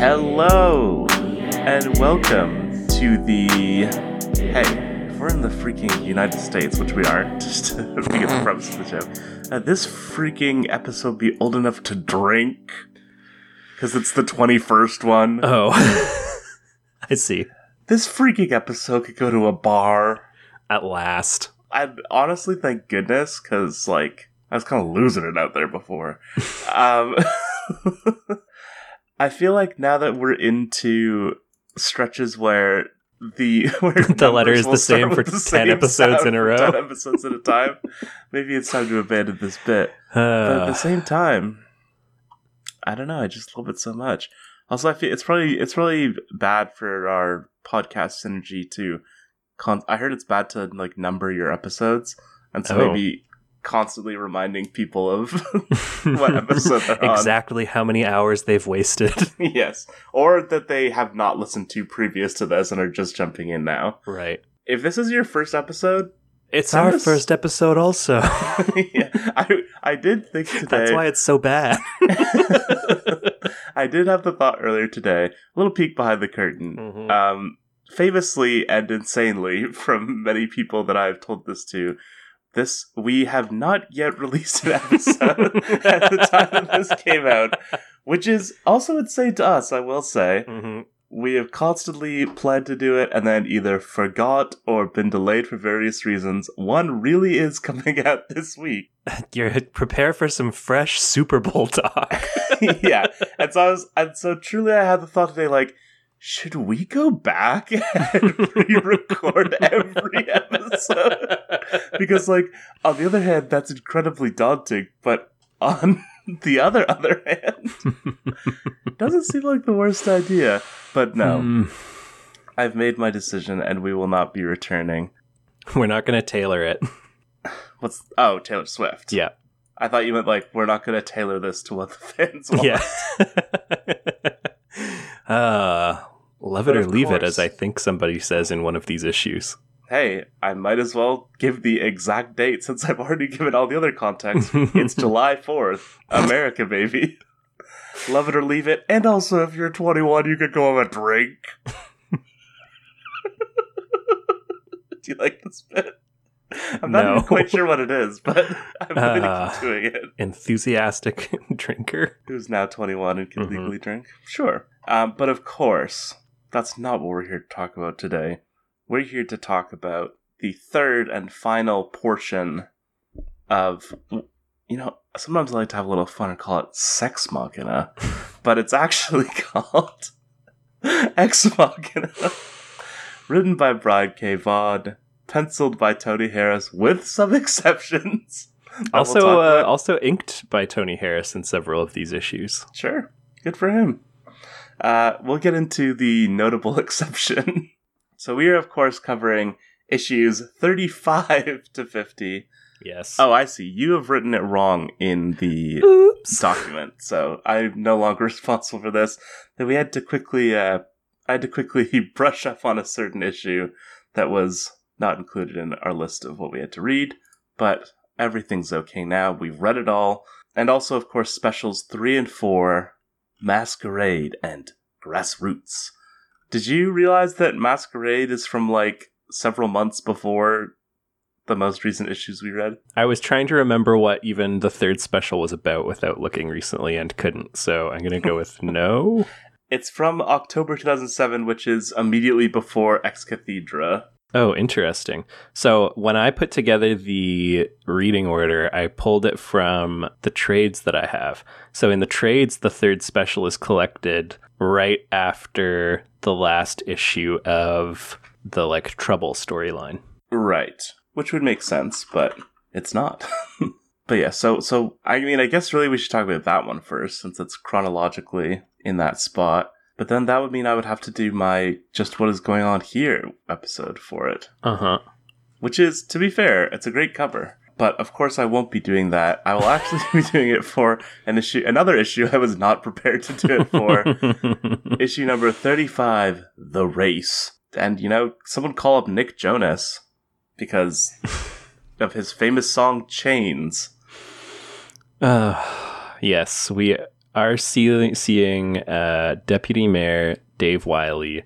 Hello and welcome to the. Hey, if we're in the freaking United States, which we are, just to begin the premise of the show, uh, this freaking episode be old enough to drink? Because it's the 21st one. Oh, I see. This freaking episode could go to a bar. At last. I honestly thank goodness, because, like, I was kind of losing it out there before. um, I feel like now that we're into stretches where the where The letter is the same for the 10 same episodes in a row. 10 episodes at a time. Maybe it's time to abandon this bit. But at Uh, the same time, I don't know. I just love it so much. Also, I feel it's probably it's really bad for our podcast synergy to. Con- I heard it's bad to like number your episodes, and so Oh. maybe constantly reminding people of what episode they're on. exactly how many hours they've wasted. yes, or that they have not listened to previous to this and are just jumping in now. right. If this is your first episode, It's our first episode, also. yeah, I I did think today. That's why it's so bad. I did have the thought earlier today. A little peek behind the curtain. Mhm. Um, famously and insanely, from many people that I've told this to, this we have not yet released an episode at the time this came out, which is also insane to us. I will say Mhm. We have constantly planned to do it and then either forgot or been delayed for various reasons. One really is coming out this week. You're prepare for some fresh Super Bowl talk. yeah. And so I was and so truly I had the thought today like should we go back and re-record every episode? Because like on the other hand that's incredibly daunting, but on the other other hand doesn't seem like the worst idea. But no, Mm, I've made my decision and we will not be returning. we're not going to tailor it. What's oh, Taylor Swift. Yeah. I thought you meant like we're not gonna tailor this to what the fans want. Yeah. uh, love it or leave it, as I think somebody says in one of these issues. Hey, I might as well give the exact date since I've already given all the other context. it's July 4th. America, baby. Love it or leave it. And also, if you're 21, you could go have a drink. Do you like this bit? I'm not No. even quite sure what it is, but I'm going to keep doing it. Enthusiastic drinker. Who's now 21 and can Mhm. legally drink? Sure. Um, but of course, that's not what we're here to talk about today. We're here to talk about the third and final portion of, you know, sometimes I like to have a little fun and call it Sex Machina, but it's actually called Ex Machina. Written by Brian K. Vaughan, penciled by Tony Harris, with some exceptions. that we'll Also, uh, also inked by Tony Harris in several of these issues. Sure. Good for him. Uh, we'll get into the notable exception. So we are, of course, covering issues 35 to 50. Yes. Oh, I see. You have written it wrong in the oops. document, so I'm no longer responsible for this. That we had to quickly, uh, I had to quickly brush up on a certain issue that was not included in our list of what we had to read, but everything's okay now. We've read it all. And also, of course, specials three and four Masquerade and Grassroots. Did you realize that Masquerade is from like several months before the most recent issues we read? I was trying to remember what even the third special was about without looking recently and couldn't, so I'm going to go with no. It's from October 2007, which is immediately before Ex Cathedra. Oh, interesting. So when I put together the reading order, I pulled it from the trades that I have. So in the trades, the third special is collected right after the last issue of the like trouble storyline. Right. Which would make sense, but it's not. but yeah, so so I mean I guess really we should talk about that one first, since it's chronologically in that spot. But then that would mean I would have to do my just what is going on here episode for it. Uh huh. Which is, to be fair, it's a great cover. but of course I won't be doing that. I will actually be doing it for an issue, another issue I was not prepared to do it for. issue number 35, The Race. And you know, someone call up Nick Jonas because of his famous song Chains. Uh, yes, we are see- seeing uh, Deputy Mayor Dave Wylie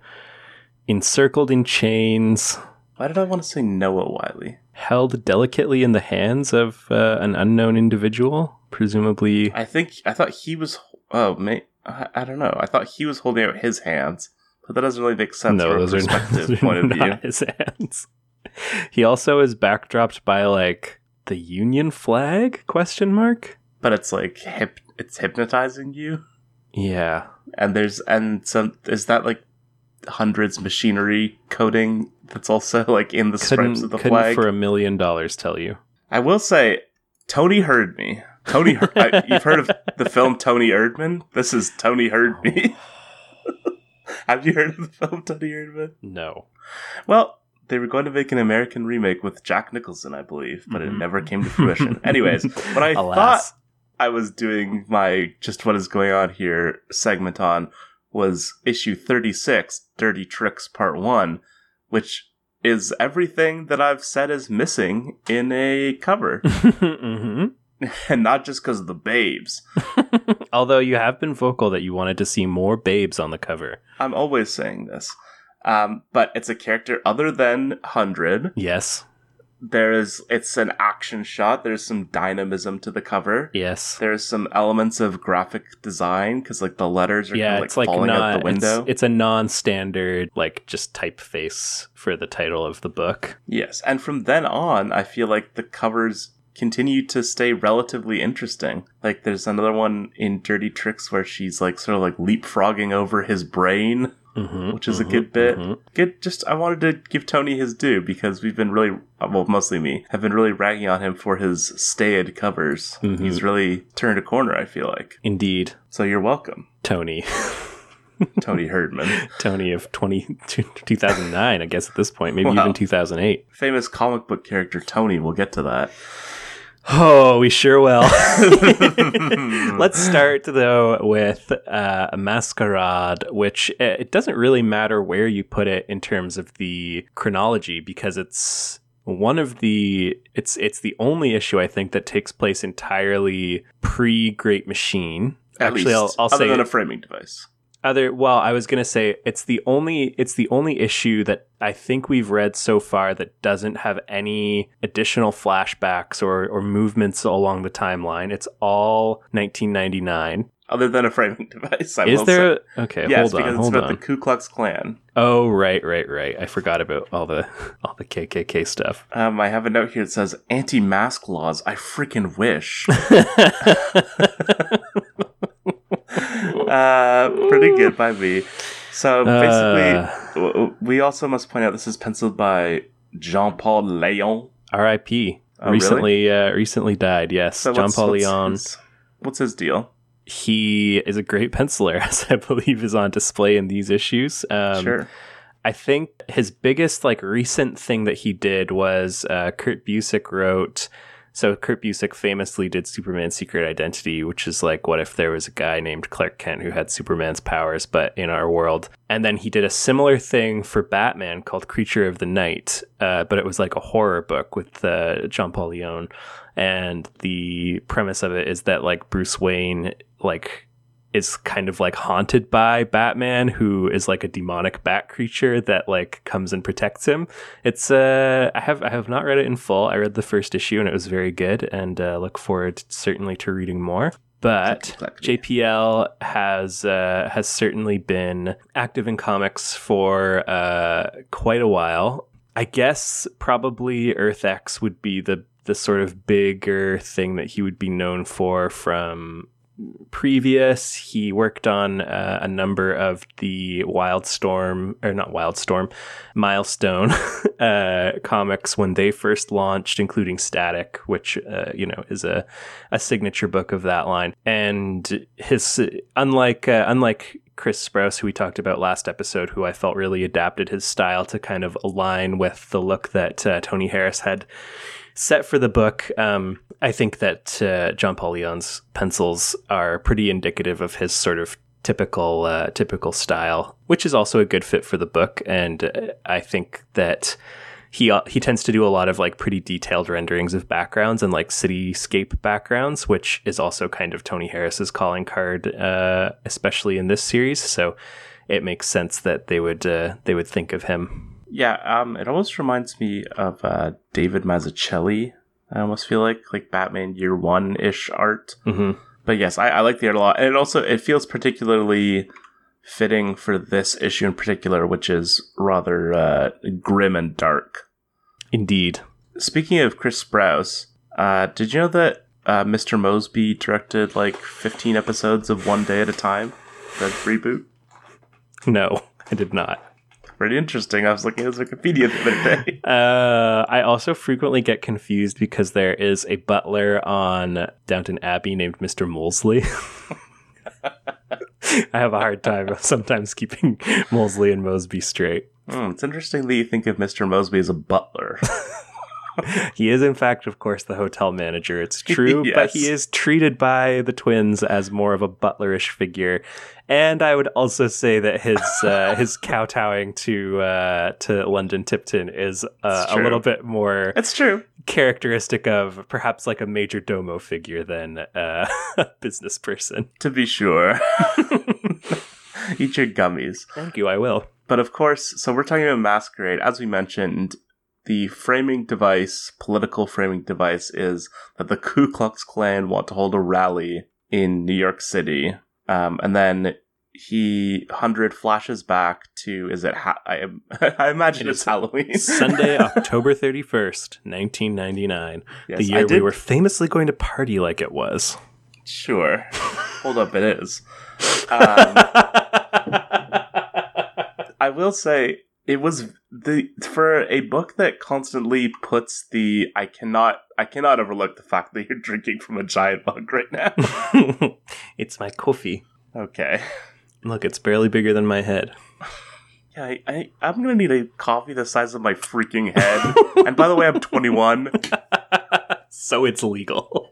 encircled in chains, Why did I want to say Noah Wiley? held delicately in the hands of uh, an unknown individual, presumably. I think I thought he was. Oh, may, I, I don't know. I thought he was holding out his hands, but that doesn't really make sense no, from a not, perspective are point of view. his hands. He also is backdropped by like the Union flag? Question mark. But it's like hip. It's hypnotizing you, Yeah, and there's and some is that like hundreds machinery coding that's also like in the stripes of the flag. for a million dollars tell you. I will say, Tony heard me. Tony, Her- I, you've heard of the film Toni Erdmann? This is Tony heard me. Have you heard of the film Toni Erdmann? No. Well, they were going to make an American remake with Jack Nicholson, I believe, but Mhm. it never came to fruition. Anyways, what I Alas. thought I was doing my just what is going on here segment on was issue 36, Dirty Tricks Part 1, which is everything that I've said is missing in a cover. hmm and not just because of the babes. Although you have been vocal that you wanted to see more babes on the cover. I'm always saying this. Um, but it's a character other than 100. Yes. There is, it's an action shot. There's some dynamism to the cover. Yes. There's some elements of graphic design because like the letters are Yeah, kind of, like, it's like falling out the window. It's, it's a non-standard like just typeface for the title of the book. yes, and from then on, I feel like the covers continue to stay relatively interesting. Like there's another one in Dirty Tricks where she's like sort of like leapfrogging over his brain. hmm which is a good bit. Good, just I wanted to give Tony his due because we've been really, well, mostly me, have been really ragging on him for his staid covers. Mhm. He's really turned a corner. I feel like. Indeed, So you're welcome, Tony. Tony Herdman, Tony of 20, 2009, I guess at this point, maybe Wow. even 2008. famous comic book character Tony. We'll get to that. Oh, we sure will. Let's start though with uh, masquerade, which uh, it doesn't really matter where you put it in terms of the chronology because it's one of the it's it's the only issue I think that takes place entirely pre Great Machine. At Actually, least, I'll, I'll other say than a framing device. Other well i was going to say it's the only it's the only issue that i think we've read so far that doesn't have any additional flashbacks or or movements along the timeline it's all 1999 Other than a framing device, I is there Say. okay Yes, hold on because it's about on the Ku Klux Klan. oh right right right i forgot about all the all the kkk stuff Um, I have a note here that says anti-mask laws. I freaking wish. uh, pretty good by me. So basically, Uh. w- w- we also must point out this is penciled by John Paul Leon. rip Oh, recently uh, recently died yes So what's- paul leon his- What's his deal? he is a great penciler as i believe is on display in these issues um, sure. I think his biggest like recent thing that he did was uh, Kurt Busiek wrote. So Kurt Busiek famously did Superman's Secret Identity, which is like what if there was a guy named Clark Kent who had Superman's powers, but in our world. And then he did a similar thing for Batman called Creature of the Night, uh, but it was like a horror book with uh, John Paul Leon. And the premise of it is that like Bruce Wayne like is kind of like haunted by Batman, who is like a demonic bat creature that like comes and protects him. It's uh, I have I have not read it in full. I read the first issue and it was very good, and uh, look forward certainly to reading more. But. JPL has uh, has certainly been active in comics for uh, quite a while. I guess probably Earth X would be the the sort of bigger thing that he would be known for from previous. He worked on uh, a number of the Wildstorm, or not Wildstorm, Milestone uh, comics when they first launched, including Static, which uh, you know is a a signature book of that line. And his unlike uh, unlike Chris Sprouse, who we talked about last episode, who I felt really adapted his style to kind of align with the look that uh, Tony Harris had set for the book, um, I think that uh, John Paul Leon's pencils are pretty indicative of his sort of typical uh, typical style, which is also a good fit for the book. And uh, I think that he uh, he tends to do a lot of like pretty detailed renderings of backgrounds and like cityscape backgrounds, which is also kind of Tony Harris's calling card, uh, especially in this series. So it makes sense that they would uh, they would think of him. Yeah, um, it almost reminds me of uh, David Mazzucchelli. I almost feel like like Batman Year One ish art. Mm-hmm. But yes, I, I like the art a lot, and it also it feels particularly fitting for this issue in particular, which is rather uh, grim and dark. Indeed. Speaking of Chris Sprouse, uh, did you know that uh, Mr. Moseby directed like 15 episodes of One Day at a Time, the reboot? No, I did not. Pretty interesting. I was looking at his Wikipedia the other day. Uh, I also frequently get confused because there is a butler on Downton Abbey named Mr. Molesley. I have a hard time sometimes keeping Molesley and Moseby straight. Hmm, it's interesting that you think of Mr. Moseby as a butler. he is, in fact, of course, the hotel manager. It's true, but he is treated by the twins as more of a butlerish figure. And I would also say that his uh, his kowtowing to uh, to London Tipton is uh, a little bit more It's true. characteristic of perhaps like a major domo figure than uh, a business person. To be sure. Eat your gummies. Thank you. I will. But of course, so we're talking about Masquerade. As we mentioned, the framing device, political framing device, is that the Ku Klux Klan want to hold a rally in New York City. Um, and then he, 100 flashes back to, is it, ha- I, I imagine It it's Halloween. Sunday, October 31st, 1999. Yes, the year we were famously going to party like it was. Sure. Hold up, it is. Um, I will say it was the for a book that constantly puts the I cannot I cannot overlook the fact that you're drinking from a giant mug right now. it's my coffee. okay. Look, it's barely bigger than my head. Yeah, I, I I'm gonna need a coffee the size of my freaking head. and by the way, I'm 21. so it's legal.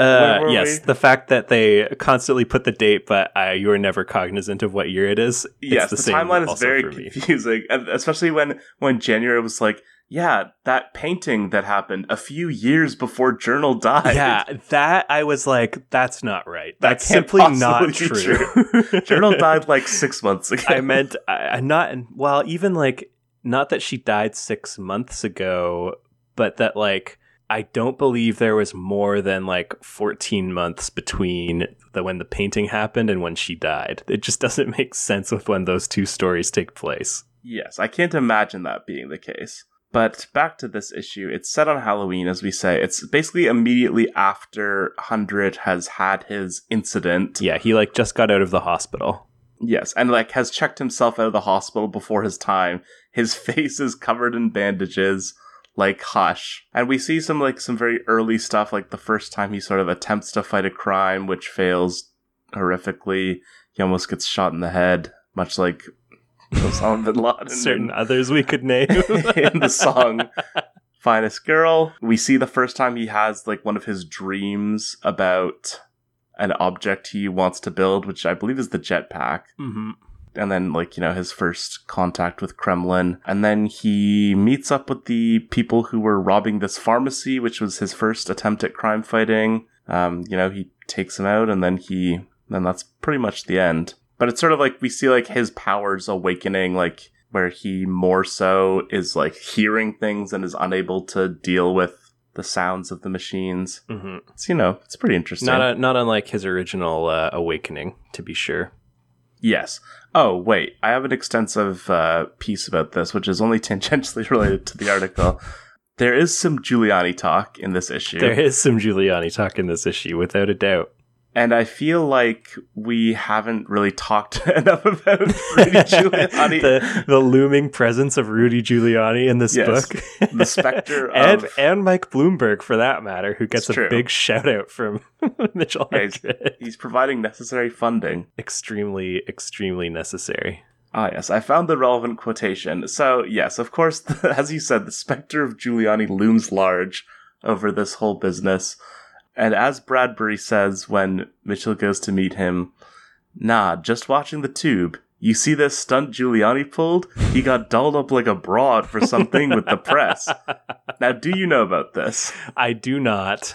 Uh, yes, we? the fact that they constantly put the date, but uh, you are never cognizant of what year it is. it's yes, the, same timeline is very confusing, especially when when January was like, yeah, that painting that happened a few years before Journal died. Yeah, that I was like, that's not right. That That's simply not be true. Journal died like six months ago. I meant I, I not well, even like not that she died six months ago, but that like I don't believe there was more than like 14 months between the when the painting happened and when she died. It just doesn't make sense with when those two stories take place. yes, I can't imagine that being the case. But back to this issue, it's set on Halloween, as we say. It's basically immediately after Hundred has had his incident. Yeah, he like just got out of the hospital. Yes, and like has checked himself out of the hospital before his time. His face is covered in bandages, like Hush. And we see some like some very early stuff, like the first time he sort of attempts to fight a crime, which fails horrifically. He almost gets shot in the head, much like Osama bin Laden. Certain others we could name. in the song Finest Girl. We see the first time he has like one of his dreams about an object he wants to build, which I believe is the jetpack. hmm And then, like, you know, his first contact with Kremlin. And then he meets up with the people who were robbing this pharmacy, which was his first attempt at crime fighting. Um, you know, he takes him out and then he, then that's pretty much the end. But it's sort of like we see like his powers awakening, like where he more so is like hearing things and is unable to deal with the sounds of the machines. hmm It's, you know, it's pretty interesting. Not a, not unlike his original uh, awakening, to be sure. Yes. Oh, wait. I have an extensive uh, piece about this, which is only tangentially related to the article. There is some Giuliani talk in this issue. There is some Giuliani talk in this issue, without a doubt. And I feel like we haven't really talked enough about Rudy Giuliani. the, the looming presence of Rudy Giuliani in this Yes. book. The specter and of- and Mike Bloomberg for that matter, who gets It's a true. big shout out from Mitchell Yeah, he's- He's providing necessary funding. Extremely, extremely necessary. Ah, yes, I found the relevant quotation. So, yes, of course, as you said, the specter of Giuliani looms large over this whole business. And as Bradbury says when Mitchell goes to meet him, nah, just watching the tube. You see this stunt Giuliani pulled? He got dolled up like a broad for something with the press. Now, do you know about this? I do not.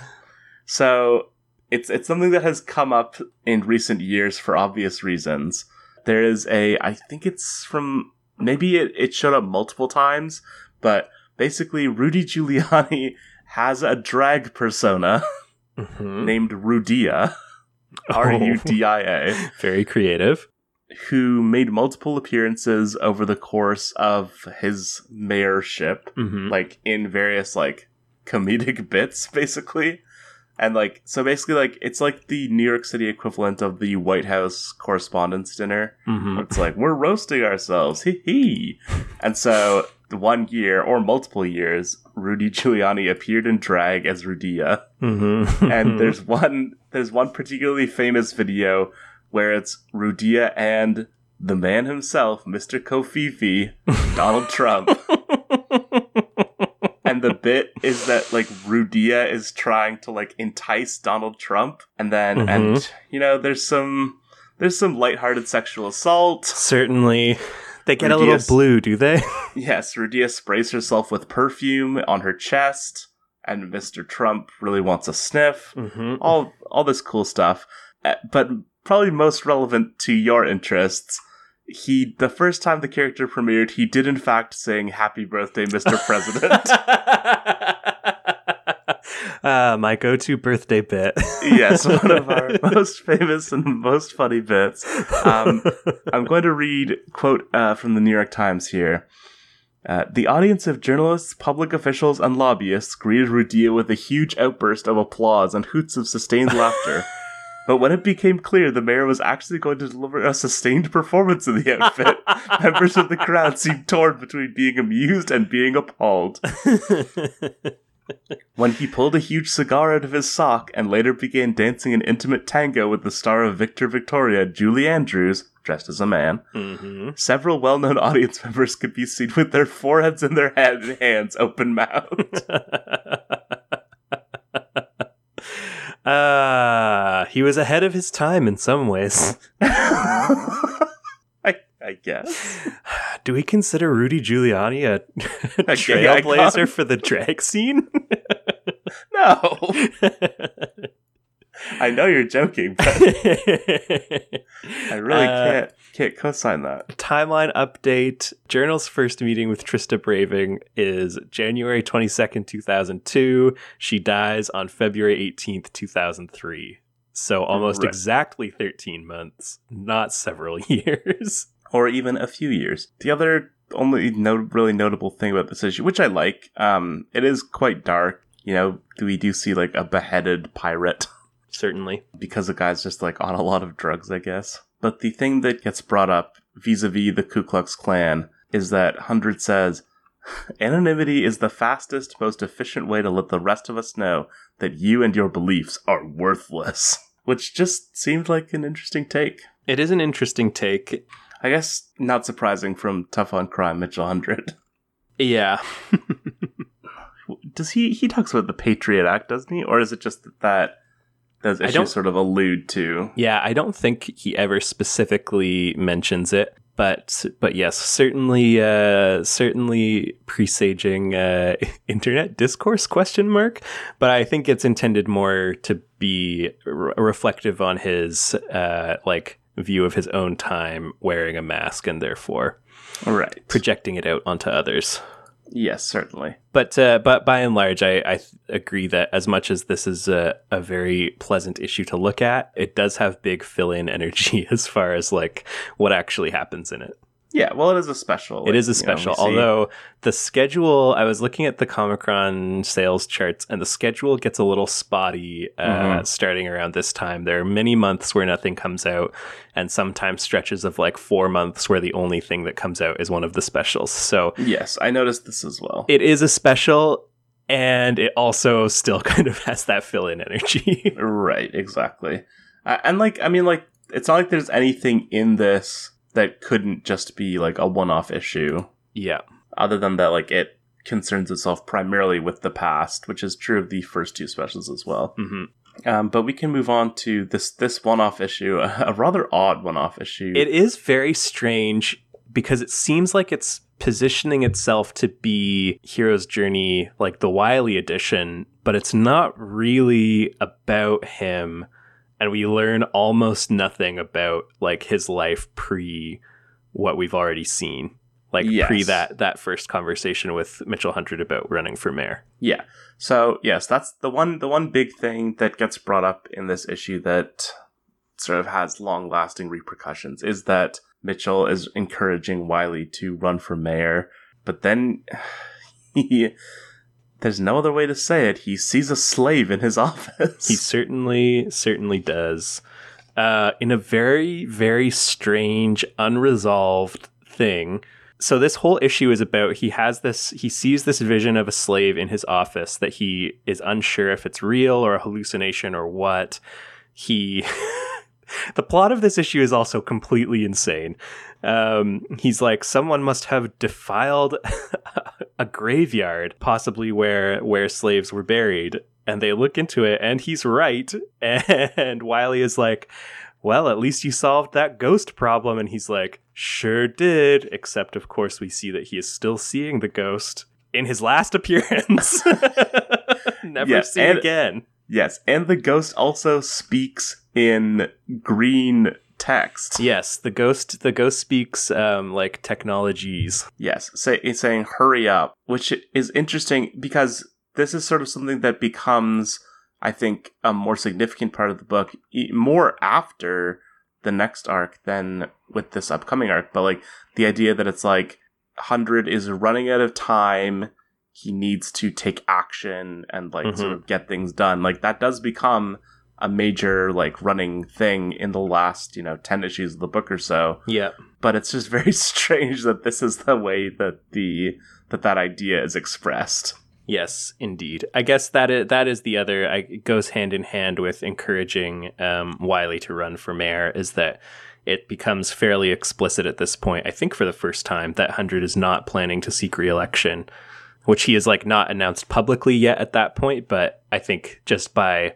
So, it's it's something that has come up in recent years for obvious reasons. There is a, I think it's from maybe it, it showed up multiple times, but basically Rudy Giuliani has a drag persona Mhm. named Rudia, R U D I A, Very creative. who made multiple appearances over the course of his mayorship, hmm like in various like comedic bits, basically. And like, so basically, like, it's like the New York City equivalent of the White House Correspondents' Dinner. hmm It's like, we're roasting ourselves, hee hee. And so, one year or multiple years, Rudy Giuliani appeared in drag as Rudia. hmm And there's one, there's one particularly famous video where it's Rudia and the man himself, Mr. Covfefe, Donald Trump. And the bit is that like Rudia is trying to like entice Donald Trump, and then Mhm. and you know there's some there's some lighthearted sexual assault. certainly. They get a little blue, do they? Yes, Rudia sprays herself with perfume on her chest, and Mr. Trump really wants a sniff. hmm All all this cool stuff, Uh, but probably most relevant to your interests. He the first time the character premiered, he did in fact sing "Happy Birthday, Mr. President." uh, my go-to birthday bit. yes, one of our most famous and most funny bits. Um, I'm going to read quote uh, from the New York Times here. Uh, the audience of journalists, public officials, and lobbyists greeted Rudia with a huge outburst of applause and hoots of sustained laughter. But when it became clear the mayor was actually going to deliver a sustained performance in the outfit, members of the crowd seemed torn between being amused and being appalled. When he pulled a huge cigar out of his sock and later began dancing an intimate tango with the star of Victor Victoria, Julie Andrews, dressed as a man, hmm several well known audience members could be seen with their foreheads in their head, hands open mouthed. uh, he was ahead of his time in some ways. I, guess. Do we consider Rudy Giuliani a, A trailblazer for the drag scene? No. I know you're joking, but I really Uh, can't can't co-sign that. Timeline update. Journal's first meeting with Trista Braving is January 22nd, 2002. She dies on February 18th, 2003. So almost Right. exactly 13 months, not several years. Or even a few years. The other only no, really notable thing about this issue, which I like, um, it is quite dark. You know, we do see like a beheaded pirate Certainly. because the guy's just like on a lot of drugs, I guess. But the thing that gets brought up vis-a-vis the Ku Klux Klan is that Hundred says, "Anonymity is the fastest, most efficient way to let the rest of us know that you and your beliefs are worthless." Which just seemed like an interesting take. It is an interesting take. I guess not surprising from Tough on Crime, Mitchell Hundred. Yeah. Does he he talks about the Patriot Act, doesn't he? Or is it just that, that those I issues don't- sort of allude to? Yeah, I don't think he ever specifically mentions it, but but yes, certainly uh certainly presaging uh internet discourse question mark, but I think it's intended more to be re- reflective on his uh like view of his own time wearing a mask and therefore Right. projecting it out onto others. yes, certainly. But uh, but by and large, I, I agree that as much as this is a, a very pleasant issue to look at, it does have big fill in energy as far as like what actually happens in it. Yeah, well, it is a special. it is a like, you know, special, see- although the schedule. I was looking at the Comichron sales charts, and the schedule gets a little spotty uh, Mhm. starting around this time. There are many months where nothing comes out, and sometimes stretches of like four months where the only thing that comes out is one of the specials. So Yes, I noticed this as well. it is a special and it also still kind of has that fill in energy. right, exactly. Uh, and like, I mean, like, it's not like there's anything in this that couldn't just be like a one-off issue. Yeah. Other than that, like it concerns itself primarily with the past, which is true of the first two specials as well. hmm Um, but we can move on to this this one-off issue, a rather odd one-off issue. It is very strange because it seems like it's positioning itself to be Hero's Journey, like the Wylie edition, but it's not really about him. And we learn almost nothing about like his life pre what we've already seen. Like pre that that first conversation with Mitchell Hundred about running for mayor. Yeah. So yes, that's the one the one big thing that gets brought up in this issue that sort of has long lasting repercussions is that Mitchell is encouraging Wylie to run for mayor, but then he there's no other way to say it. He sees a slave in his office. He certainly, certainly does. Uh, in a very, very strange, unresolved thing. So this whole issue is about he has this he sees this vision of a slave in his office that he is unsure if it's real or a hallucination or what. He the plot of this issue is also completely insane. Um, he's like someone must have defiled a graveyard, possibly where where slaves were buried, and they look into it, and he's right. And Wylie is like, "Well, at least you solved that ghost problem." And he's like, "Sure did." Except, of course, we see that he is still seeing the ghost in his last appearance. Never Yeah, seen and- again. yes, and the ghost also speaks in green text. Yes, the ghost. The ghost speaks um, like technologies. Yes, say, it's saying hurry up, which is interesting because this is sort of something that becomes, I think, a more significant part of the book more after the next arc than with this upcoming arc. But like the idea that it's like Hundred is running out of time, he needs to take action and like sort Mhm. of get things done. Like that does become a major like running thing in the last you know 10 issues of the book or so Yeah. but it's just very strange that this is the way that the that that idea is expressed. Yes, indeed. I guess that is, that is the other. I, it goes hand in hand with encouraging um, Wylie to run for mayor. Is that it becomes fairly explicit at this point? I think for the first time that Hundred is not planning to seek re-election, which he is like not announced publicly yet at that point. But I think just by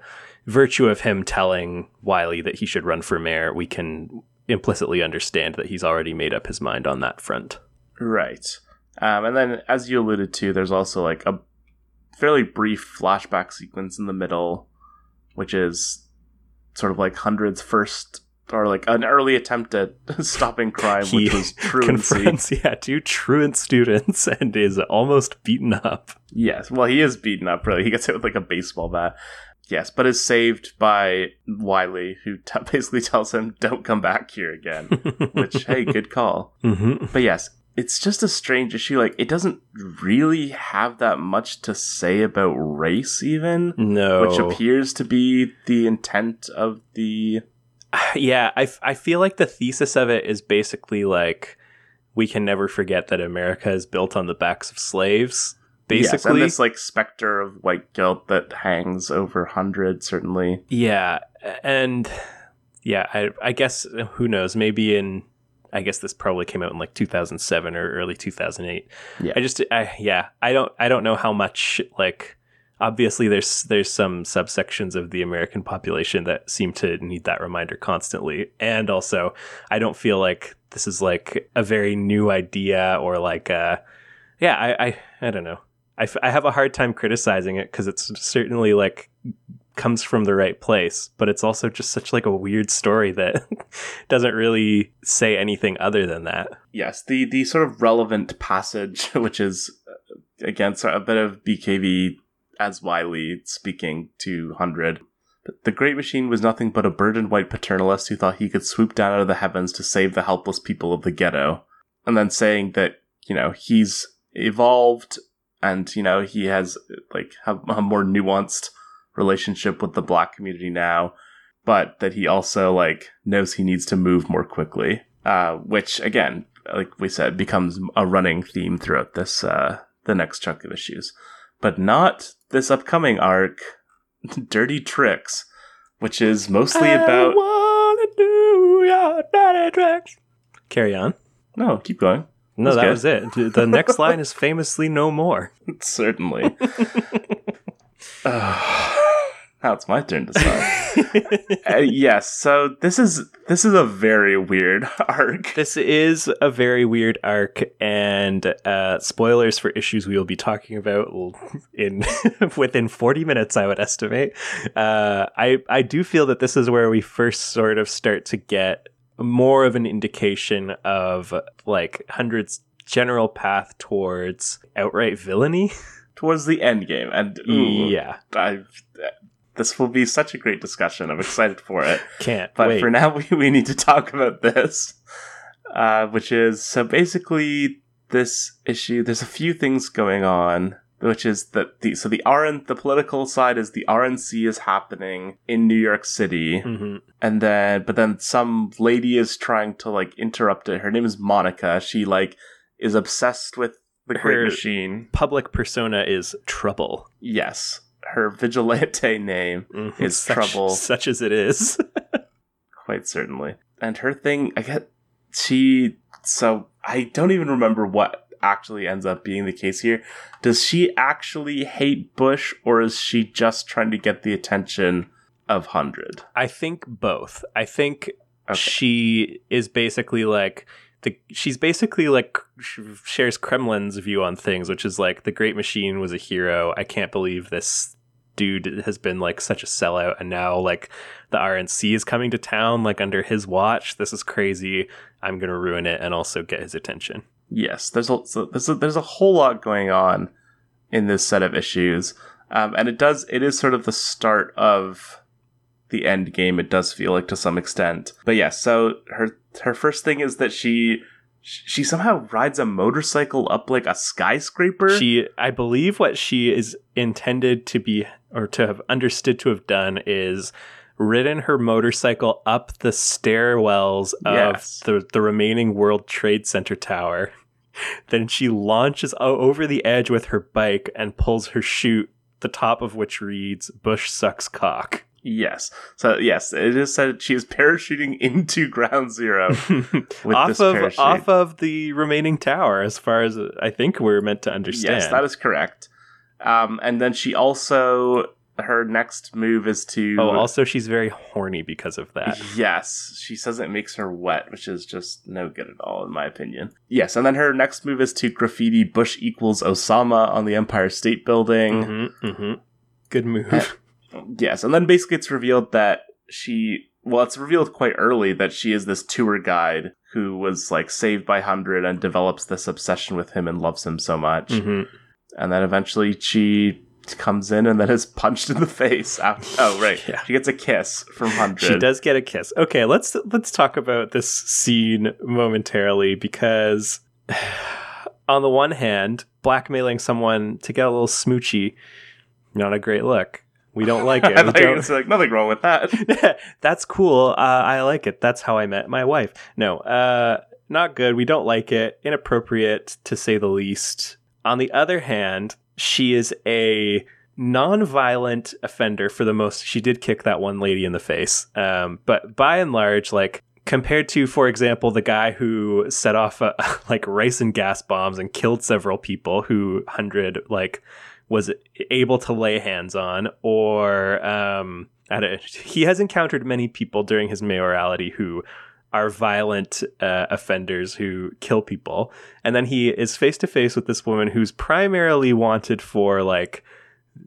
virtue of him telling Wylie that he should run for mayor, we can implicitly understand that he's already made up his mind on that front. Right. Um, and then, as you alluded to, there's also like a fairly brief flashback sequence in the middle, which is sort of like Hundred's first or like an early attempt at stopping crime, He which was truancy. confronts yeah two truant students and is almost beaten up Yes, well, he is beaten up. Really, he gets hit with like a baseball bat. Yes, but is saved by Wylie, who t- basically tells him, "Don't come back here again." Which, hey, good call. hmm But yes, it's just a strange issue. Like, it doesn't really have that much to say about race, even, no which appears to be the intent of the. yeah I, f- I feel like the thesis of it is basically like we can never forget that america is built on the backs of slaves Yes, and basically this like specter of white guilt that hangs over hundred certainly. yeah and yeah I, I guess who knows maybe in i guess this probably came out in like 2007 or early 2008 Yeah. i just I, yeah i don't i don't know how much like obviously there's there's some subsections of the american population that seem to need that reminder constantly and also i don't feel like this is like a very new idea or like uh yeah i i, I don't know I, f- I have a hard time criticizing it because it's certainly like comes from the right place but it's also just such like a weird story that doesn't really say anything other than that Yes, the the sort of relevant passage, which is uh, again sort of a bit of BKV as Wylie speaking to Hundred. The great machine was nothing but a burdened white paternalist who thought he could swoop down out of the heavens to save the helpless people of the ghetto. And then saying that, you know, he's evolved and, you know, he has like a, a more nuanced relationship with the black community now, but that he also like knows he needs to move more quickly. Uh, which again, like we said, becomes a running theme throughout this uh the next chunk of issues. But not this upcoming arc, Dirty Tricks, which is mostly about wanna do your dirty tricks. Carry on. No, keep going. No, that was it. The next line is famously no more. Certainly. Now it's my turn to start. uh, yes, so this is this is a very weird arc. This is a very weird arc, and uh, spoilers for issues we will be talking about in within forty minutes, I would estimate. Uh, I I do feel that this is where we first sort of start to get more of an indication of like hundreds general path towards outright villainy. Towards the end game, and ooh, yeah, I, this will be such a great discussion. I'm excited for it. can't But wait. for now, we, we need to talk about this, uh, which is so basically this issue. There's a few things going on, which is that the so the RN the political side is the RNC is happening in New York City, Mhm. and then but then some lady is trying to like interrupt it. Her name is Monica. She like is obsessed with the Great Her- Machine. Public persona is trouble. Yes, her vigilante name Mhm. Is Such- trouble. such as it is. quite certainly. And her thing, I get she. So I don't even remember what actually ends up being the case here. Does she actually hate Bush, or is she just trying to get the attention of Hundred? I think both. I think Okay. she is basically like the she's basically like sh- shares Kremlin's view on things, which is like the Great Machine was a hero. I can't believe this dude has been like such a sellout, and now like the RNC is coming to town like under his watch. This is crazy. I'm gonna ruin it and also get his attention. Yes, there's a so there's a, there's a whole lot going on in this set of issues, um, and it does it is sort of the start of the end game. It does feel like to some extent, but yeah. So her her first thing is that she she somehow rides a motorcycle up like a skyscraper. She, I believe, what she is intended to be or to have understood to have done is ridden her motorcycle up the stairwells of Yes. the the remaining World Trade Center tower. Then she launches over the edge with her bike and pulls her chute, the top of which reads "Bush sucks cock." yes, so yes, it is said she is parachuting into Ground Zero. Off of parachute. off of the remaining tower, as far as I think we're meant to understand. Yes, that is correct. Um, and then she also her next move is to oh, also she's very horny because of that. Yes, she says it makes her wet, which is just no good at all, in my opinion. Yes, and then her next move is to graffiti Bush equals Osama on the Empire State Building. Mm-hmm, mm-hmm. Good move. Yes, and then basically it's revealed that she, well, it's revealed quite early that she is this tour guide who was like saved by Hundred and develops this obsession with him and loves him so much. Mhm. And then eventually she comes in and then is punched in the face. After, oh, right. Yeah. She gets a kiss from Hundred. She does get a kiss. Okay, let's let's talk about this scene momentarily because on the one hand, blackmailing someone to get a little smoochy, not a great look. We don't like it. I We thought don't- gonna like nothing wrong with that. That's cool. Uh, I like it. That's how I met my wife. No, uh, not good. We don't like it. Inappropriate to say the least. On the other hand, she is a non-violent offender for the most. She did kick that one lady in the face, um, but by and large, like compared to, for example, the guy who set off uh, like ricin gas bombs and killed several people, who hundred like was able to lay hands on, or um, he has encountered many people during his mayoralty who are violent uh, offenders who kill people, and then he is face to face with this woman who's primarily wanted for like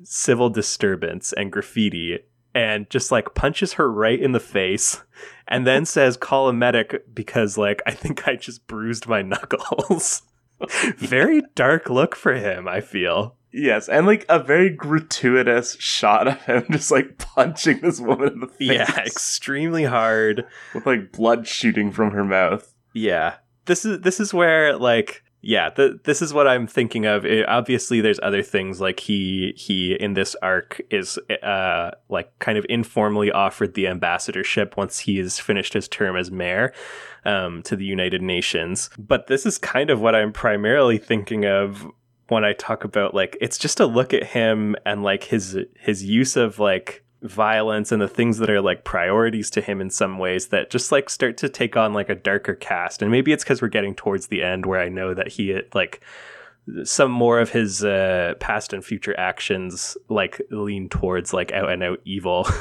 civil disturbance and graffiti. And just like punches her right in the face and then says, call a medic because, like, I think I just bruised my knuckles. Very dark look for him, I feel. Yes, and like a very gratuitous shot of him just like punching this woman in the face. Yeah, extremely hard. with like blood shooting from her mouth. Yeah. This is this is where like yeah, the, this is what I'm thinking of. It- obviously, there's other things like he he in this arc is uh like kind of informally offered the ambassadorship once he has finished his term as mayor um, to the United Nations. But this is kind of what I'm primarily thinking of when I talk about like it's just a look at him and like his his use of like violence and the things that are like priorities to him in some ways that just like start to take on like a darker cast. And maybe it's because we're getting towards the end where i know that he like some more of his uh, past and future actions like lean towards like out and out evil.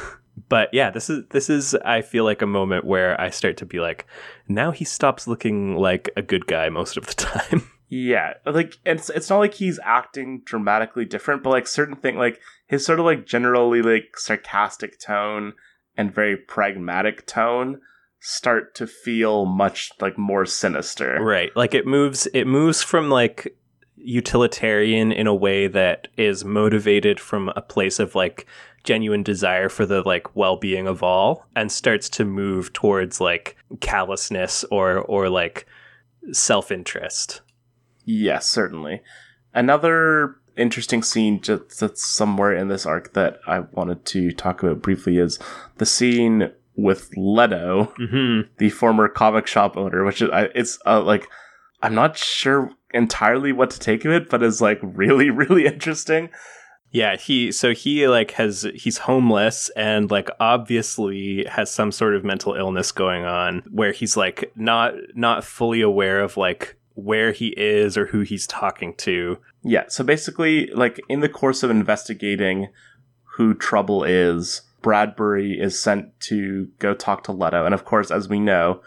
But yeah this is this is i feel like a moment where i start to be like now he stops looking like a good guy most of the time Yeah, like it's it's not like he's acting dramatically different, but like certain thing, like his sort of like generally like sarcastic tone and very pragmatic tone start to feel much like more sinister. right like it moves it moves from like utilitarian in a way that is motivated from a place of like genuine desire for the like well-being of all and starts to move towards like callousness or or like self-interest Yes, certainly. Another interesting scene just that's somewhere in this arc that I wanted to talk about briefly is the scene with Leto, mm-hmm. the former comic shop owner, which is I, it's uh, like I'm not sure entirely what to take of it, but is like really really interesting. Yeah, he so he like has he's homeless and like obviously has some sort of mental illness going on where he's like not not fully aware of like where he is or who he's talking to. Yeah, so basically, like in the course of investigating who Trouble is, Bradbury is sent to go talk to Leto, and of course, as we know,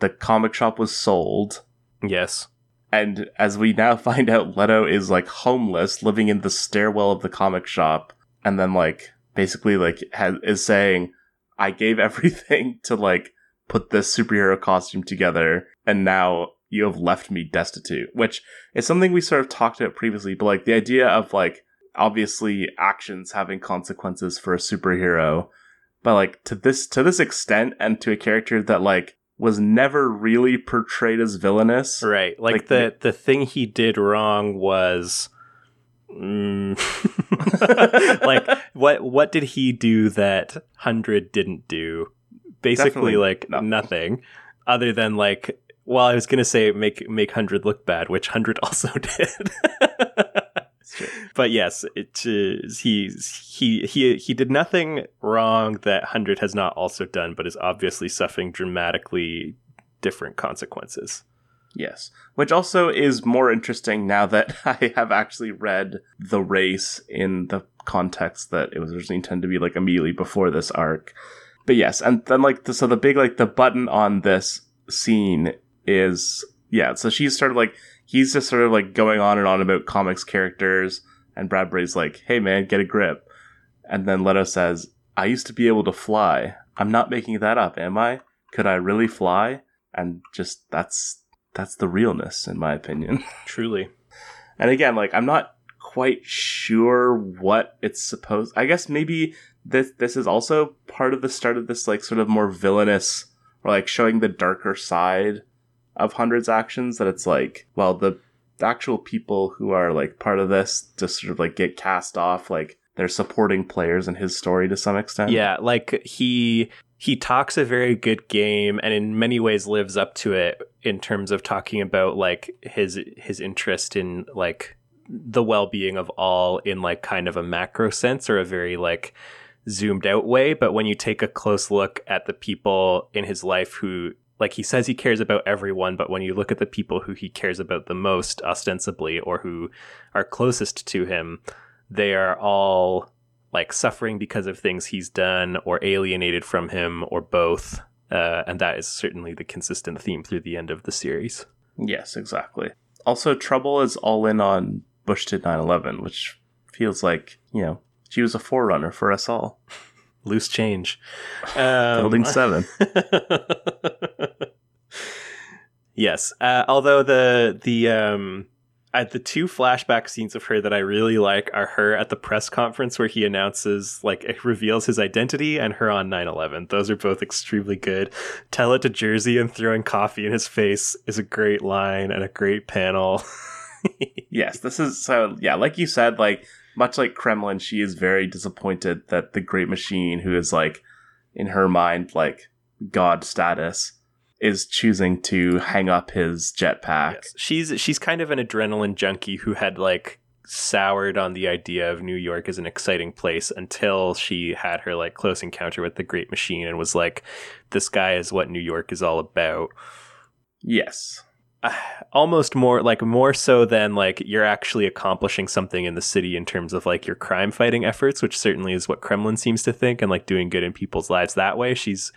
the comic shop was sold. Yes. And as we now find out, Leto is like homeless, living in the stairwell of the comic shop, and then like basically like has, is saying, "I gave everything to like put this superhero costume together, and now you have left me destitute." Which is something we sort of talked about previously, but like the idea of like obviously actions having consequences for a superhero, but like to this to this extent, and to a character that like was never really portrayed as villainous. Right. Like, Like, the the thing he did wrong was mm, like what what did he do that 100 didn't do? Basically Definitely like nothing. nothing other than like well I was going to say make make 100 look bad, which 100 also did. but yes, it uh, he he he he did nothing wrong that 100 has not also done but is obviously suffering dramatically different consequences. Yes. Which also is more interesting now that I have actually read The Race in the context that it was originally intended to be like immediately before this arc. But yes, and then like the, so the big like the button on this scene is yeah, so she's sort of like he's just sort of like going on and on about comics characters and Bradbury's like, "Hey man, get a grip." And then Leto says, "I used to be able to fly. I'm not making that up, am I? Could I really fly?" And just that's that's the realness in my opinion. Truly. And again, like I'm not quite sure what it's supposed. I guess maybe this this is also part of the start of this like sort of more villainous or like showing the darker side of hundreds actions that it's like well the actual people who are like part of this just sort of like get cast off like they're supporting players in his story to some extent. Yeah, like he he talks a very good game and in many ways lives up to it in terms of talking about like his his interest in like the well-being of all in like kind of a macro sense or a very like zoomed out way but when you take a close look at the people in his life who like he says he cares about everyone but when you look at the people who he cares about the most ostensibly or who are closest to him they are all like suffering because of things he's done or alienated from him or both uh, and that is certainly the consistent theme through the end of the series Yes, exactly. Also, Trouble is all in on Bush did 9/11, which feels like you know she was a forerunner for us all. loose change um, Building seven. yes uh, although the the um the two flashback scenes of her that I really like are her at the press conference where he announces, like, it reveals his identity, and her on 9 11. Those are both extremely good. Tell it to Jersey and throwing coffee in his face is a great line and a great panel. Yes, this is so. Yeah, like you said, like much like Kremlin, she is very disappointed that the Great Machine, who is like in her mind like god status, is choosing to hang up his jetpack. Yes. She's she's kind of an adrenaline junkie who had like soured on the idea of New York as an exciting place until she had her like close encounter with the Great Machine and was like, "This guy is what New York is all about." Yes. Uh, almost more like more so than like you're actually accomplishing something in the city in terms of like your crime fighting efforts, which certainly is what Kremlin seems to think, and like doing good in people's lives that way. She's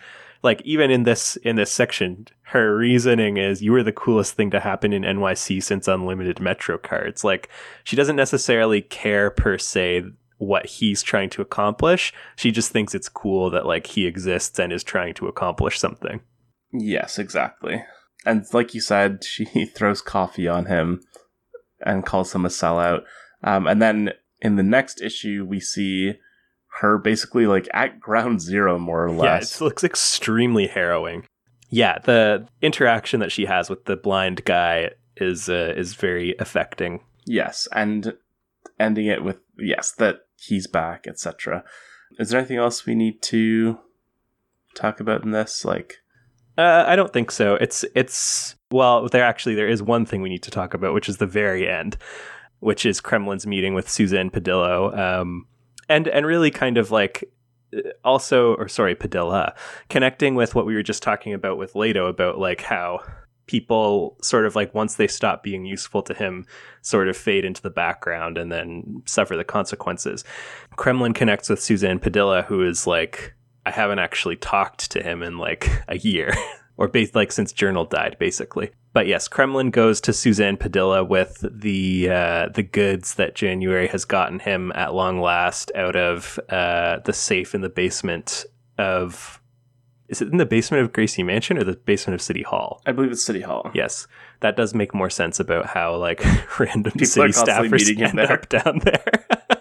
like even in this in this section, her reasoning is you were the coolest thing to happen in NYC since unlimited Metro cards. Like she doesn't necessarily care per se what he's trying to accomplish. She just thinks it's cool that like he exists and is trying to accomplish something. Yes, exactly. And like you said, she throws coffee on him and calls him a sellout. Um, and then in the next issue, we see her basically like at ground zero, more or less. Yeah, it looks extremely harrowing. Yeah, the interaction that she has with the blind guy is uh, is very affecting. Yes, and ending it with yes that he's back, etc. Is there anything else we need to talk about in this? Like, Uh, I don't think so. It's it's well, there actually there is one thing we need to talk about, which is the very end, which is Kremlin's meeting with Suzanne Padillo, um, and and really kind of like uh, also, or sorry, Padilla, connecting with what we were just talking about with Leto about like how people sort of like once they stop being useful to him sort of fade into the background and then suffer the consequences. Kremlin connects with suzanne padilla who is like i haven't actually talked to him in like a year or based like since journal died basically but yes kremlin goes to suzanne padilla with the uh, the goods that january has gotten him at long last out of uh, the safe in the basement of is it in the basement of gracie mansion or the basement of city hall I believe it's City Hall. Yes, that does make more sense about how like random People city staffers end there. up down there.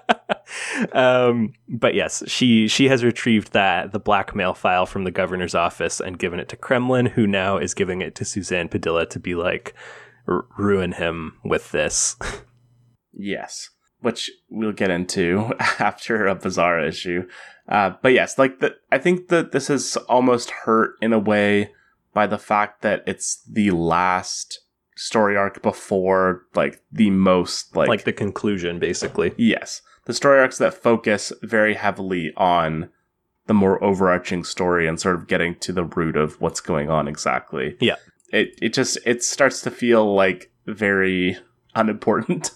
um, but yes, she she has retrieved that the blackmail file from the governor's office and given it to Kremlin, who now is giving it to Suzanne Padilla to be like r- ruin him with this. Yes, which we'll get into after a bizarre issue. Uh, but yes, like the, I think that this is almost hurt in a way by the fact that it's the last story arc before like the most like, like the conclusion, basically. yes, the story arcs that focus very heavily on the more overarching story and sort of getting to the root of what's going on exactly. Yeah. It it just it starts to feel like very unimportant.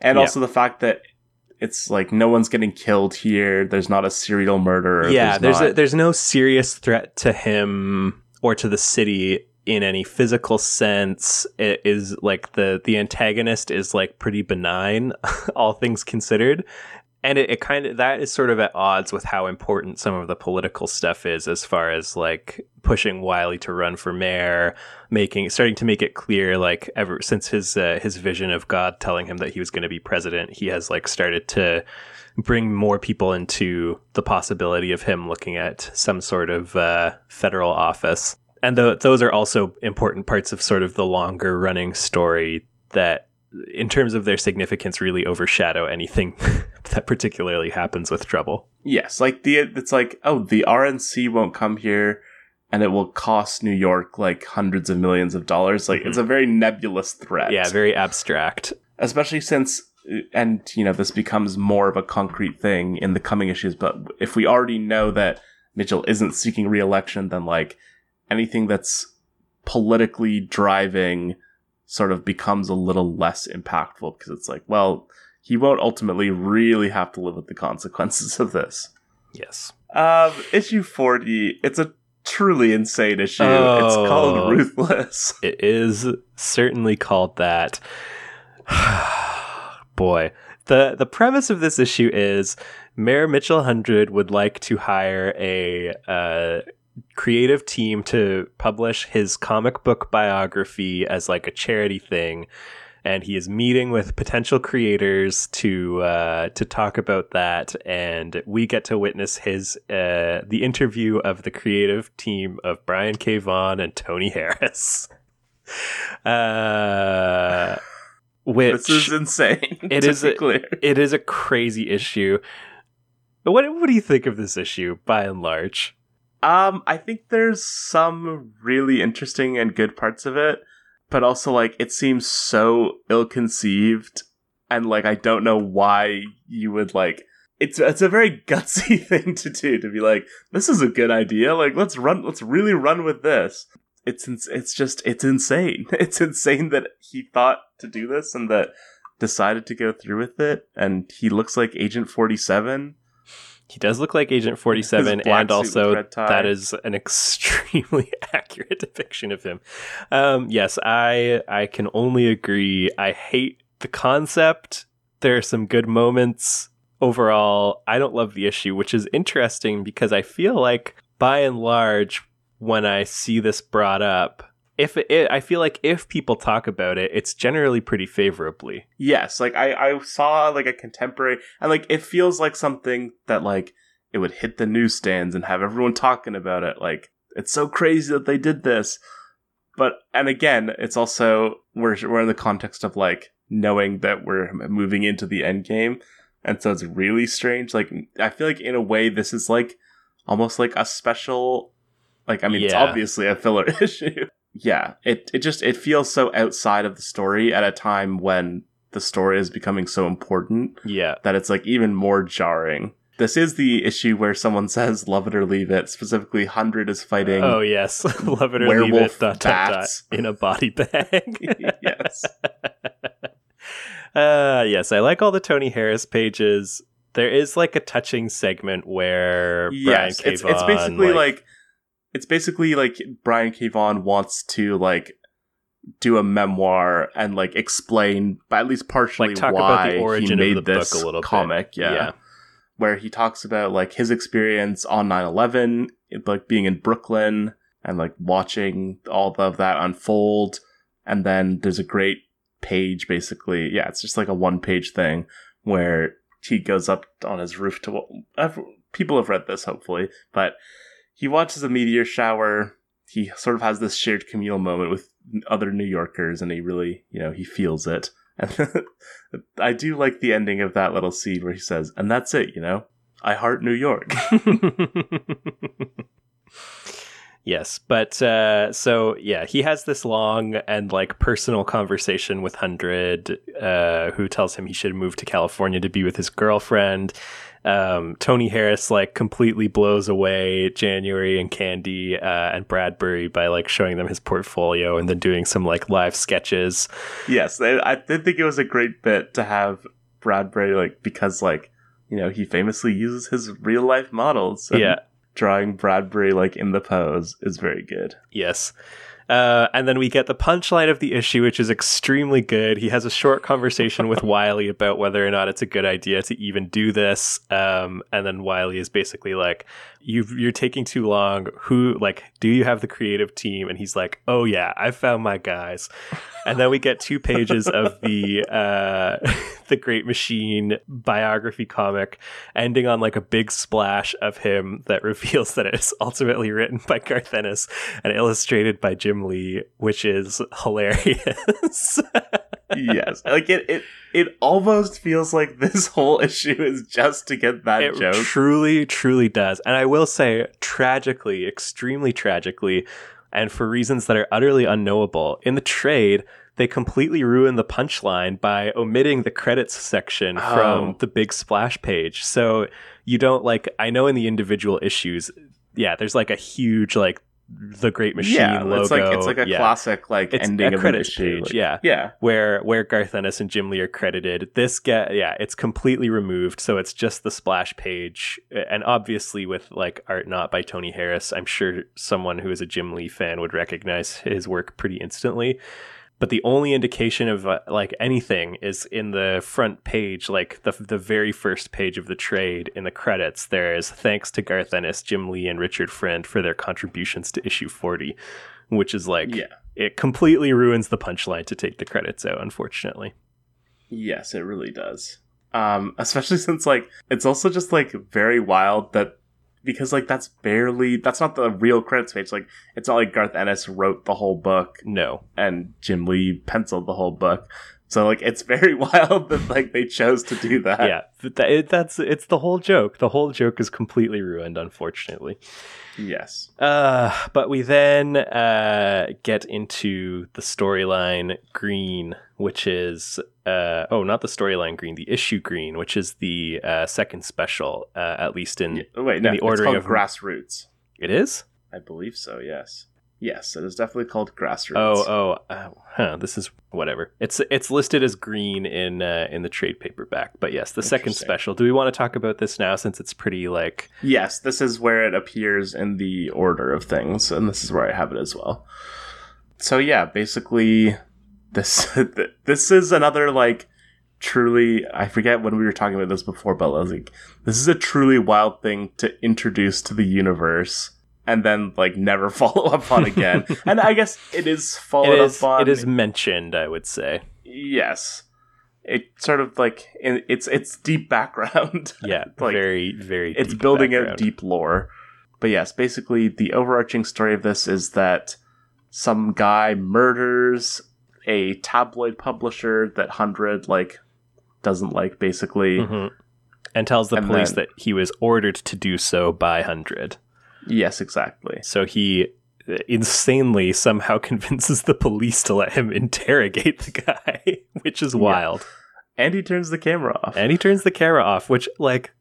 And Yeah. also the fact that it's like no one's getting killed here. There's not a serial murderer. yeah, there's not- a, there's no serious threat to him or to the city in any physical sense. It is like the the antagonist is like pretty benign, all things considered. And it, it kind of that is sort of at odds with how important some of the political stuff is, as far as like pushing Wylie to run for mayor, making starting to make it clear, like ever since his uh, his vision of God telling him that he was going to be president, he has like started to bring more people into the possibility of him looking at some sort of uh, federal office. And tho- those are also important parts of sort of the longer running story that, in terms of their significance, really overshadow anything that particularly happens with Trouble. Yes, like the it's like oh the RNC won't come here and it will cost New York like hundreds of millions of dollars. Like it's mm-hmm. a very nebulous threat. Yeah, very abstract. especially since and you know this becomes more of a concrete thing in the coming issues but if we already know that Mitchell isn't seeking re-election then like anything that's politically driving sort of becomes a little less impactful because it's like well he won't ultimately really have to live with the consequences of this Yes. um issue 40 it's a truly insane issue it's Oh. called ruthless It is certainly called that. Boy, the the premise of this issue is Mayor Mitchell Hundred would like to hire a uh, creative team to publish his comic book biography as like a charity thing, and he is meeting with potential creators to uh, to talk about that. And we get to witness his uh, the interview of the creative team of Brian K. Vaughan and Tony Harris. Uh, which this is insane It is a- clear it is a crazy issue. What what do you think of this issue by and large? Um, I think there's some really interesting and good parts of it, but also like it seems so ill-conceived and like I don't know why you would like it's it's a very gutsy thing to do to be like this is a good idea. Like let's run let's really run with this. It's it's just it's insane. It's insane that he thought to do this and that decided to go through with it and he looks like agent 47 he does look like Agent 47, and also that is an extremely accurate depiction of him. Um, yes, I I can only agree. I hate the concept. There are some good moments. Overall, I don't love the issue, which is interesting because I feel like by and large, when I see this brought up, if it, I feel like if people talk about it, it's generally pretty favorably. Yes, like I I saw like a contemporary and like it feels like something that like it would hit the newsstands and have everyone talking about it. Like it's so crazy that they did this. But and again, it's also we're we're in the context of like knowing that we're moving into the end game, and so it's really strange. Like I feel like in a way this is like almost like a special. Like I mean, yeah. it's obviously a filler issue yeah, it it just it feels so outside of the story at a time when the story is becoming so important. Yeah. That it's like even more jarring. This is the issue where someone says "love it or leave it." Specifically, Hundred is fighting. Oh yes, love it or leave it. Dot, dot, dot, in a body bag. yes. Uh, yes, I like all the Tony Harris pages. There is like a touching segment where yes, Brian it's, it's basically like, like it's basically like Brian K. Vaughan wants to like do a memoir and like explain, but at least partially like, talk why about the origin he made of the this book a little comic. Bit. Yeah. yeah. Where he talks about like his experience on 9-11, like being in Brooklyn and like watching all of that unfold. And then there's a great page basically. Yeah, it's just like a one page thing where he goes up on his roof to people have read this hopefully, but he watches a meteor shower. He sort of has this shared communal moment with other New Yorkers, and he really, you know, he feels it. And I do like the ending of that little scene where he says, "And that's it, you know, I heart New York." Yes, but uh, so yeah, he has this long and like personal conversation with Hundred, uh, who tells him he should move to California to be with his girlfriend. Um, Tony Harris like completely blows away January and Candy uh, and Bradbury by like showing them his portfolio and then doing some like live sketches. Yes, I did think it was a great bit to have Bradbury like because like you know he famously uses his real life models. yeah drawing Bradbury like in the pose is very good. Yes. Uh, and then we get the punchline of the issue, which is extremely good. He has a short conversation with Wylie about whether or not it's a good idea to even do this. Um, and then Wylie is basically like, you you're taking too long. Who like do you have the creative team? And he's like, oh yeah, I found my guys. And then we get two pages of the uh, the Great Machine biography comic, ending on like a big splash of him that reveals that it is ultimately written by Garth Ennis and illustrated by Jim Lee, which is hilarious. yes, like it, it it almost feels like this whole issue is just to get that it joke. Truly, truly does. And I will say, tragically, extremely tragically, and for reasons that are utterly unknowable, in the trade, they completely ruin the punchline by omitting the credits section oh. from the big splash page. So you don't like, I know in the individual issues, yeah, there's like a huge like the Great Machine yeah, logo. It's like it's like a yeah. classic like it's ending a of credits page. Like, yeah, yeah, where where Garth Ennis and Jim Lee are credited. This get yeah, it's completely removed, so it's just the splash page, and obviously with like art not by Tony Harris. I'm sure someone who is a Jim Lee fan would recognize his work pretty instantly but the only indication of uh, like anything is in the front page like the the very first page of the trade in the credits there is thanks to Garth Ennis, Jim Lee and Richard Friend for their contributions to issue 40 which is like yeah. it completely ruins the punchline to take the credits out unfortunately. Yes, it really does. Um especially since like it's also just like very wild that because like that's barely that's not the real credits page. Like it's not like Garth Ennis wrote the whole book. No. And Jim Lee penciled the whole book. So like it's very wild that like they chose to do that. yeah, that, it, that's it's the whole joke. The whole joke is completely ruined, unfortunately. Yes. Uh, but we then uh, get into the storyline green, which is uh, oh, not the storyline green, the issue green, which is the uh, second special, uh, at least in Yeah, wait, no, the it's ordering called of- grassroots. it is. I believe so. Yes. Yes, it is definitely called grassroots. Oh, oh, uh, huh, this is whatever. It's it's listed as green in uh, in the trade paperback, but yes, the second special. Do we want to talk about this now since it's pretty like Yes, this is where it appears in the order of things, and this is where I have it as well. So yeah, basically, this this is another like truly. I forget when we were talking about this before, but I was like, this is a truly wild thing to introduce to the universe. And then, like, never follow up on again. and I guess it is followed it is up on. it is mentioned, I would say. yes. It sort of like in, it's it's deep background. Yeah, Like, very very. it's building out deep lore. But yes, basically the overarching story of this is that some guy murders a tabloid publisher that Hundred like doesn't like basically. Mhm. and tells the And police then- that he was ordered to do so by Hundred. Yes, exactly. So he insanely somehow convinces the police to let him interrogate the guy, which is Yeah. wild. And he turns the camera off. And he turns the camera off, which like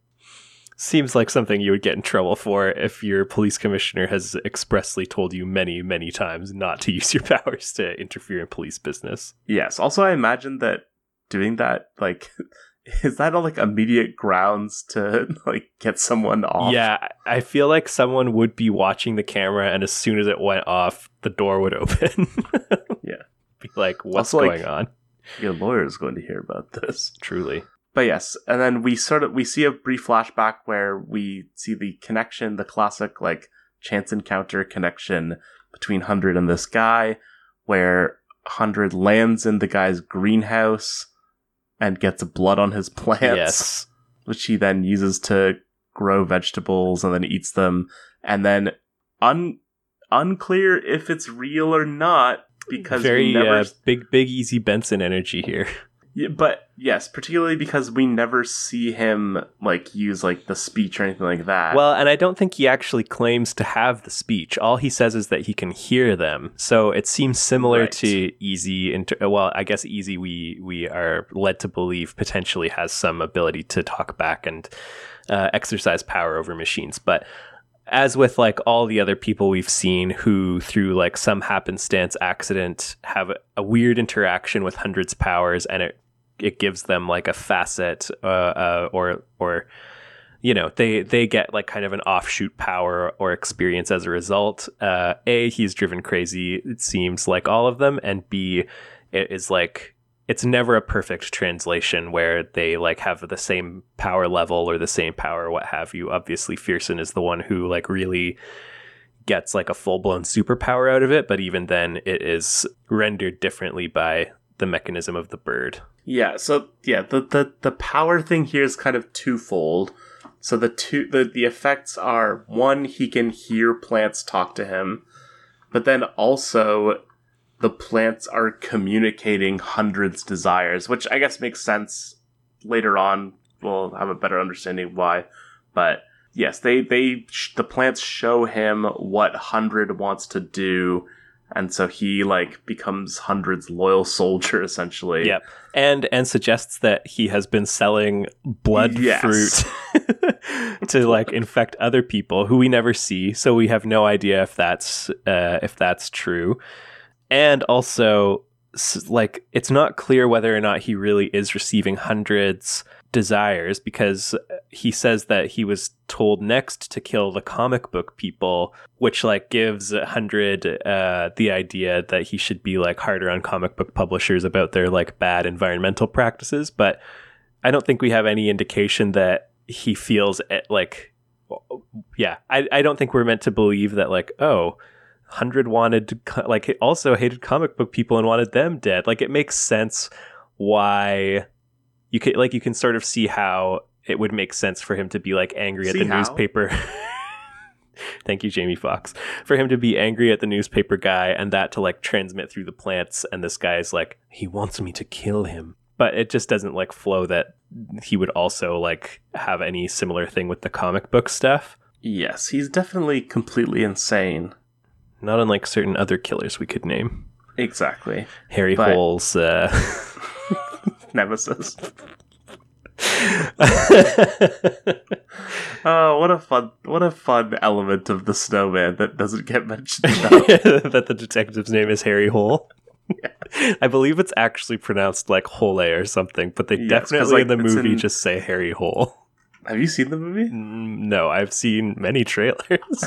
seems like something you would get in trouble for if your police commissioner has expressly told you many, many times not to use your powers to interfere in police business. yes. Also I imagine that doing that like is that on like immediate grounds to like get someone off? Yeah, I feel like someone would be watching the camera, and as soon as it went off, the door would open. Yeah. Be like, what's Also, like- going on? Your lawyer is going to hear about this. Truly. But yes, and then we sort of we see a brief flashback where we see the connection, the classic like chance encounter connection between Hundred and this guy, where Hundred lands in the guy's greenhouse and gets blood on his plants, Yes. which he then uses to grow vegetables and then eats them, and then un unclear if it's real or not because we Very never uh, big, big, easy Benson energy here. yeah, but yes, particularly because we never see him like use like the speech or anything like that. Well, and I don't think he actually claims to have the speech. All he says is that he can hear them. So it seems similar Right. to Easy. Inter- well, I guess Easy we we are led to believe potentially has some ability to talk back and uh, exercise power over machines, but. As with like all the other people we've seen who, through like some happenstance accident, have a, a weird interaction with hundreds powers, and it it gives them like a facet uh, uh, or or you know they they get like kind of an offshoot power or experience as a result. Uh a he's driven crazy it seems like all of them and b it is like it's never a perfect translation where they like have the same power level or the same power what have you. Obviously pherson is the one who like really gets like a full-blown superpower out of it but even then it is rendered differently by the mechanism of the bird yeah, so yeah, the, the the power thing here is kind of twofold. So the two the the effects are one, he can hear plants talk to him, but then also the plants are communicating hundreds desires, which I guess makes sense later on. We'll have a better understanding why, but yes, they they the plants show him what hundred wants to do, and so he like becomes hundred's loyal soldier essentially. Yep. And and suggests that he has been selling blood Yes. fruit to like infect other people who we never see, so we have no idea if that's uh, if that's true. And also like it's not clear whether or not he really is receiving hundreds desires because he says that he was told next to kill the comic book people which like gives hundred uh the idea that he should be like harder on comic book publishers about their like bad environmental practices. But i don't think we have any indication that he feels it like yeah i, I don't think we're meant to believe that like oh hundred wanted like also hated comic book people and wanted them dead. Like it makes sense why you can like you can sort of see how it would make sense for him to be like angry at See the how? newspaper Thank you, Jamie Foxx, For him to be angry at the newspaper guy and that to like transmit through the plants, and this guy is like, he wants me to kill him. But it just doesn't like flow that he would also like have any similar thing with the comic book stuff. Yes, he's definitely completely insane. Not unlike certain other killers we could name. Exactly. Harry But- Hole's uh Nemesis. Oh, what a fun what a fun element of the snowman that doesn't get mentioned that the detective's name is Harry Hole. I believe it's actually pronounced like Hole or something, but they Yes, definitely like, in the movie in- just say Harry Hole. Have you seen the movie? Mm, No, I've seen many trailers.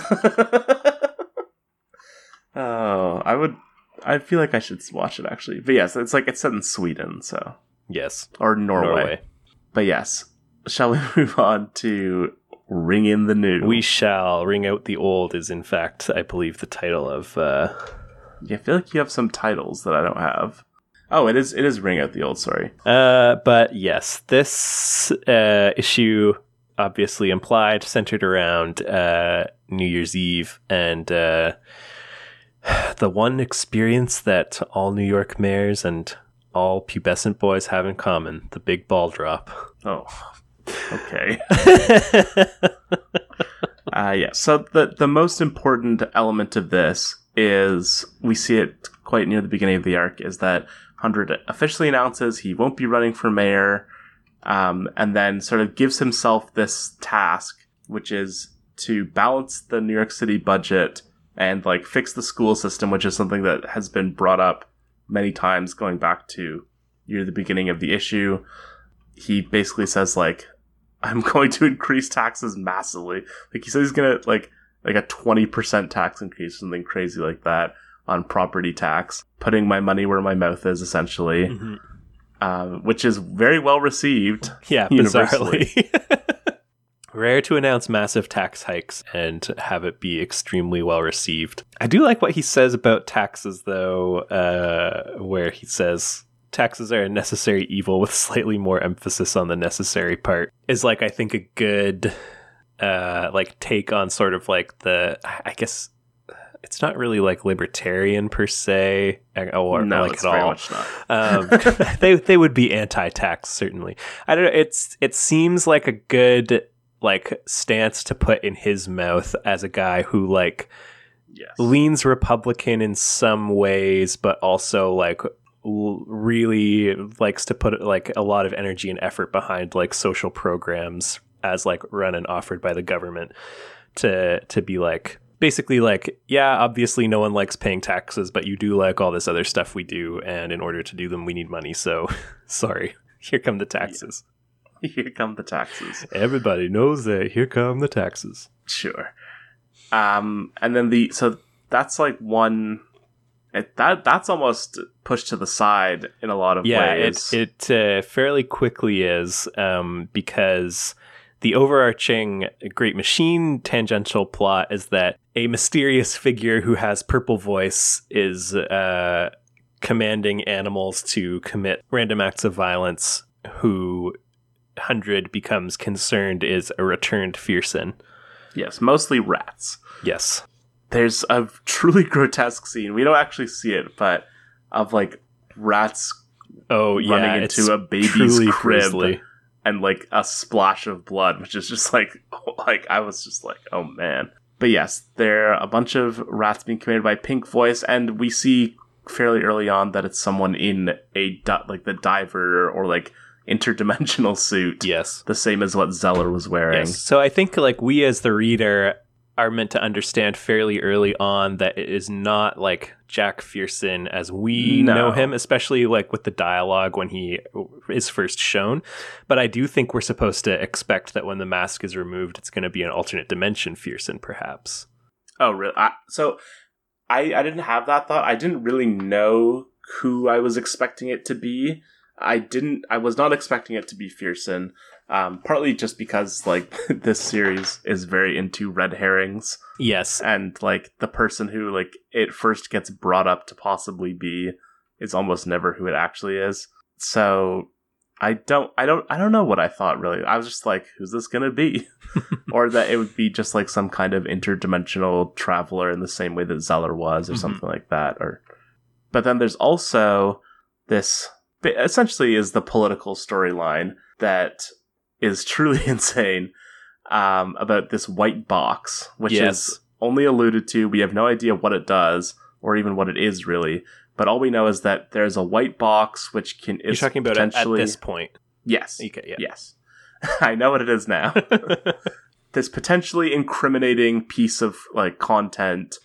oh, I would I feel like I should watch it actually. But yes, it's like it's set in Sweden, so yes, or Norway. Norway. But yes, shall we move on to ring in the new? We shall ring out the old is in fact, I believe, the title of. Uh, Yeah, I feel like you have some titles that I don't have. Oh, it is. It is ring out the old. Sorry. uh, but yes, this uh, issue obviously implied centered around uh, New Year's Eve and uh, the one experience that all New York mayors and all pubescent boys have in common: the big ball drop. Oh, okay. Uh, yeah. So the the most important element of this is we see it quite near the beginning of the arc is that Hundred officially announces he won't be running for mayor, um, and then sort of gives himself this task, which is to balance the New York City budget and like fix the school system, which is something that has been brought up many times going back to near the beginning of the issue. He basically says like I'm going to increase taxes massively. Like he says he's gonna like like a twenty percent tax increase, something crazy like that on property tax, putting my money where my mouth is essentially, um, which is very well received. Yeah, Universally. Rare to announce massive tax hikes and have it be extremely well received. I do like what he says about taxes, though, uh, where he says taxes are a necessary evil with slightly more emphasis on the necessary part. Is like I think a good uh like take on sort of like the I guess it's not really like libertarian per se or no, like it's at very all much not. um, they they would be anti-tax certainly. I don't know. It's it seems like a good like stance to put in his mouth as a guy who like Yes. leans Republican in some ways, but also like l- really likes to put like a lot of energy and effort behind like social programs as like run and offered by the government to to be like basically like yeah obviously no one likes paying taxes but you do like all this other stuff we do and in order to do them we need money so sorry. Here come the taxes Here come the taxes. everybody knows that here come the taxes Sure. Um, and then the so that's like one. It, that that's almost pushed to the side in a lot of yeah ways. it it uh, fairly quickly is um, because the overarching great machine tangential plot is that a mysterious figure who has purple voice is uh, commanding animals to commit random acts of violence who hundred becomes concerned is a returned pherson yes, mostly rats. yes there's a truly grotesque scene. We don't actually see it, but of like rats oh yeah running into a baby's crib and like a splash of blood, which is just like like I was just like, oh man. But yes, there are a bunch of rats being committed by Pink Voice, and we see fairly early on that it's someone in a like the diver or like interdimensional suit, yes the same as what Zeller was wearing. Yes. So I think like we as the reader are meant to understand fairly early on that it is not like Jack Pherson as we No. know him, especially like with the dialogue when he is first shown. But I do think we're supposed to expect that when the mask is removed, it's going to be an alternate dimension Pherson, perhaps. Oh, really? I, so I I didn't have that thought. I didn't really know who I was expecting it to be. I didn't. I was not expecting it to be Pherson. Um, partly just because like this series is very into red herrings, Yes. and like the person who like it first gets brought up to possibly be is almost never who it actually is. So I don't I don't I don't know what I thought really. I was just like, who's this gonna be? or that it would be just like some kind of interdimensional traveler in the same way that Zeller was, or Mhm. something like that. Or but then there's also this essentially is the political storyline that is truly insane um, about this white box, which Yes. is only alluded to. We have no idea what it does or even what it is really. But all we know is that there's a white box which can You're is talking about at this point. yes Okay, yeah. yes I know what it is now. this potentially incriminating piece of like content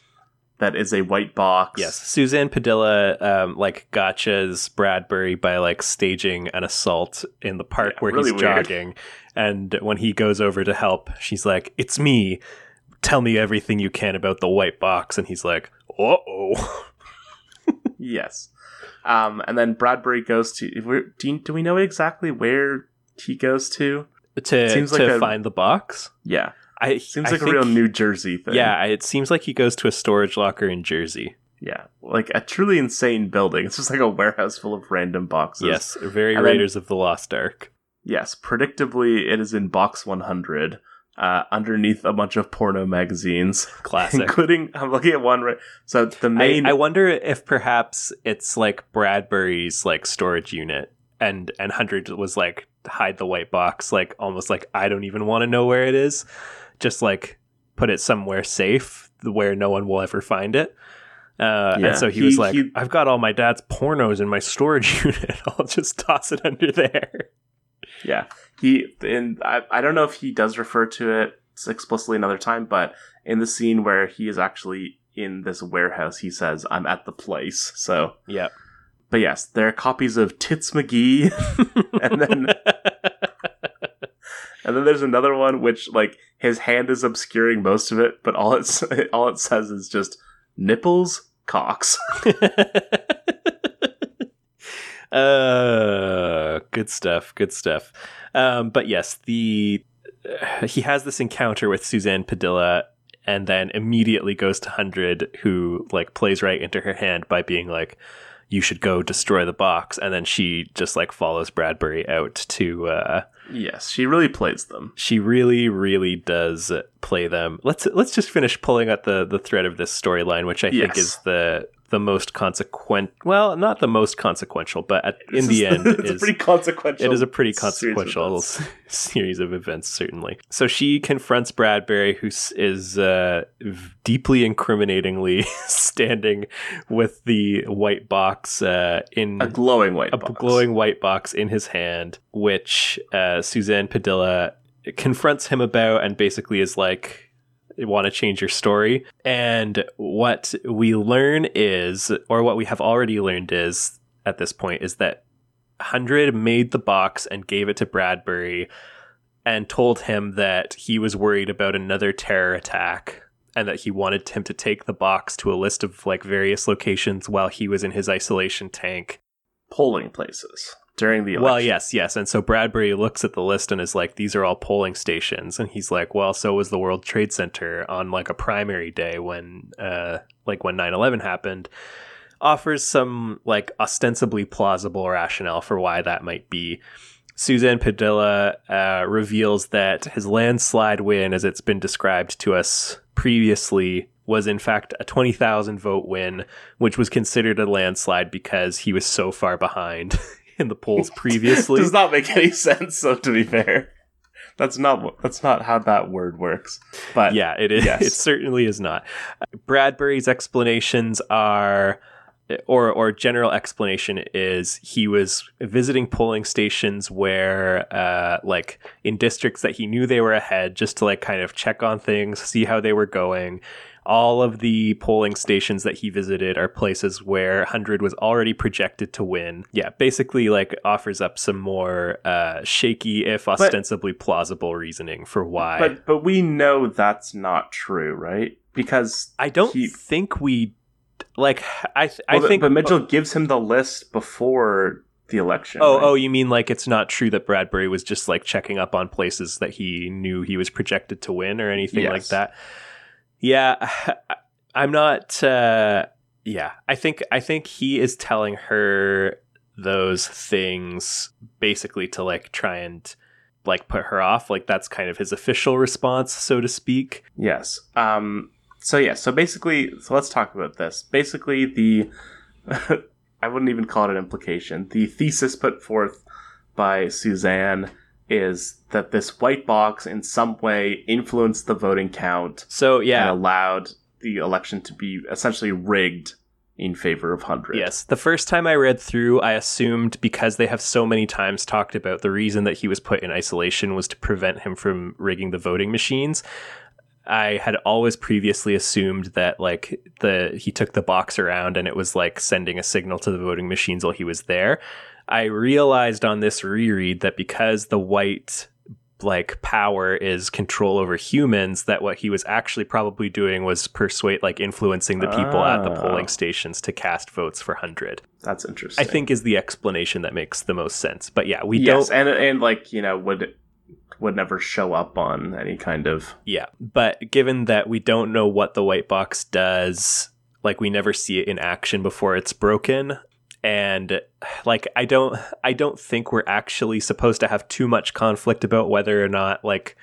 that is a white box. Yes, Suzanne Padilla um, like gotchas Bradbury by like staging an assault in the park Yeah, where really he's weird. jogging, and when he goes over to help, she's like, "It's me. Tell me everything you can about the white box." And he's like, "Uh oh." Yes. Um, and then Bradbury goes to. Do, you- do we know exactly where he goes to? to Seems like to a- find the box. Yeah, I seems I like a real New Jersey thing. Yeah, it seems like he goes to a storage locker in Jersey. yeah, like a truly insane building. It's just like a warehouse full of random boxes. Yes, very And then- Raiders of the Lost Ark. Yes, predictably, it is in box 100, uh, underneath a bunch of porno magazines, Classic. including. I'm looking at one right. So the main. I, I wonder if perhaps it's like Bradbury's like storage unit, and and hundred was like hide the white box, like almost like I don't even want to know where it is, just like put it somewhere safe where no one will ever find it. Uh, Yeah, and so he, he- was like, he- "I've got all my dad's pornos in my storage unit. I'll just toss it under there." Yeah, he and I, I don't know if he does refer to it explicitly another time, but in the scene where he is actually in this warehouse, he says, "I'm at the place." So, Yeah. but yes, there are copies of Tits McGee, and then and then there's another one which like his hand is obscuring most of it, but all it's all it says is just nipples, cocks. uh, good stuff. Good stuff. Um, but yes, the uh, he has this encounter with Suzanne Padilla, and then immediately goes to Hundred, who like plays right into her hand by being like, "You should go destroy the box," and then she just like follows Bradbury out to. Uh, yes, she really plays them. she really, really does play them. Let's let's just finish pulling at the the thread of this storyline, which I think is the the most consequent. Well, not the most consequential, but at, in the end, it's is a pretty consequential. it is a pretty series of consequential series of events, certainly. So she confronts Bradbury, who is uh, deeply incriminatingly standing with the white box uh, in a glowing white a box. glowing white box in his hand, which uh, Suzanne Padilla confronts him about and basically is like, want to change your story. And what we learn is, or what we have already learned is, at this point, is that Hundred made the box and gave it to Bradbury and told him that he was worried about another terror attack and that he wanted him to take the box to a list of like various locations while he was in his isolation tank polling places during the election. well, yes, yes. And so Bradbury looks at the list and is like, these are all polling stations. And he's like, well, so was the World Trade Center on like a primary day when, uh, like when 9 11 happened. Offers some like ostensibly plausible rationale for why that might be. Suzanne Padilla uh, reveals that his landslide win, as it's been described to us previously, was in fact a 20,000 vote win, which was considered a landslide because he was so far behind in the polls previously. does not make any sense. So to be fair, that's not that's not how that word works. But yeah, it is. Yes. It certainly is not. Bradbury's explanations are, or or general explanation is he was visiting polling stations where, uh, like in districts that he knew they were ahead, just to like kind of check on things, see how they were going. All of the polling stations that he visited are places where Hundred was already projected to win. Yeah, basically, like offers up some more uh, shaky, if ostensibly plausible, reasoning for why. but but we know that's not true, right? Because I don't he- think we like. I th- well, I think. but Mitchell gives him the list before the election. Oh, right? oh, you mean like it's not true that Bradbury was just like checking up on places that he knew he was projected to win or anything like that? Yeah, I'm not. Uh, yeah, I think I think he is telling her those things basically to like try and like put her off. Like that's kind of his official response, so to speak. Yes. Um. So yeah. So basically, so let's talk about this. Basically, the I wouldn't even call it an implication. The thesis put forth by Suzanne is that this white box in some way influenced the voting count So yeah, and allowed the election to be essentially rigged in favor of hundred. Yes. The first time I read through, I assumed because they have so many times talked about the reason that he was put in isolation was to prevent him from rigging the voting machines. I had always previously assumed that like the he took the box around and it was like sending a signal to the voting machines while he was there. I realized on this reread that because the white like power is control over humans that what he was actually probably doing was persuade like influencing the people at the Ah. polling stations to cast votes for 100 That's interesting. i think is the explanation that makes the most sense but yeah we yes, don't and and like you know would would never show up on any kind of yeah but given that we don't know what the white box does like we never see it in action before it's broken and like i don't i don't think we're actually supposed to have too much conflict about whether or not like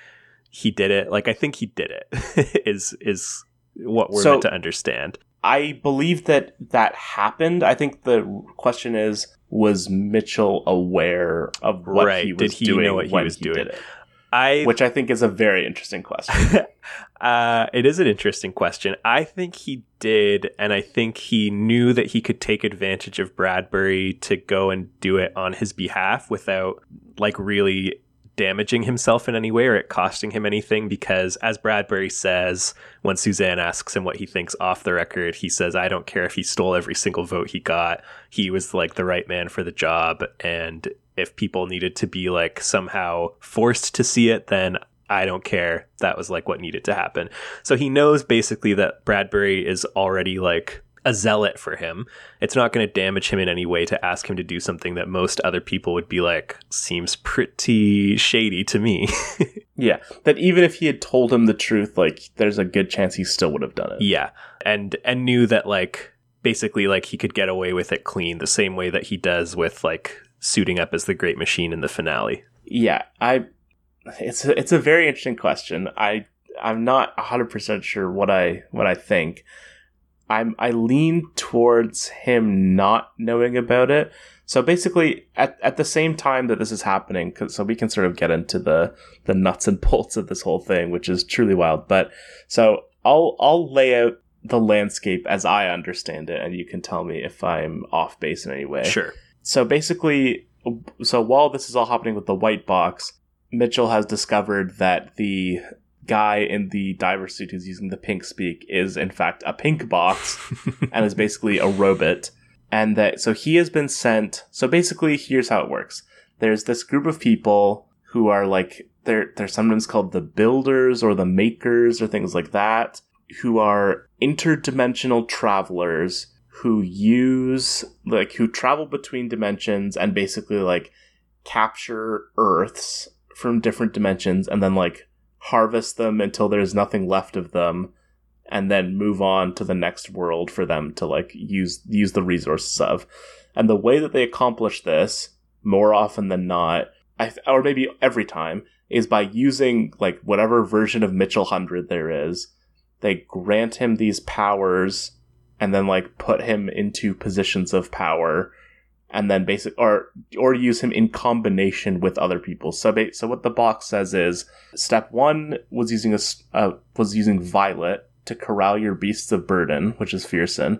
he did it like i think he did it is is what we're So- meant to understand I believe that that happened. I think the question is was Mitchell aware of what Right. he Did was he doing know what he was he doing? did it? I Which I think is a very interesting question. uh, it is an interesting question. I think he did, and I think he knew that he could take advantage of Bradbury to go and do it on his behalf without like really damaging himself in any way or it costing him anything because as Bradbury says when Suzanne asks him what he thinks off the record he says I don't care if he stole every single vote he got he was like the right man for the job and if people needed to be like somehow forced to see it then I don't care. That was like what needed to happen. So he knows basically that Bradbury is already like a zealot for him. It's not going to damage him in any way to ask him to do something that most other people would be like, seems pretty shady to me. yeah, that even if he had told him the truth, like there's a good chance he still would have done it. yeah. And and knew that like basically like he could get away with it clean the same way that he does with like suiting up as the great machine in the finale. Yeah, I. It's a, it's a very interesting question. I I'm not hundred percent sure what I what I think. I'm I lean towards him not knowing about it. So basically, at at the same time that this is happening, 'cause- so we can sort of get into the the nuts and bolts of this whole thing, which is truly wild. But so I'll I'll lay out the landscape as I understand it, and you can tell me if I'm off base in any way Sure. So basically so while this is all happening with the white box mitchell has discovered that the guy in the diver suit who's using the pink speak is in fact a pink box and is basically a robot. And that so he has been sent so basically here's how it works. There's this group of people who are like they're they're sometimes called the builders or the makers or things like that who are interdimensional travelers who use like who travel between dimensions and basically like capture earths from different dimensions and then like harvest them until there's nothing left of them and then move on to the next world for them to like use use the resources of. And the way that they accomplish this more often than not I or maybe every time is by using like whatever version of Mitchell 100 there is they grant him these powers and then like put him into positions of power and then basic or or use him in combination with other people. So ba- so what the box says is step 1 was using a uh, was using violet to corral your beasts of burden which is pherson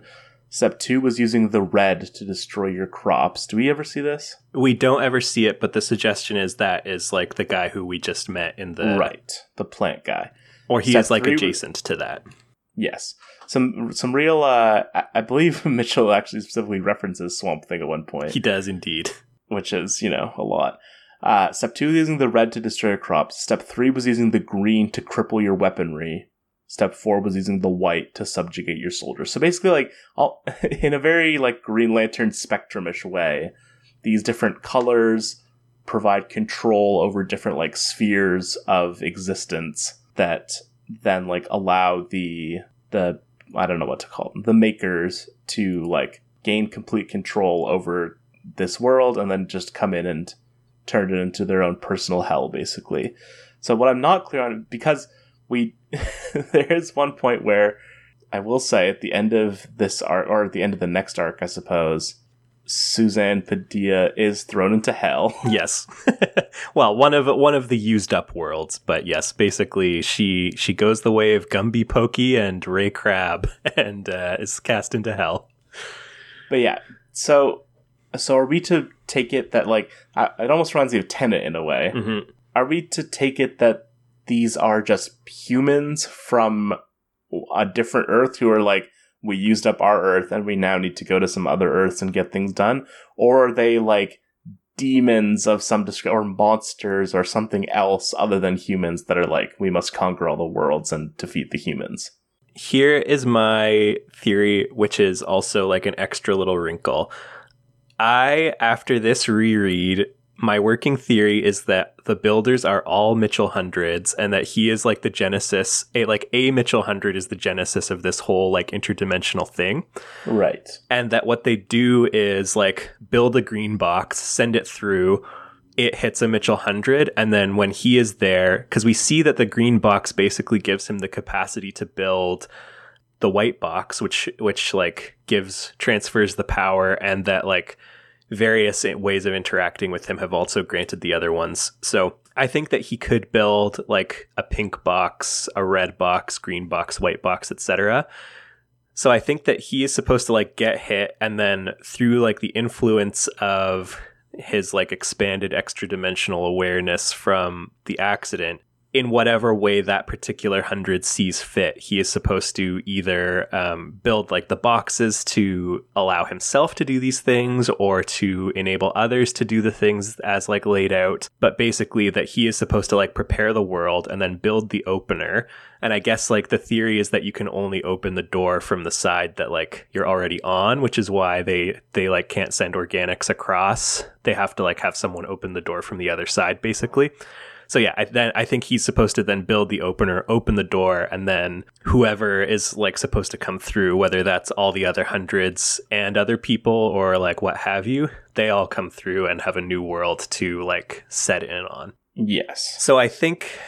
step 2 was using the red to destroy your crops. Do we ever see this? We don't ever see it, but the suggestion is that is like the guy who we just met in the right. The plant guy. Or he Step is like adjacent to that. Yes. Some some real uh I- believe Mitchell actually specifically references Swamp Thing at one point, He does indeed. which is, you know, a lot. Uh step 2 was using the red to destroy your crops. Step 3 was using the green to cripple your weaponry. Step 4 was using the white to subjugate your soldiers. So basically like all, in a very like Green Lantern spectrumish way, these different colors provide control over different like spheres of existence that then like allow the the I don't know what to call them the makers to like gain complete control over this world and then just come in and turn it into their own personal hell, basically. So what I'm not clear on because we there is one point where I will say at the end of this arc or at the end of the next arc, I suppose, Suzanne Padilla is thrown into hell. Yes. well, one of one of the used up worlds, but yes, basically she she goes the way of Gumby Pokey and Ray Crab and uh, is cast into hell. But yeah, so so are we to take it that like I, it almost reminds me of Tenet in a way? Mm-hmm. Are we to take it that these are just humans from a different Earth who are like we used up our Earth and we now need to go to some other Earths and get things done, or are they like demons of some descri- or monsters or something else other than humans that are like we must conquer all the worlds and defeat the humans? Here is my theory, which is also like an extra little wrinkle. I, after this reread, my working theory is that the builders are all Mitchell hundreds and that he is like the genesis a like a Mitchell hundred is the genesis of this whole like interdimensional thing. Right. And that what they do is like build a green box, send it through, it hits a Mitchell 100 and then when he is there cuz we see that the green box basically gives him the capacity to build the white box which which like gives transfers the power and that like various ways of interacting with him have also granted the other ones. So I think that he could build like a pink box, a red box, green box, white box, etc. So I think that he is supposed to like get hit and then through like the influence of his like expanded extra dimensional awareness from the accident, in whatever way that particular hundred sees fit, he is supposed to either um, build like the boxes to allow himself to do these things or to enable others to do the things as like laid out. But basically, that he is supposed to like prepare the world and then build the opener. And I guess like the theory is that you can only open the door from the side that like you're already on, which is why they they like can't send organics across. They have to like have someone open the door from the other side, basically. So yeah, I, then I think he's supposed to then build the opener, open the door, and then whoever is like supposed to come through, whether that's all the other hundreds and other people or like what have you, they all come through and have a new world to like set in on. Yes. So I think,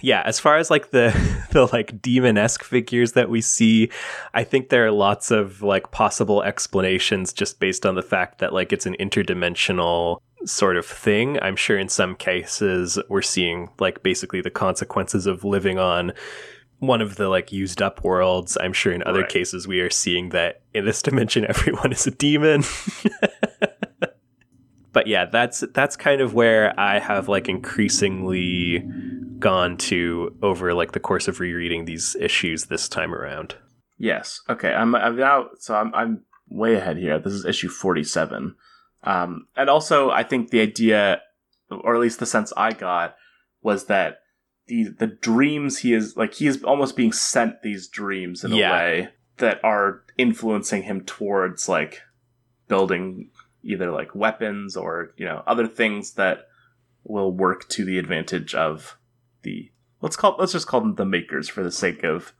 yeah, as far as like the the like demon esque figures that we see, I think there are lots of like possible explanations just based on the fact that like it's an interdimensional sort of thing. I'm sure in some cases we're seeing like basically the consequences of living on one of the like used up worlds. I'm sure in other Right. cases we are seeing that in this dimension everyone is a demon. but yeah, that's that's kind of where I have like increasingly gone to over like the course of rereading these issues this time around. Yes. Okay. I'm I'm now so I'm I'm way ahead here. This is issue 47. Um and also I think the idea or at least the sense I got was that the the dreams he is like he is almost being sent these dreams in Yeah. a way that are influencing him towards like building either like weapons or you know other things that will work to the advantage of the let's call let's just call them the makers for the sake of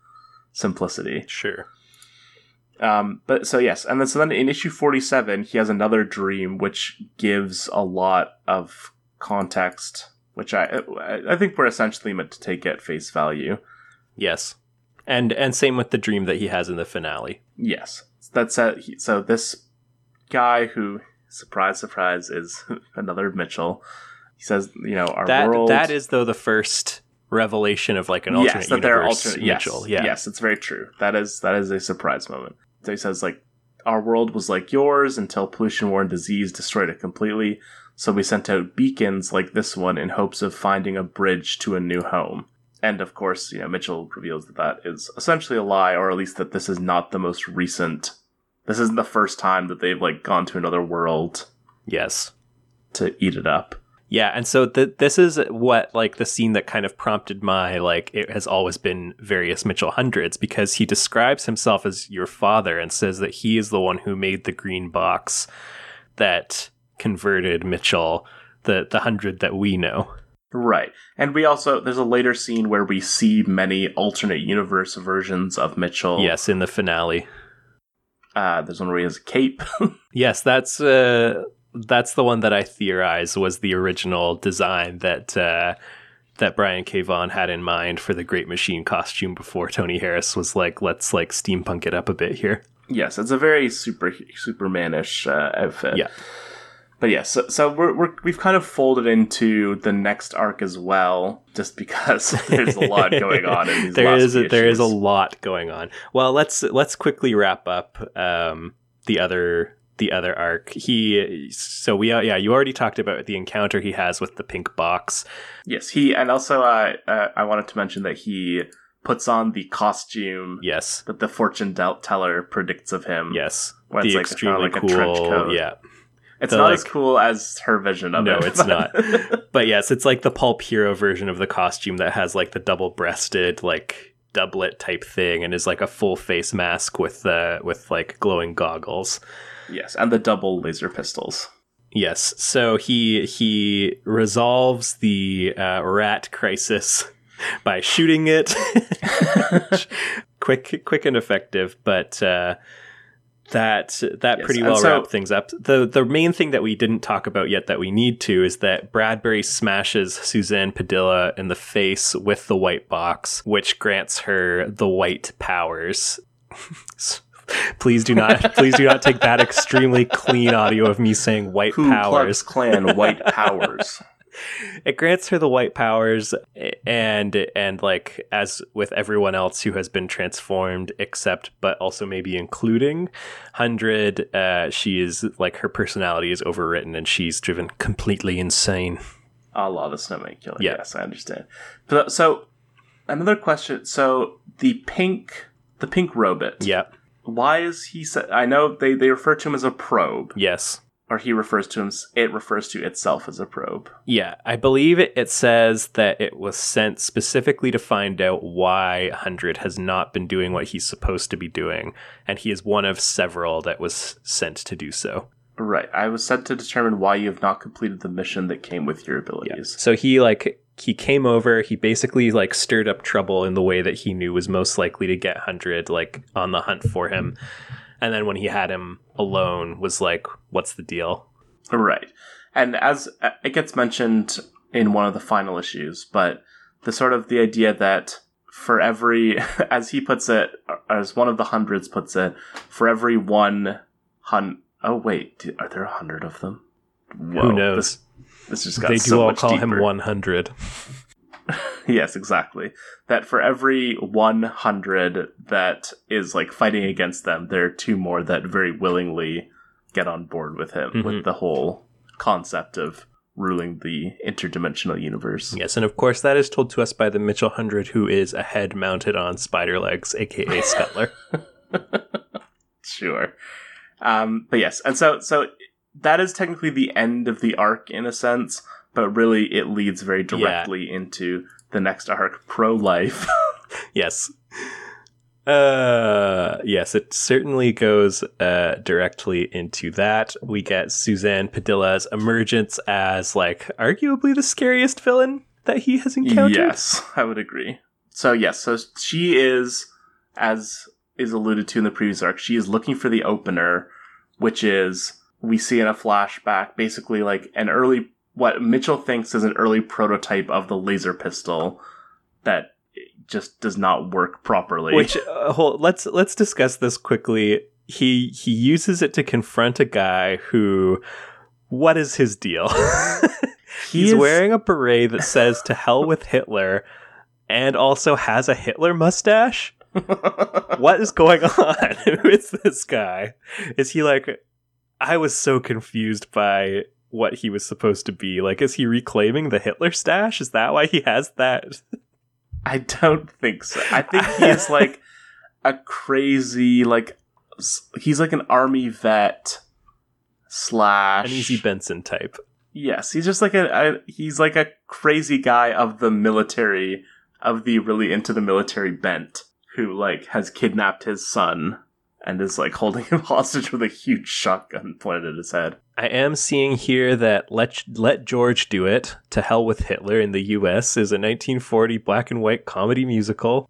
simplicity. Sure. Um, but so yes, and then so then in issue forty seven, he has another dream which gives a lot of context, which I I think we're essentially meant to take at face value. Yes. And and same with the dream that he has in the finale. Yes, that's uh, so this guy who surprise surprise is another Mitchell. He says, you know, our that world. that is though the first revelation of like an alternate yes, that universe alternate. Yes, Mitchell. Yeah. yes, it's very true. That is that is a surprise moment. So he says like our world was like yours until pollution, war, and disease destroyed it completely. So we sent out beacons like this one in hopes of finding a bridge to a new home. And of course, you know, Mitchell reveals that that is essentially a lie, or at least that this is not the most recent. This isn't the first time that they've like gone to another world Yes. to eat it up. Yeah, and so th- this is what like the scene that kind of prompted my like it has always been various Mitchell hundreds because he describes himself as your father and says that he is the one who made the green box that converted Mitchell the the hundred that we know. Right. And we also there's a later scene where we see many alternate universe versions of Mitchell. Yes, in the finale. Uh, there's one where he has a cape. Yes, that's uh that's the one that I theorize was the original design that uh, that Brian K. Vaughan had in mind for the Great Machine costume before Tony Harris was like, let's like steampunk it up a bit here. Yes, it's a very super Supermanish uh, outfit. Yeah. But yes, so, so we're, we're we've kind of folded into the next arc as well, just because there's a lot going on In these there last is a, there is a lot going on. Well, let's let's quickly wrap up um, the other the other arc. He so we uh, yeah you already talked about the encounter he has with the pink box. yes he and also uh, uh, I wanted to mention that he puts on the costume Yes, that the fortune teller predicts of him. yes, the like- extremely like a trench cool. coat. Yeah, it's the, not like- as cool as her vision of No, it. No, it's not. but yes, it's like the pulp hero version of the costume that has like the double breasted like doublet type thing and is like a full face mask with uh with like glowing goggles. yes, and the double laser pistols. Yes. So he he resolves the uh, rat crisis by shooting it. quick, quick and effective, but uh, that that Yes, pretty well so- wrapped things up. the The main thing that we didn't talk about yet that we need to is that Bradbury smashes Suzanne Padilla in the face with the white box, which grants her the white powers. please do not please do not take that extremely clean audio of me saying white Ku powers Klan white powers. it grants her the white powers and and like as with everyone else who has been transformed except but also maybe including 100 uh she is like her personality is overwritten and she's driven completely insane a la the Snowman Killer. Yeah. Yes, I understand. But, so another question. So the pink, the pink robot. yeah Why is he? Sa- I know they they refer to him as a probe, yes or he refers to him. It refers to itself as a probe. yeah i believe it, it says that it was sent specifically to find out why 100 has not been doing what he's supposed to be doing and he is one of several that was sent to do so Right. I was sent to determine why you have not completed the mission that came with your abilities. So he like he came over, he basically like stirred up trouble in the way that he knew was most likely to get 100 like on the hunt for him. And then when he had him alone was like what's the deal? Right. And as uh, it gets mentioned in one of the final issues, but the sort of the idea that for every, as he puts it, as one of the hundreds puts it, for every one hun, oh wait, are there a hundred of them? Whoa, Who knows? This, this just got They do so all call deeper. him 100. yes, exactly. That for every 100 that is like fighting against them, there are two more that very willingly get on board with him Mhm. with the whole concept of ruling the interdimensional universe. Yes, and of course that is told to us by the Mitchell 100 who is a head mounted on spider legs aka Scuttler. Sure. Um, but yes, and so so that is technically the end of the arc in a sense, but really it leads very directly into the next arc, pro life. yes. Uh yes, it certainly goes uh directly into that. We get Suzanne Padilla's emergence as like arguably the scariest villain that he has encountered. Yes, I would agree. So yes, so she is, as is alluded to in the previous arc, she is looking for the opener, which is we see in a flashback, basically like an early what Mitchell thinks is an early prototype of the laser pistol that just does not work properly. Which uh, hold, let's let's discuss this quickly. He he uses it to confront a guy who what is his deal? He He's is- wearing a beret that says to hell with Hitler and also has a Hitler mustache. what is going on? Who is this guy? Is he like I was so confused by what he was supposed to be. Like is he reclaiming the Hitler stash? Is that why he has that? I don't think so. I think he is like a crazy like he's like an army vet slash An easy Benson type. Yes, he's just like a, a he's like a crazy guy of the military of the really into the military bent who like has kidnapped his son and is like holding him hostage with a huge shotgun pointed at his head. I am seeing here that Let Let George Do It to Hell with Hitler in the US is a 1940 black and white comedy musical.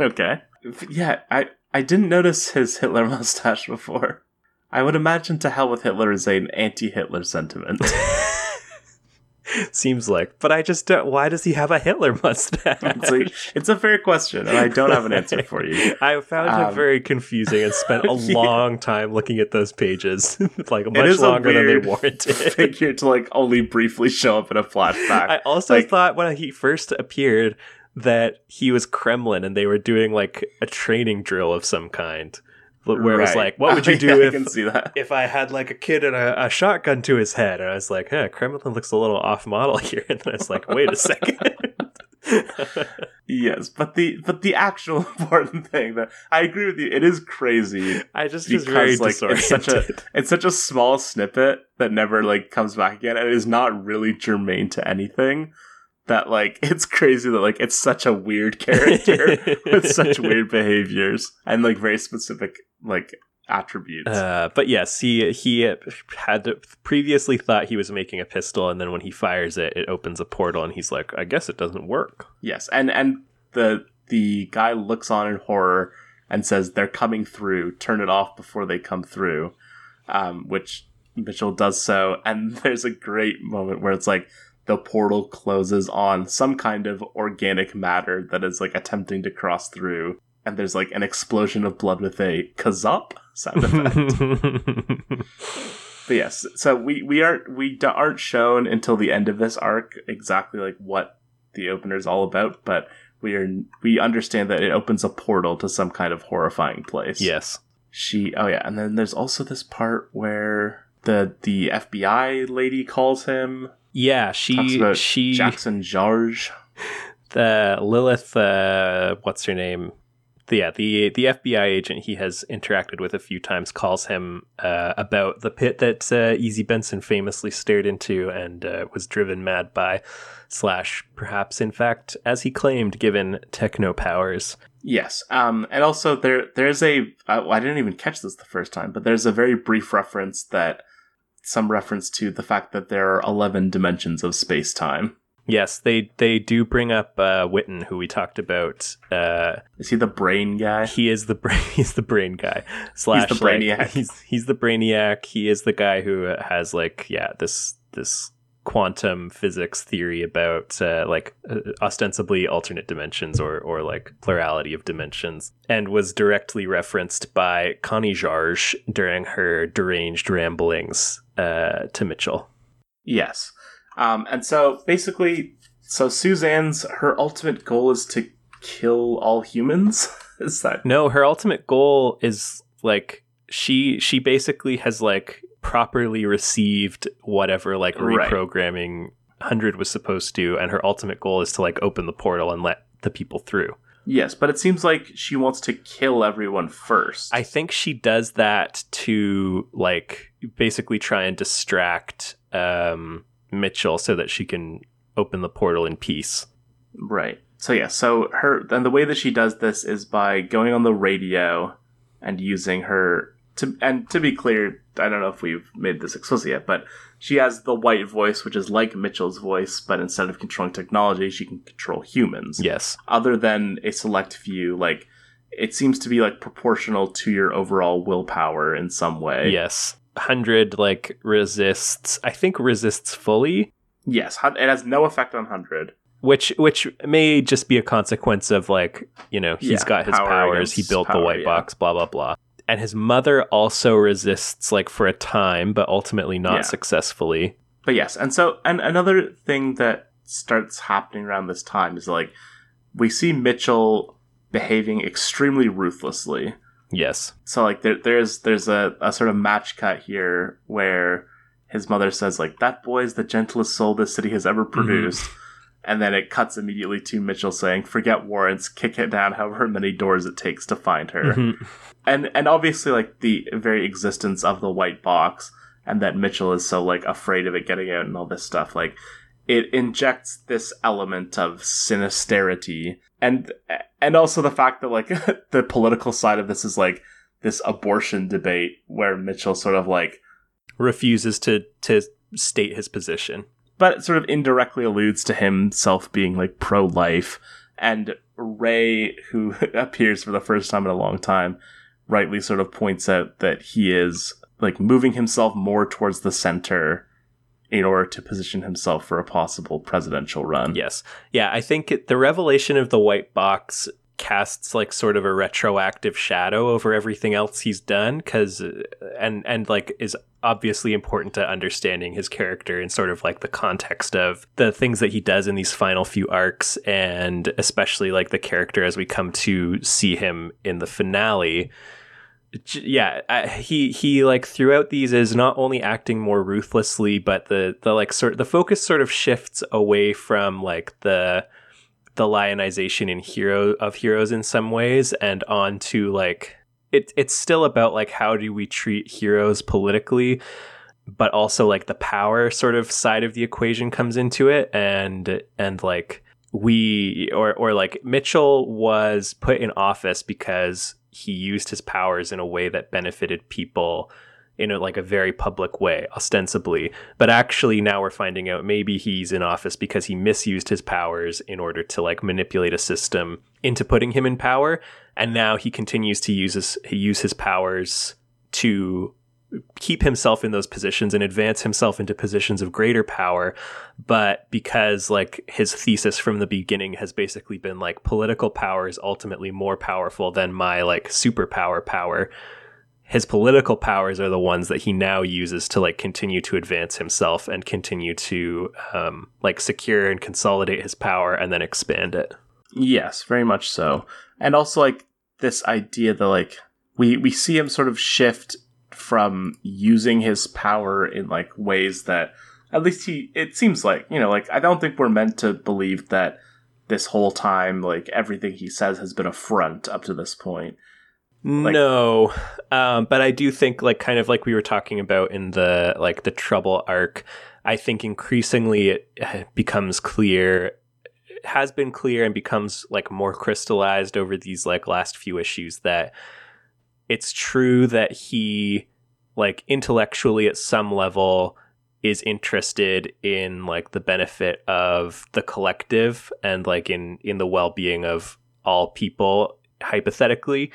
Okay. Yeah, I I didn't notice his Hitler mustache before. I would imagine to hell with Hitler is an anti-Hitler sentiment. Seems like, but I just don't. Why does he have a Hitler mustache? it's, like, it's a fair question, and I don't have an answer for you. I found Um, it very confusing and spent a Yeah. long time looking at those pages, like much longer than they warranted. Figure to like only briefly show up in a flashback. I also Like- thought when he first appeared that he was Kremlin and they were doing like a training drill of some kind, where it was like, "What would you do Yeah, I if can see that? if I had like a kid and a, a shotgun to his head?" And I was like, "Huh, Kremlin looks a little off model here." And then I was like, "Wait a second. Yes, but the but the actual important thing that I agree with you, it is crazy I just was very because like it's such a it's such a small snippet that never like comes back again and it is not really germane to anything that like it's crazy that like it's such a weird character with such weird behaviors and like very specific like attributes. Uh, but yes, he he had previously thought he was making a pistol, and then when he fires it, it opens a portal, and he's like, "I guess it doesn't work." yes and and the the guy looks on in horror and says they're coming through. Turn it off before they come through. Um which mitchell does so and there's a great moment where it's like the portal closes on some kind of organic matter that is like attempting to cross through and there's like an explosion of blood with a kazup sound effect. But yes so we we aren't we d- aren't shown until the end of this arc exactly like what the opener is all about but we are we understand that it opens a portal to some kind of horrifying place. Yes. she oh yeah and then there's also this part where the the fbi lady calls him Yeah, she she jackson george the Lilith uh what's her name? The, yeah, the the FBI agent he has interacted with a few times calls him uh, about the pit that uh, Easy Benson famously stared into and uh, was driven mad by, slash perhaps in fact as he claimed given techno powers. Yes, um, and also there there's a I, I didn't even catch this the first time, but there's a very brief reference that some reference to the fact that there are eleven dimensions of space time. Yes, they they do bring up uh, Witten, who we talked about. Uh, Is he the brain guy? he is the brain. He's the brain guy. Slash, the like, brainiac. he's he's the brainiac. He is the guy who has like yeah this this quantum physics theory about uh, like uh, ostensibly alternate dimensions or or like plurality of dimensions, and was directly referenced by Connie Jarge during her deranged ramblings uh, to Mitchell. Yes, um, and so basically, so Suzanne's her ultimate goal is to kill all humans. is that No, her ultimate goal is like she she basically has like properly received whatever like Right. reprogramming 100 was supposed to and her ultimate goal is to like open the portal and let the people through. Yes? But it seems like she wants to kill everyone first. I think she does that to like basically try and distract um Mitchell so that she can open the portal in peace. Right. So yeah, so her and the way that she does this is by going on the radio and using her to and to be clear, I don't know if we've made this explicit yet, but she has the white voice, which is like Mitchell's voice, but instead of controlling technology, she can control humans. Yes. Other than a select few, like it seems to be like proportional to your overall willpower in some way. Yes. 100 like resists I think resists fully Yes, it has no effect on hundred. which which may just be a consequence of like you know he's Yeah, got his power powers he built the white yeah. box blah blah blah and his mother also resists like for a time but ultimately not Yeah. successfully But yes, and so and another thing that starts happening around this time is like we see Mitchell behaving extremely ruthlessly. yes So like there there's there's a, a sort of match cut here where his mother says like that boy is the gentlest soul this city has ever mm-hmm. produced. And then it cuts immediately to Mitchell saying, "Forget warrants, kick it down however many doors it takes to find her." Mhm. and and obviously like the very existence of the white box and that Mitchell is so like afraid of it getting out and all this stuff like it injects this element of sinisterity and and also the fact that like the political side of this is like this abortion debate where Mitchell sort of like refuses to to state his position but it sort of indirectly alludes to himself being like pro life. And Ray, who appears for the first time in a long time, rightly sort of points out that he is like moving himself more towards the center in order to position himself for a possible presidential run. Yes. Yeah, I think the revelation of the white box casts like sort of a retroactive shadow over everything else he's done cuz uh, and and like is obviously important to understanding his character and sort of like the context of the things that he does in these final few arcs and especially like the character as we come to see him in the finale. Yeah I, he he like throughout these is not only acting more ruthlessly but the the like sort the focus sort of shifts away from like the the lionization in hero of heroes in some ways and on to like it, it's still about like how do we treat heroes politically but also like the power sort of side of the equation comes into it. And and like we or or like Mitchell was put in office because he used his powers in a way that benefited people in a, like a very public way, ostensibly. But actually, now we're finding out maybe he's in office because he misused his powers in order to like manipulate a system into putting him in power. And now he continues to use his use his powers to keep himself in those positions and advance himself into positions of greater power but because like his thesis from the beginning has basically been like political power is ultimately more powerful than my like superpower power his political powers are the ones that he now uses to like continue to advance himself and continue to um, like secure and consolidate his power and then expand it. Yes, very much so. And also like this idea that like we we see him sort of shift from using his power in like ways that at least he it seems like, you know, like I don't think we're meant to believe that this whole time like everything he says has been a front up to this point like, no, um, but I do think, like, kind of like we were talking about in the like the trouble arc. I think increasingly it becomes clear, has been clear, and becomes like more crystallized over these like last few issues that it's true that he, like, intellectually at some level is interested in like the benefit of the collective and like in in the well-being of all people hypothetically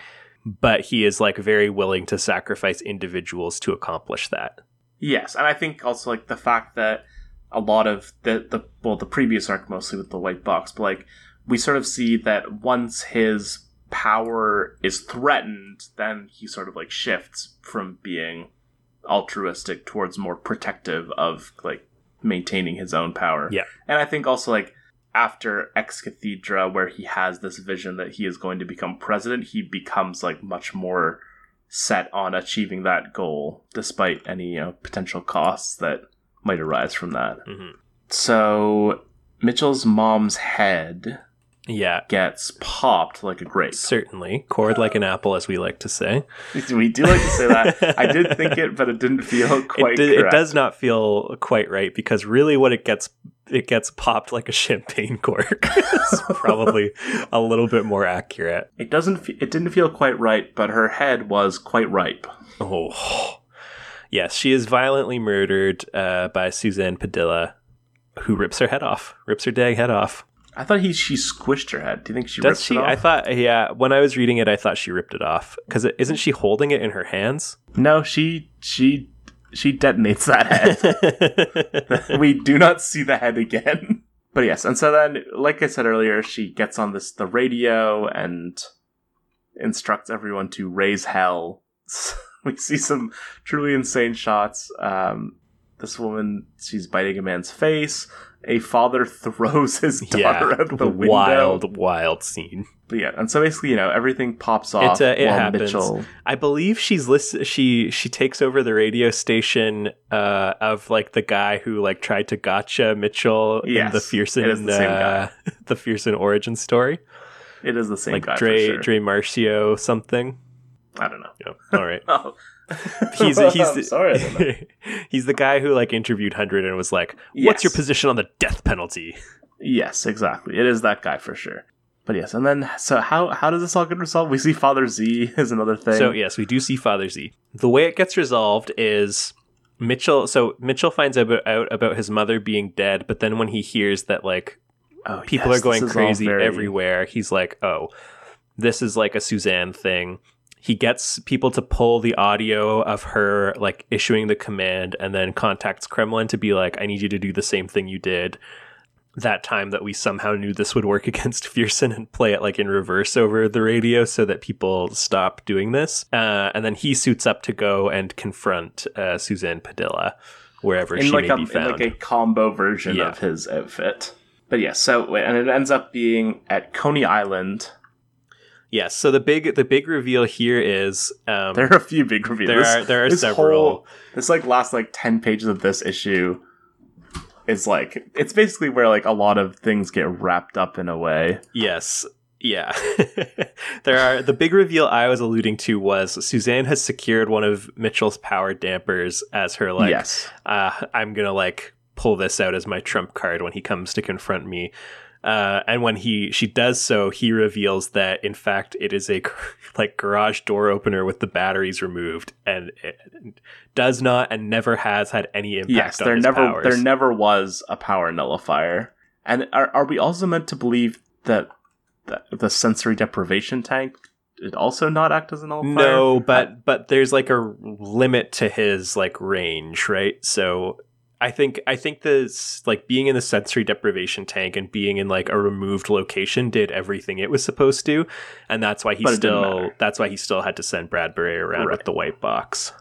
but he is like very willing to sacrifice individuals to accomplish that. Yes, and I think also like the fact that a lot of the the well the previous arc mostly with the white box, but like we sort of see that once his power is threatened, then he sort of like shifts from being altruistic towards more protective of like maintaining his own power. Yeah. And I think also like after Ex Cathedra, where he has this vision that he is going to become president, he becomes like much more set on achieving that goal, despite any you know, potential costs that might arise from that. Mm-hmm. So Mitchell's mom's head yeah gets popped like a grape certainly cored like an apple as we like to say we do like to say that i did think it but it didn't feel quite it, it does not feel quite right because really what it gets it gets popped like a champagne cork. it's probably a little bit more accurate. It doesn't. it didn't feel quite right, but her head was quite ripe. Oh, yes, she is violently murdered uh, by Suzanne Padilla, who rips her head off. Rips her dang head off. I thought he she squished her head. Do you think she Does she? It off? I thought yeah. When I was reading it, I thought she ripped it off because isn't she holding it in her hands? No, she she she detonates that head. we do not see the head again. But yes, and so then, like I said earlier, she gets on this the radio and instructs everyone to raise hell. we see some truly insane shots. Um, this woman, she's biting a man's face. A father throws his daughter yeah, out the window. Wild, wild scene. But yeah, and so basically, you know, everything pops off. Uh, it happens. Mitchell... I believe she's list- She she takes over the radio station uh, of like the guy who like tried to gotcha Mitchell yes, in the Pherson the, uh, the Pherson origin story. It is the same like guy. Dre sure. Dre Marcio something. I don't know. Yeah. All right. oh. he's he's sorry. he's the guy who like interviewed Hundred and was like, "What's yes. your position on the death penalty?" Yes, exactly. It is that guy for sure. But yes, and then so how how does this all get resolved? We see Father Z is another thing. So yes, we do see Father Z. The way it gets resolved is Mitchell. So Mitchell finds out, out about his mother being dead, but then when he hears that like oh, people yes, are going crazy very... everywhere, he's like, oh, this is like a Suzanne thing. He gets people to pull the audio of her like issuing the command and then contacts Kremlin to be like, I need you to do the same thing you did that time that we somehow knew this would work against Pherson and play it like in reverse over the radio so that people stop doing this. Uh, and then he suits up to go and confront uh, Suzanne Padilla wherever in she like may a be in found. like a combo version Yeah. of his outfit. But yeah, so and it ends up being at Coney Island. Yes. So the big the big reveal here is um, There are a few big reveals. there are there are this several. whole- this like last like 10 pages of this issue is like it's basically where like a lot of things get wrapped up in a way Yes. Yeah. there are the big reveal I was alluding to was Suzanne has secured one of Mitchell's power dampers as her like yes uh, I'm gonna like pull this out as my trump card when he comes to confront me. Uh, and when he she does so, he reveals that in fact it is a like garage door opener with the batteries removed, and it does not and never has had any impact. yes on there never powers. there never was a power nullifier and are, are we also meant to believe that the, the sensory deprivation tank did also not act as a nullifier No, but but there's like a limit to his like range, right? So I think I think this like being in the sensory deprivation tank and being in like a removed location did everything it was supposed to, and that's why he But still that's why he still had to send Bradbury around Right. with the white box.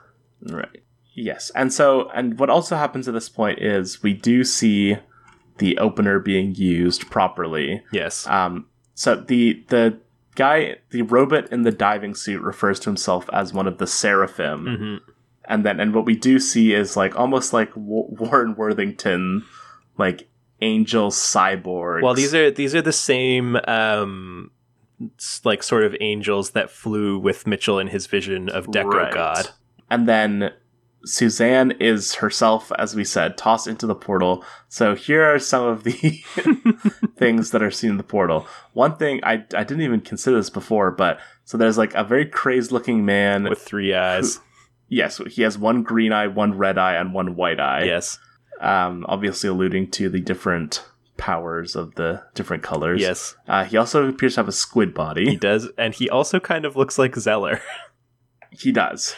Right. Yes. And so, and what also happens at this point is we do see the opener being used properly. Yes. Um, so the the guy, the robot in the diving suit, refers to himself as one of the seraphim, hmm and then and what we do see is like almost like W- Warren Worthington, like angel cyborgs. Well, these are these are the same um like sort of angels that flew with Mitchell in his vision of Deco Right. God. And then Suzanne is herself, as we said, tossed into the portal. So here are some of the things that are seen in the portal. One thing I, I didn't even consider this before, but so there's like a very crazed looking man. with three eyes. Yes, he has one green eye, one red eye, and one white eye. yes. Um, obviously alluding to the different powers of the different colors. Yes. Uh, he also appears to have a squid body. He does, and he also kind of looks like Zeller. He does.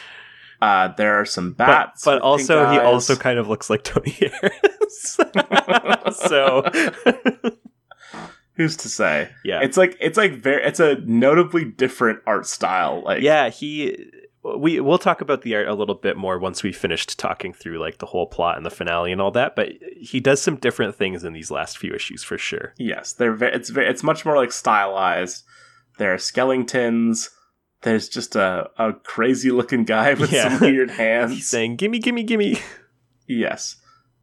Uh, there are some bats. but with also, he also kind of looks like Tony Harris. so, Who's to say? yeah, It's like it's like very it's a notably different art style. Like yeah. He, we we'll talk about the art a little bit more once we finished talking through like the whole plot and the finale and all that. But he does some different things in these last few issues for sure. yes, they're very it's very it's much more like stylized. There are skeletons. There's just a, a crazy looking guy with Yeah. some weird He's hands. saying, "Gimme, gimme, gimme." yes.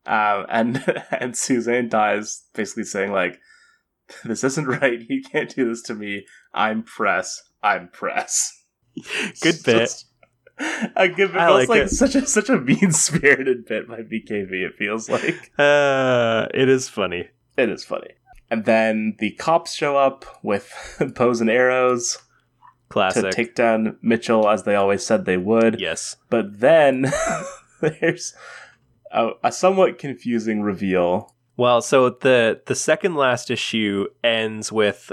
Um, and and Suzanne dies basically saying like this isn't right. You can't do this to me. I'm press. I'm press. Good bit. just- A good bit. I like like it. such a such a mean spirited bit by BKV. It feels like Uh, it is funny. it is funny. And then the cops show up with bows and arrows Classic. to take down Mitchell, as they always said they would. yes. But then there's a, a somewhat confusing reveal. Well, so the the second last issue ends with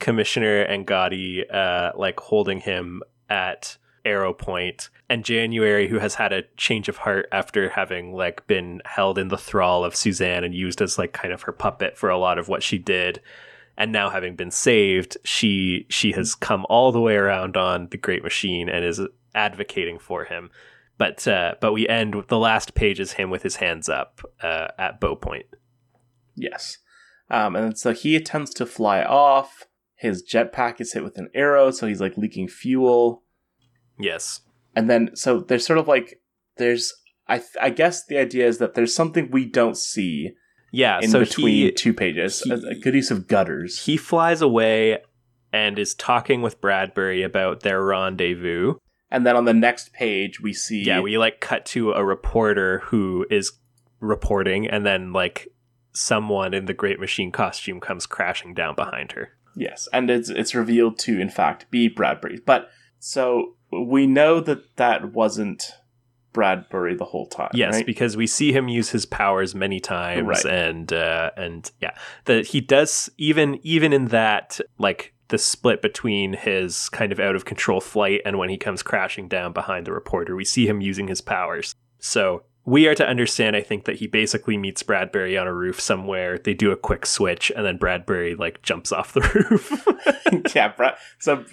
Commissioner Angotti uh like holding him at Arrow Point and January who has had a change of heart after having like been held in the thrall of Suzanne and used as like kind of her puppet for a lot of what she did and now having been saved she she has come all the way around on the great machine and is advocating for him but uh but we end with the last page is him with his hands up uh at bow point Yes. Um, and so he attempts to fly off. His jetpack is hit with an arrow, so he's like leaking fuel. Yes and then so there's sort of like there's I th- I guess the idea is that there's something we don't see Yeah, in so between he two pages. he- a, a good use of gutters. he flies away and is talking with Bradbury about their rendezvous. and then on the next page we see Yeah, we like cut to a reporter who is reporting and then like someone in the great machine costume comes crashing down behind her. yes, and it's it's revealed to in fact be Bradbury. But so we know that that wasn't Bradbury the whole time. Yes, right? because we see him use his powers many times Right. and uh and yeah, that he does even even in that like the split between his kind of out of control flight and when he comes crashing down behind the reporter. We see him using his powers. So we are to understand, I think, that he basically meets Bradbury on a roof somewhere. They do a quick switch, and then Bradbury like jumps off the roof. yeah, Brad. So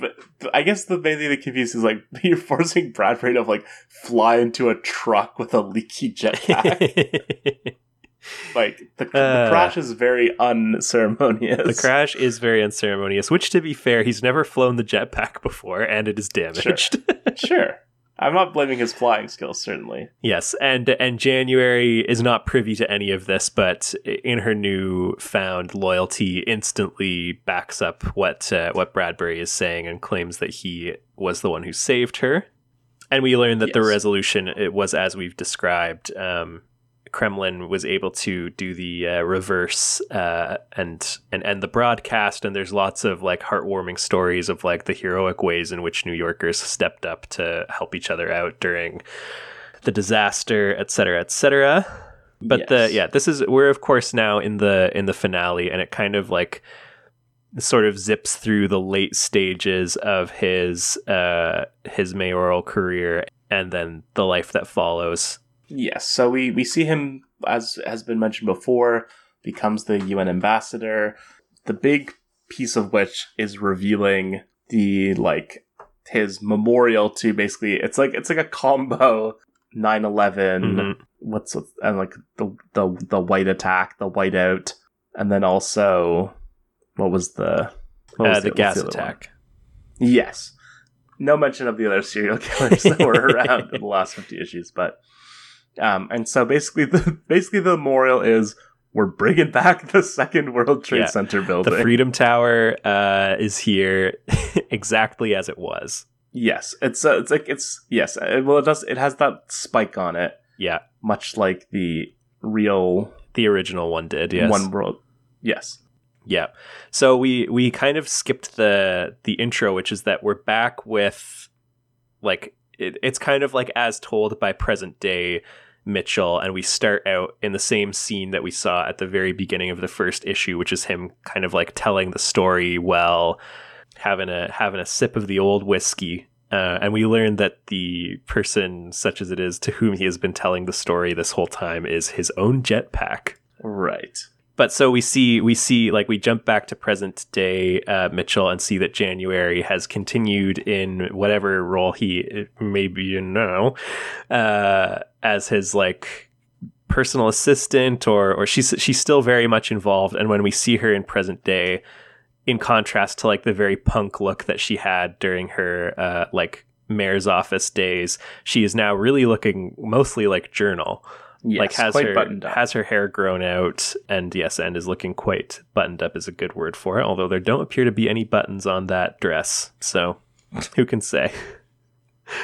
I guess the main thing that confuses is like you're forcing Bradbury to like fly into a truck with a leaky jetpack. like the, uh, the, crash is very unceremonious. The crash is very unceremonious. Which, to be fair, he's never flown the jetpack before, and it is damaged. Sure. sure. I'm not blaming his flying skills, certainly. Yes, and and January is not privy to any of this, but in her new found loyalty, instantly backs up what uh, what Bradbury is saying and claims that he was the one who saved her. And we learn that yes. the resolution it was as we've described. Um, Kremlin was able to do the uh, reverse uh, and and end the broadcast. And there's lots of like heartwarming stories of like the heroic ways in which New Yorkers stepped up to help each other out during the disaster, et cetera, et cetera. But yes. the yeah, this is we're of course now in the in the finale, and it kind of like sort of zips through the late stages of his uh his mayoral career and then the life that follows Yes. So we, we see him, as has been mentioned before, becomes the UN ambassador. The big piece of which is revealing the like his memorial to basically it's like it's like a combo 9-11 mm-hmm. what's and like the the the white attack the whiteout and then also what was the what was uh, the, the, gas the attack one? yes no mention of the other serial killers that were around in the last 50 issues but um, and so basically, the basically the memorial is we're bringing back the second World Trade yeah. Center building. The Freedom Tower uh, is here exactly as it was. Yes, it's uh, it's like it's yes. It, uh, well, it does. It has that spike on it. Yeah, much like the real, the original one did. Yes, one world. Yes. Yeah. So we we kind of skipped the the intro, which is that we're back with like it, it's kind of like as told by present day Mitchell, and we start out in the same scene that we saw at the very beginning of the first issue, which is him kind of like telling the story well, having a having a sip of the old whiskey. Uh, and we learn that the person, such as it is, to whom he has been telling the story this whole time, is his own jetpack. Right but so we see we see like we jump back to present day uh, Mitchell and see that January has continued in whatever role he maybe you know uh, as his like personal assistant or or she's she's still very much involved. And when we see her in present day in contrast to like the very punk look that she had during her uh, like mayor's office days she is now really looking mostly like journal Yes, like has her has her hair grown out, and yes, and is looking quite buttoned up is a good word for it. Although there don't appear to be any buttons on that dress, so who can say?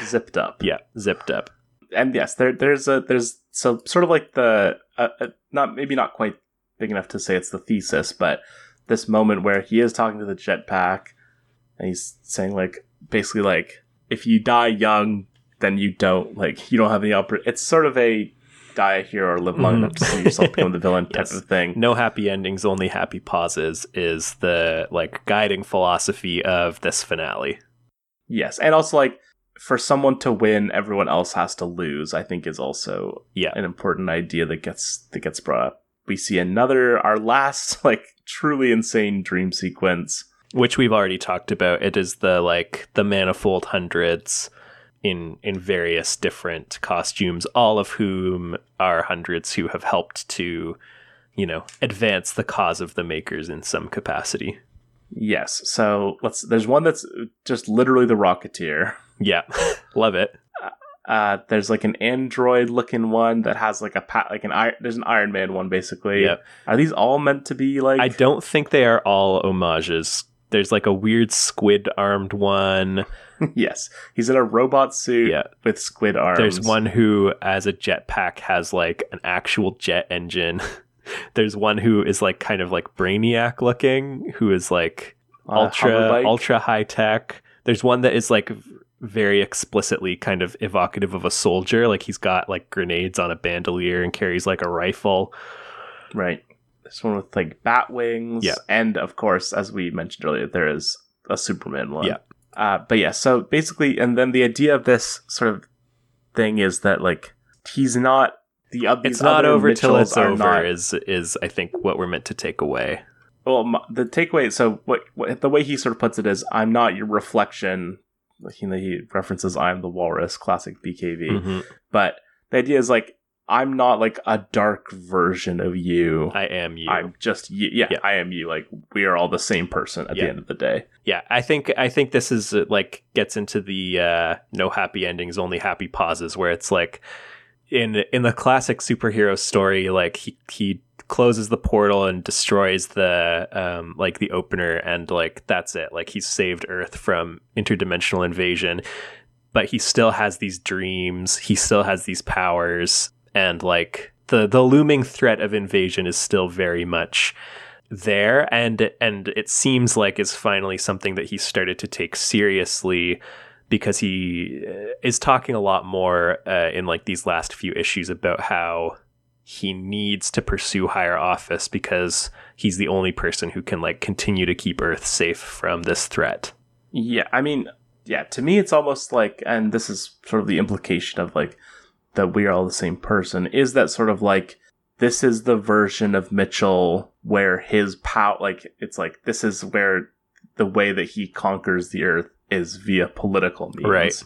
zipped up. Yeah, zipped up. And yes, there there's a there's so sort of like the uh, uh, not maybe not quite big enough to say it's the thesis, but this moment where he is talking to the jetpack, and he's saying like basically like if you die young, then you don't like you don't have any oppor- It's sort of a die a hero or live long mm. enough to see yourself become the villain type yes. of thing. No happy endings, only happy pauses is the like guiding philosophy of this finale. Yes, and also like for someone to win, everyone else has to lose. I think is also yeah an important idea that gets that gets brought up. We see another our last like truly insane dream sequence, which we've already talked about. It is the like the manifold hundreds in in various different costumes, all of whom are hundreds who have helped to, you know, advance the cause of the makers in some capacity. Yes. So let's. There's one that's just literally the Rocketeer. Yeah, love it. Uh, uh, there's like an android looking one that has like a pat like an iron. There's an Iron Man one basically. Yeah. Are these all meant to be like? I don't think they are all homages. There's like a weird squid armed one. yes, he's in a robot suit yeah. with squid arms. There's one who, as a jetpack, has like an actual jet engine. There's one who is like kind of like brainiac looking, who is like ultra ultra high tech. There's one that is like very explicitly kind of evocative of a soldier. Like he's got like grenades on a bandolier and carries like a rifle. Right. This one with like bat wings. Yeah. And of course, as we mentioned earlier, there is a Superman one. Yeah. Uh, but yeah, so basically, and then the idea of this sort of thing is that like he's not the other. It's not over till it's over. not- Is is I think what we're meant to take away. well, m- the takeaway. So what, what the way he sort of puts it is, I'm not your reflection. You know, he references I'm the walrus, classic BKV. Mhm. But the idea is like I'm not like a dark version of you. I am you. I'm just you. Yeah, Yeah. I am you. Like we are all the same person at Yeah. the end of the day. Yeah, I think I think this is uh, like gets into the uh, no happy endings, only happy pauses, where it's like in in the classic superhero story, like he he closes the portal and destroys the um like the opener, and like that's it. Like he's saved Earth from interdimensional invasion, but he still has these dreams. He still has these powers, and like the the looming threat of invasion is still very much there and and it seems like it's finally something that he started to take seriously because he uh, is talking a lot more uh, in like these last few issues about how he needs to pursue higher office because he's the only person who can like continue to keep earth safe from this threat Yeah, I mean, yeah. To me, it's almost like, and this is sort of the implication of like that we are all the same person. Is that sort of like this is the version of Mitchell where his power, like it's like this is where the way that he conquers the earth is via political means. Right.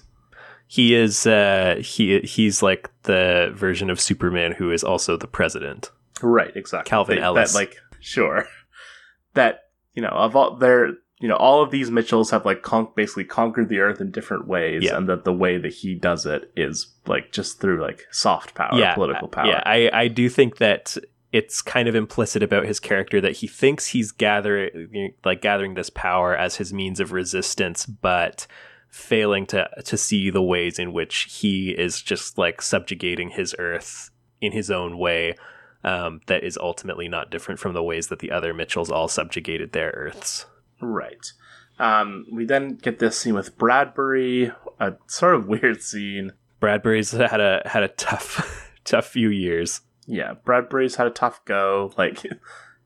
he is uh he he's like the version of superman who is also the president Right, exactly. Calvin They- Ellis. That, like, sure. That, you know, of all their, you know, all of these Mitchells have like con- basically conquered the earth in different ways, Yeah. and that the way that he does it is like just through like soft power, yeah, political power. Yeah, I, I do think that it's kind of implicit about his character that he thinks he's gathering like gathering this power as his means of resistance, but failing to to see the ways in which he is just like subjugating his earth in his own way. Um, that is ultimately not different from the ways that the other Mitchells all subjugated their earths. Right. Um, we then get this scene with Bradbury, a sort of weird scene. Bradbury's had a had a tough tough few years. Yeah, Bradbury's had a tough go. Like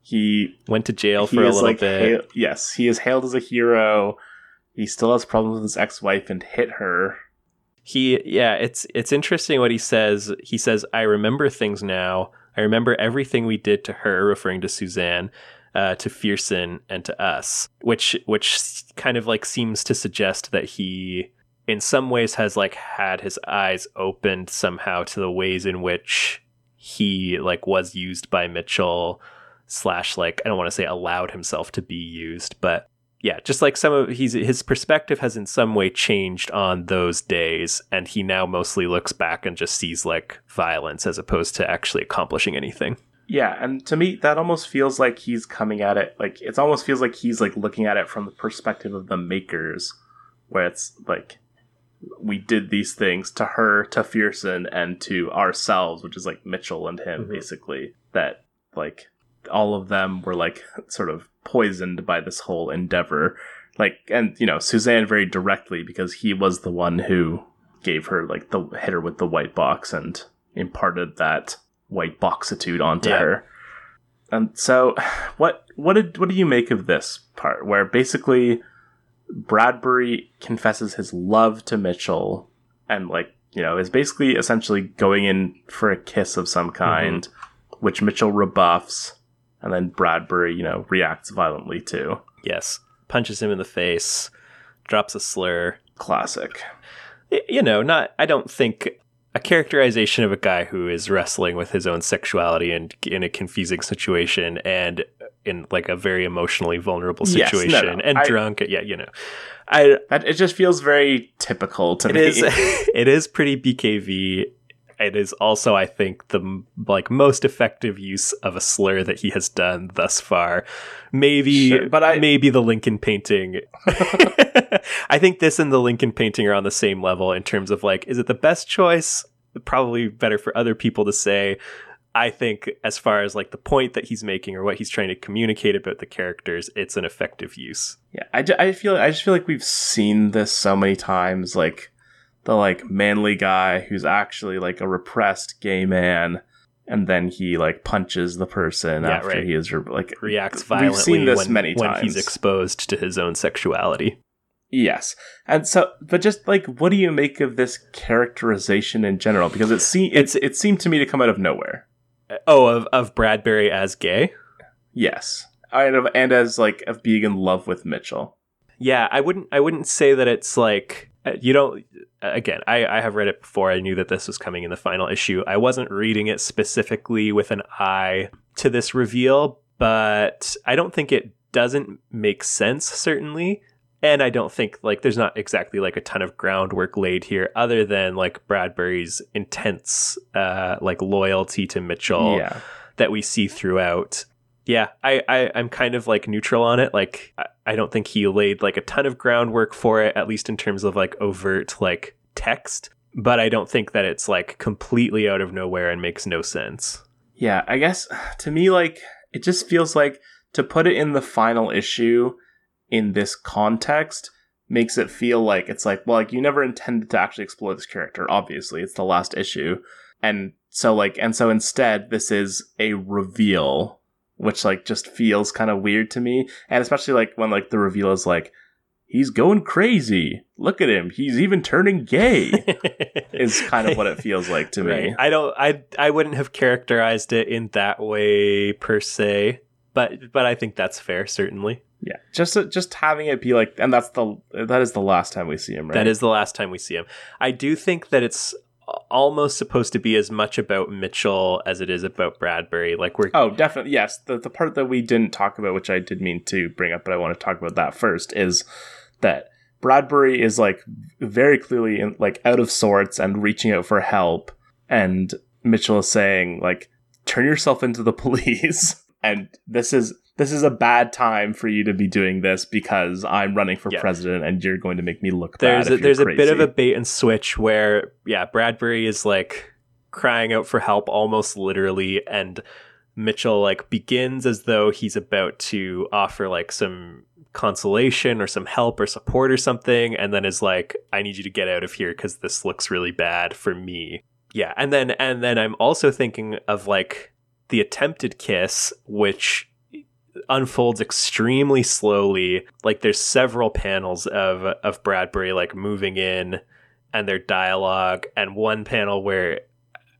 he Went to jail for a little like, bit. yes, he is hailed as a hero. He still has problems with his ex-wife and hit her. he yeah it's it's interesting what he says he says i remember things now i remember everything we did to her referring to suzanne uh, to Pherson and to us which which kind of like seems to suggest that he in some ways has like had his eyes opened somehow to the ways in which he like was used by mitchell slash like i don't want to say allowed himself to be used but yeah, just like some of he's his perspective has in some way changed on those days, and he now mostly looks back and just sees like violence as opposed to actually accomplishing anything. Yeah, and to me that almost feels like he's coming at it like it almost feels like he's like looking at it from the perspective of the makers where it's like we did these things to her, to Pherson, and to ourselves, which is like Mitchell and him Mhm. basically. That like all of them were like sort of poisoned by this whole endeavor. Like and you know, Suzanne very directly because he was the one who gave her like the hit her with the white box and imparted that white boxitude onto Yeah. her. And so what what did what do you make of this part where basically Bradbury confesses his love to Mitchell and like, you know, is basically essentially going in for a kiss of some mm-hmm. kind, which Mitchell rebuffs, and then Bradbury, you know, reacts violently too. Yes, punches him in the face, drops a slur. Classic. You know, not. I don't think a characterization of a guy who is wrestling with his own sexuality and in a confusing situation and in like a very emotionally vulnerable Yes, no, situation no, and I- drunk. Yeah, you know, I it just feels very typical to It me. is. it is pretty BKV. It is also, I think, the like most effective use of a slur that he has done thus far. Maybe, Sure, but I- maybe the Lincoln painting. I think this and the Lincoln painting are on the same level in terms of like, is it the best choice? Probably better for other people to say. I think, as far as like the point that he's making or what he's trying to communicate about the characters, it's an effective use. Yeah, I, I feel I just feel like we've seen this so many times, like the like manly guy who's actually like a repressed gay man, and then he like punches the person Yeah, after right. he is like Reacts violently. We've seen this when, many when he's exposed to his own sexuality. Yes. And so but just like what do you make of this characterization in general because it se- it's it seemed to me to come out of nowhere. Oh, of, of Bradbury as gay? Yes. And, of, and as like of being in love with Mitchell. Yeah, I wouldn't I wouldn't say that it's like uh, you don't again, I, I have read it before. I knew that this was coming in the final issue. I wasn't reading it specifically with an eye to this reveal, but I don't think it doesn't make sense, certainly. And I don't think like there's not exactly like a ton of groundwork laid here other than like Bradbury's intense uh like loyalty to Mitchell Yeah. that we see throughout. Yeah, I, I I'm kind of like neutral on it. Like I, I don't think he laid like a ton of groundwork for it, at least in terms of like overt like text. But I don't think that it's like completely out of nowhere and makes no sense. Yeah, I guess to me, like, it just feels like to put it in the final issue in this context makes it feel like it's like, well, like, you never intended to actually explore this character. Obviously, it's the last issue. And so, like, and so instead, this is a reveal, which, like, just feels kind of weird to me. And especially, like, when, like, the reveal is like, he's going crazy. Look at him. He's even turning gay, is kind of what it feels like to me. I don't I I wouldn't have characterized it in that way per se, but but I think that's fair certainly. Yeah, just just having it be like, and that's the that is the last time we see him, right? That is the last time we see him. I do think that it's almost supposed to be as much about Mitchell as it is about Bradbury. Like we're Oh, definitely. Yes, the the part that we didn't talk about, which I did mean to bring up, but I want to talk about that first, is that Bradbury is like very clearly in, like out of sorts and reaching out for help, and Mitchell is saying like, "Turn yourself into the police," and this is this is a bad time for you to be doing this because I'm running for Yeah. president and you're going to make me look there's bad. a, there's you're a bit of a bait and switch where yeah Bradbury is like crying out for help almost literally and Mitchell like begins as though he's about to offer like some consolation or some help or support or something and then is like I need you to get out of here cuz this looks really bad for me. Yeah, and then and then I'm also thinking of like the attempted kiss which unfolds extremely slowly. Like there's several panels of of Bradbury like moving in and their dialogue and one panel where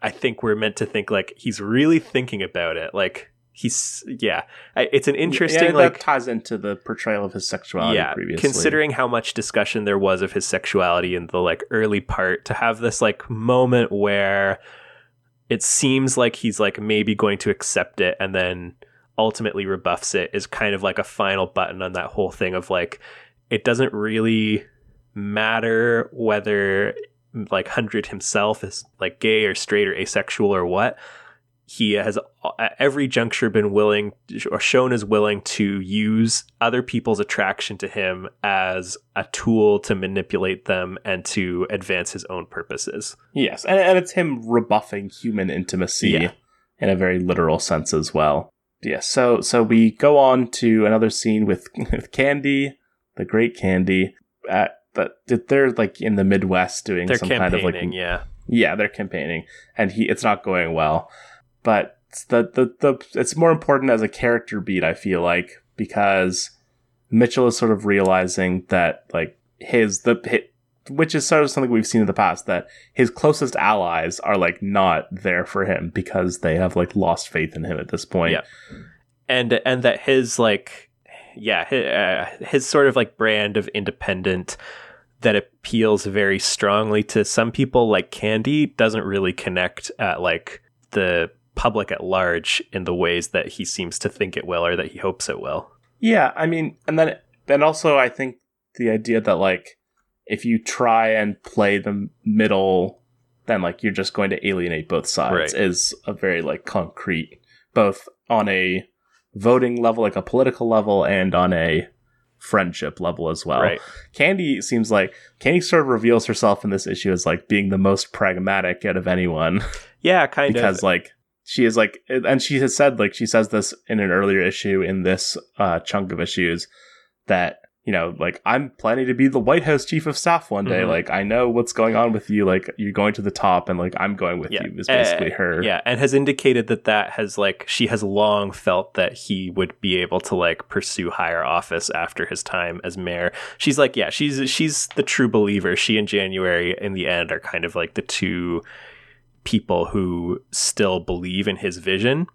I think we're meant to think like he's really thinking about it. Like he's yeah, it's an interesting yeah, like ties into the portrayal of his sexuality yeah, previously. considering how much discussion there was of his sexuality in the like early part to have this like moment where it seems like he's like maybe going to accept it and then ultimately rebuffs it is kind of like a final button on that whole thing of like it doesn't really matter whether like hundred himself is like gay or straight or asexual or what he has uh, at every juncture been willing or shown as willing to use other people's attraction to him as a tool to manipulate them and to advance his own purposes. Yes, and, and it's him rebuffing human intimacy Yeah. in a very literal sense as well. Yes, so so we go on to another scene with, with Candy, the great Candy. At but they're like in the Midwest doing They're some kind of like yeah. yeah, they're campaigning, and he it's not going well. But it's the, the the it's more important as a character beat. I feel like because Mitchell is sort of realizing that like his the hi which is sort of something we've seen in the past that his closest allies are like not there for him because they have like lost faith in him at this point. Yeah. and and that his like yeah his, uh, his sort of like brand of independent that appeals very strongly to some people like candy doesn't really connect at like the public at large in the ways that he seems to think it will or that he hopes it will Yeah, I mean, and then and also I think the idea that like if you try and play the middle, then like you're just going to alienate both sides Right. is a very like concrete, both on a voting level, like a political level, and on a friendship level as well. right Candy seems like Candy sort of reveals herself in this issue as like being the most pragmatic out of anyone yeah kind because of because like she is like and she has said like she says this in an earlier issue in this uh chunk of issues that you know, like I'm planning to be the White House chief of staff one day. Mhm. Like I know what's going on with you. Like you're going to the top, and like I'm going with Yeah. you. Is basically Uh, her. Yeah, and has indicated that that has like she has long felt that he would be able to like pursue higher office after his time as mayor. She's like, yeah, she's she's the true believer. She and January in the end are kind of like the two people who still believe in his vision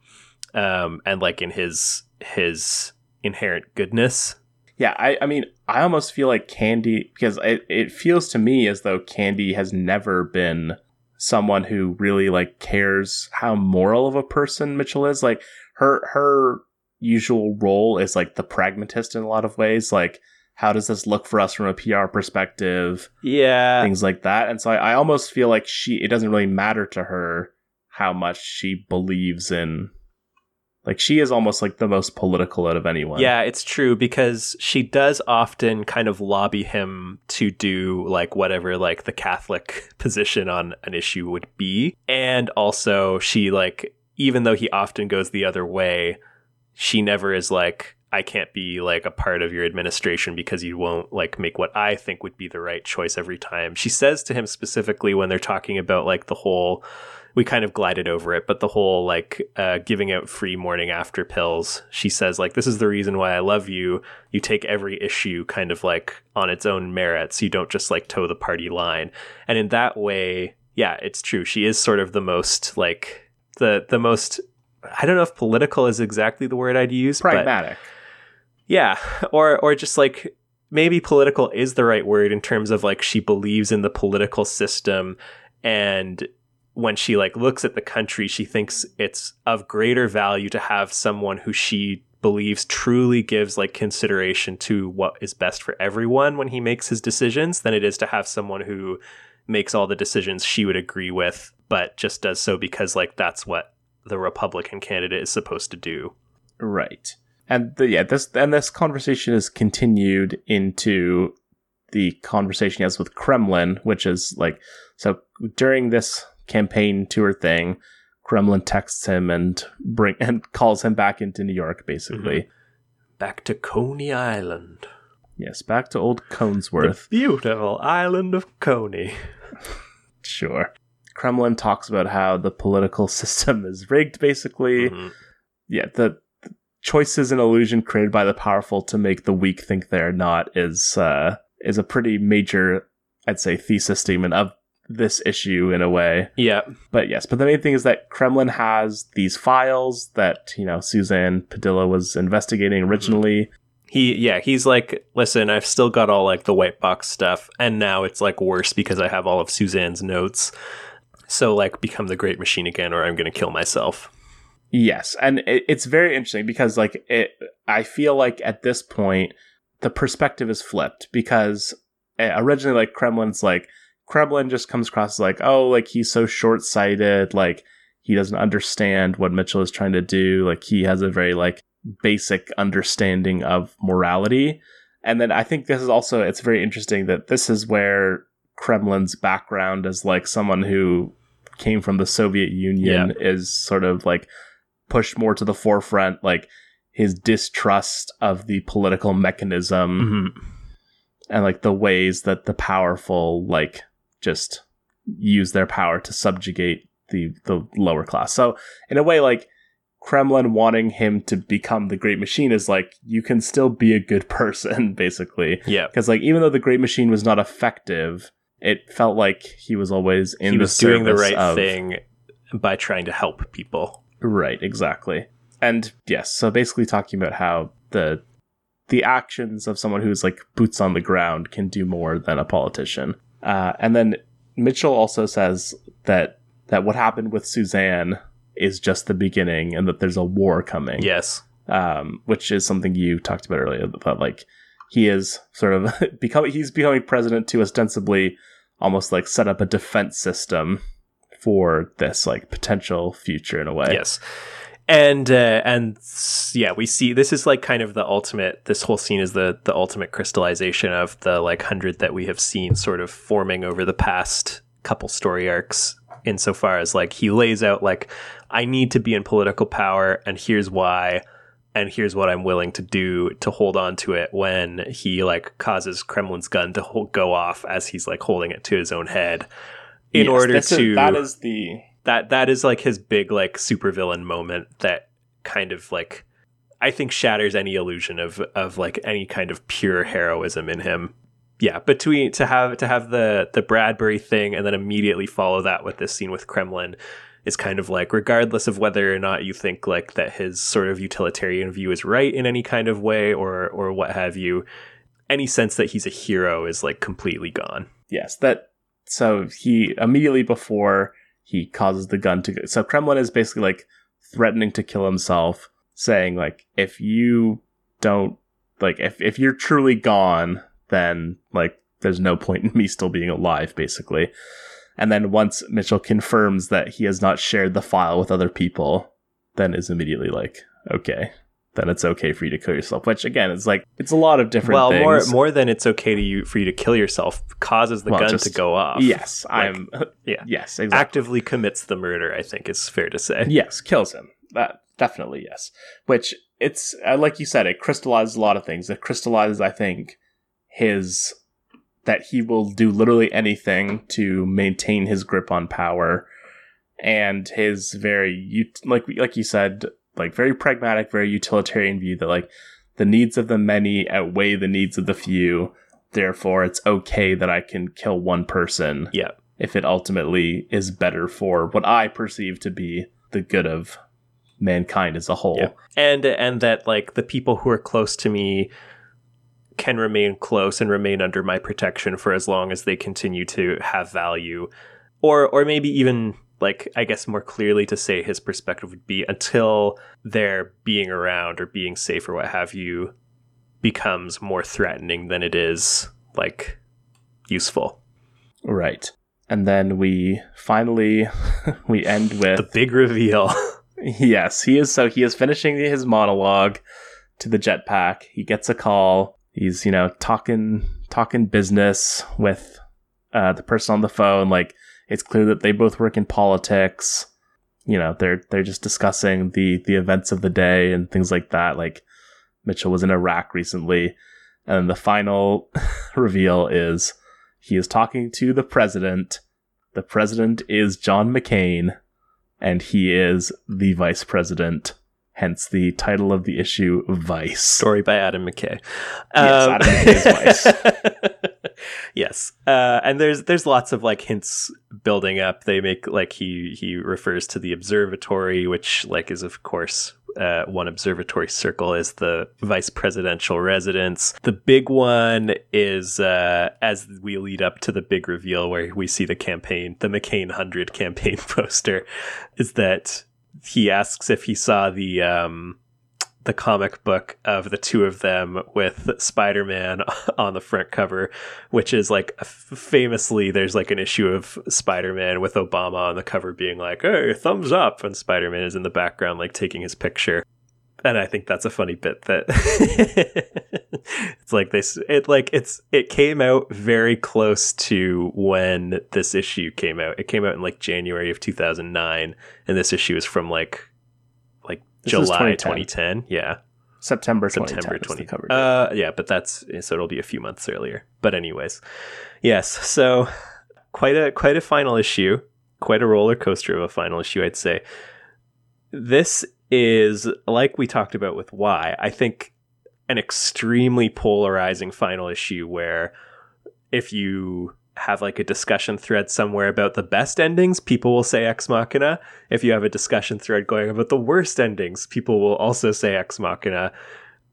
um and like in his his inherent goodness. Yeah, I, I mean, I almost feel like Candy because it, it feels to me as though Candy has never been someone who really like cares how moral of a person Mitchell is. Like her her usual role is like the pragmatist in a lot of ways. Like how does this look for us from a PR perspective? Yeah. things like that. And so I, I almost feel like she it doesn't really matter to her how much she believes in like she is almost like the most political out of anyone. Yeah, it's true because she does often kind of lobby him to do like whatever like the Catholic position on an issue would be. And also she like even though he often goes the other way, she never is like I can't be like a part of your administration because you won't like make what I think would be the right choice every time. She says to him specifically when they're talking about like the whole we kind of glided over it, but the whole like uh, giving out free morning after pills, she says like this is the reason why I love you. You take every issue kind of like on its own merits. You don't just like toe the party line. And in that way, yeah, it's true. She is sort of the most like the the most. I don't know if political is exactly the word I'd use, but pragmatic. Yeah, or or just like maybe political is the right word in terms of like she believes in the political system and when she like looks at the country she thinks it's of greater value to have someone who she believes truly gives like consideration to what is best for everyone when he makes his decisions than it is to have someone who makes all the decisions she would agree with but just does so because like that's what the republican candidate is supposed to do Right. And the, yeah, this and this conversation is continued into the conversation he has with Kremlin, which is like so during this campaign tour thing, Kremlin texts him and bring and calls him back into New York, basically. back to coney island Yes, back to old Conesworth. The beautiful island of Coney. Sure. Kremlin talks about how the political system is rigged, basically. Mhm. Yeah, the choices and illusion created by the powerful to make the weak think they're not is uh, is a pretty major, I'd say, thesis statement of this issue in a way. Yeah. But yes, but the main thing is that Kremlin has these files that you know Suzanne Padilla was investigating originally. He yeah, he's like, listen, I've still got all like the white box stuff, and now it's like worse because I have all of Suzanne's notes. So like become the great machine again or I'm gonna kill myself. Yes, and it, it's very interesting because like it, I feel like at this point the perspective is flipped because uh, originally like Kremlin's like Kremlin just comes across as like oh like he's so short sighted like he doesn't understand what Mitchell is trying to do like he has a very like basic understanding of morality. And then I think this is also it's very interesting that this is where Kremlin's background as like someone who came from the Soviet Union is sort of like pushed more to the forefront like his distrust of the political mechanism Mhm. and like the ways that the powerful like just use their power to subjugate the the lower class. So in a way like Kremlin wanting him to become the great machine is like you can still be a good person basically Yeah. because like even though the great machine was not effective it felt like he was always in he the was doing the right of- thing by trying to help people. Right, exactly. And yes, so basically talking about how the the actions of someone who's like boots on the ground can do more than a politician. Uh, and then Mitchell also says that that what happened with Suzanne is just the beginning, and that there's a war coming. Yes. um, which is something you talked about earlier. That like he is sort of becoming he's becoming president to ostensibly almost like set up a defense system for this like potential future in a way. Yes. And uh, and yeah, we see this is like kind of the ultimate. This whole scene is the the ultimate crystallization of the like hundred that we have seen sort of forming over the past couple story arcs. Insofar as like he lays out like I need to be in political power, and here's why. and here's what I'm willing to do to hold on to it when he like causes Kremlin's gun to go off as he's like holding it to his own head in Yes, order to a, that is the that that is like his big like supervillain moment that kind of like I think shatters any illusion of of like any kind of pure heroism in him. Yeah, between to have to have the the Bradbury thing and then immediately follow that with this scene with Kremlin is kind of like regardless of whether or not you think like that his sort of utilitarian view is right in any kind of way or or what have you, any sense that he's a hero is like completely gone. yes that so he immediately before he causes the gun to go so kremlin is basically like threatening to kill himself saying like if you don't like if, if you're truly gone then like there's no point in me still being alive basically. And then once mitchell confirms that he has not shared the file with other people then is immediately like okay then it's okay for you to kill yourself which again it's like it's a lot of different well, things more more than it's okay to you for you to kill yourself causes the Well, gun just- to go off. yes Like, i'm yeah. yes exactly actively commits the murder. I think is fair to say. Yes, kills him. That definitely yes. Which it's uh, like you said, it crystallizes a lot of things. It crystallizes, I think, his that he will do literally anything to maintain his grip on power, and his very like like you said, like very pragmatic, very utilitarian view that like the needs of the many outweigh the needs of the few. Therefore, it's okay that I can kill one person Yeah. if it ultimately is better for what I perceive to be the good of mankind as a whole. Yeah. And and that like the people who are close to me can remain close and remain under my protection for as long as they continue to have value or or maybe even like I guess more clearly to say his perspective would be until their being around or being safe or what have you becomes more threatening than it is like useful. Right. And then we finally we end with The big reveal. yes, he is so he is finishing his monologue to the jetpack. He gets a call. He's, you know, talking talking business with uh, the person on the phone. Like it's clear that they both work in politics. You know, they're they're just discussing the the events of the day and things like that. Like Mitchell was in Iraq recently, and the final reveal is he is talking to the president. The president is John McCain, and he is the vice president. Hence the title of the issue, Vice. Story by Adam McKay. Yes, Adam McKay's Vice. yes, uh, and there's there's lots of like hints building up. They make like he he refers to the observatory, which like is of course uh, one observatory circle is the vice presidential residence. The big one is uh, as we lead up to the big reveal where we see the campaign, the McCain hundred campaign poster, is that he asks if he saw the um, the comic book of the two of them with Spider-Man on the front cover, which is like famously there's like an issue of Spider-Man with Obama on the cover being like, "Hey, thumbs up," and Spider-Man is in the background like taking his picture. And I think that's a funny bit that it's like this it like it's it came out very close to when this issue came out. It came out in like January of 2009 and this issue is from like like This July 2010. 2010. Yeah. September 2010 September is the 20. cover. Uh, yeah, but that's so it'll be a few months earlier. But anyways, yes. So quite a quite a final issue, quite a roller coaster of a final issue, I'd say. This is like we talked about with why I think an extremely polarizing final issue where if you have like a discussion thread somewhere about the best endings, people will say Ex Machina. If you have a discussion thread going about the worst endings, people will also say Ex Machina.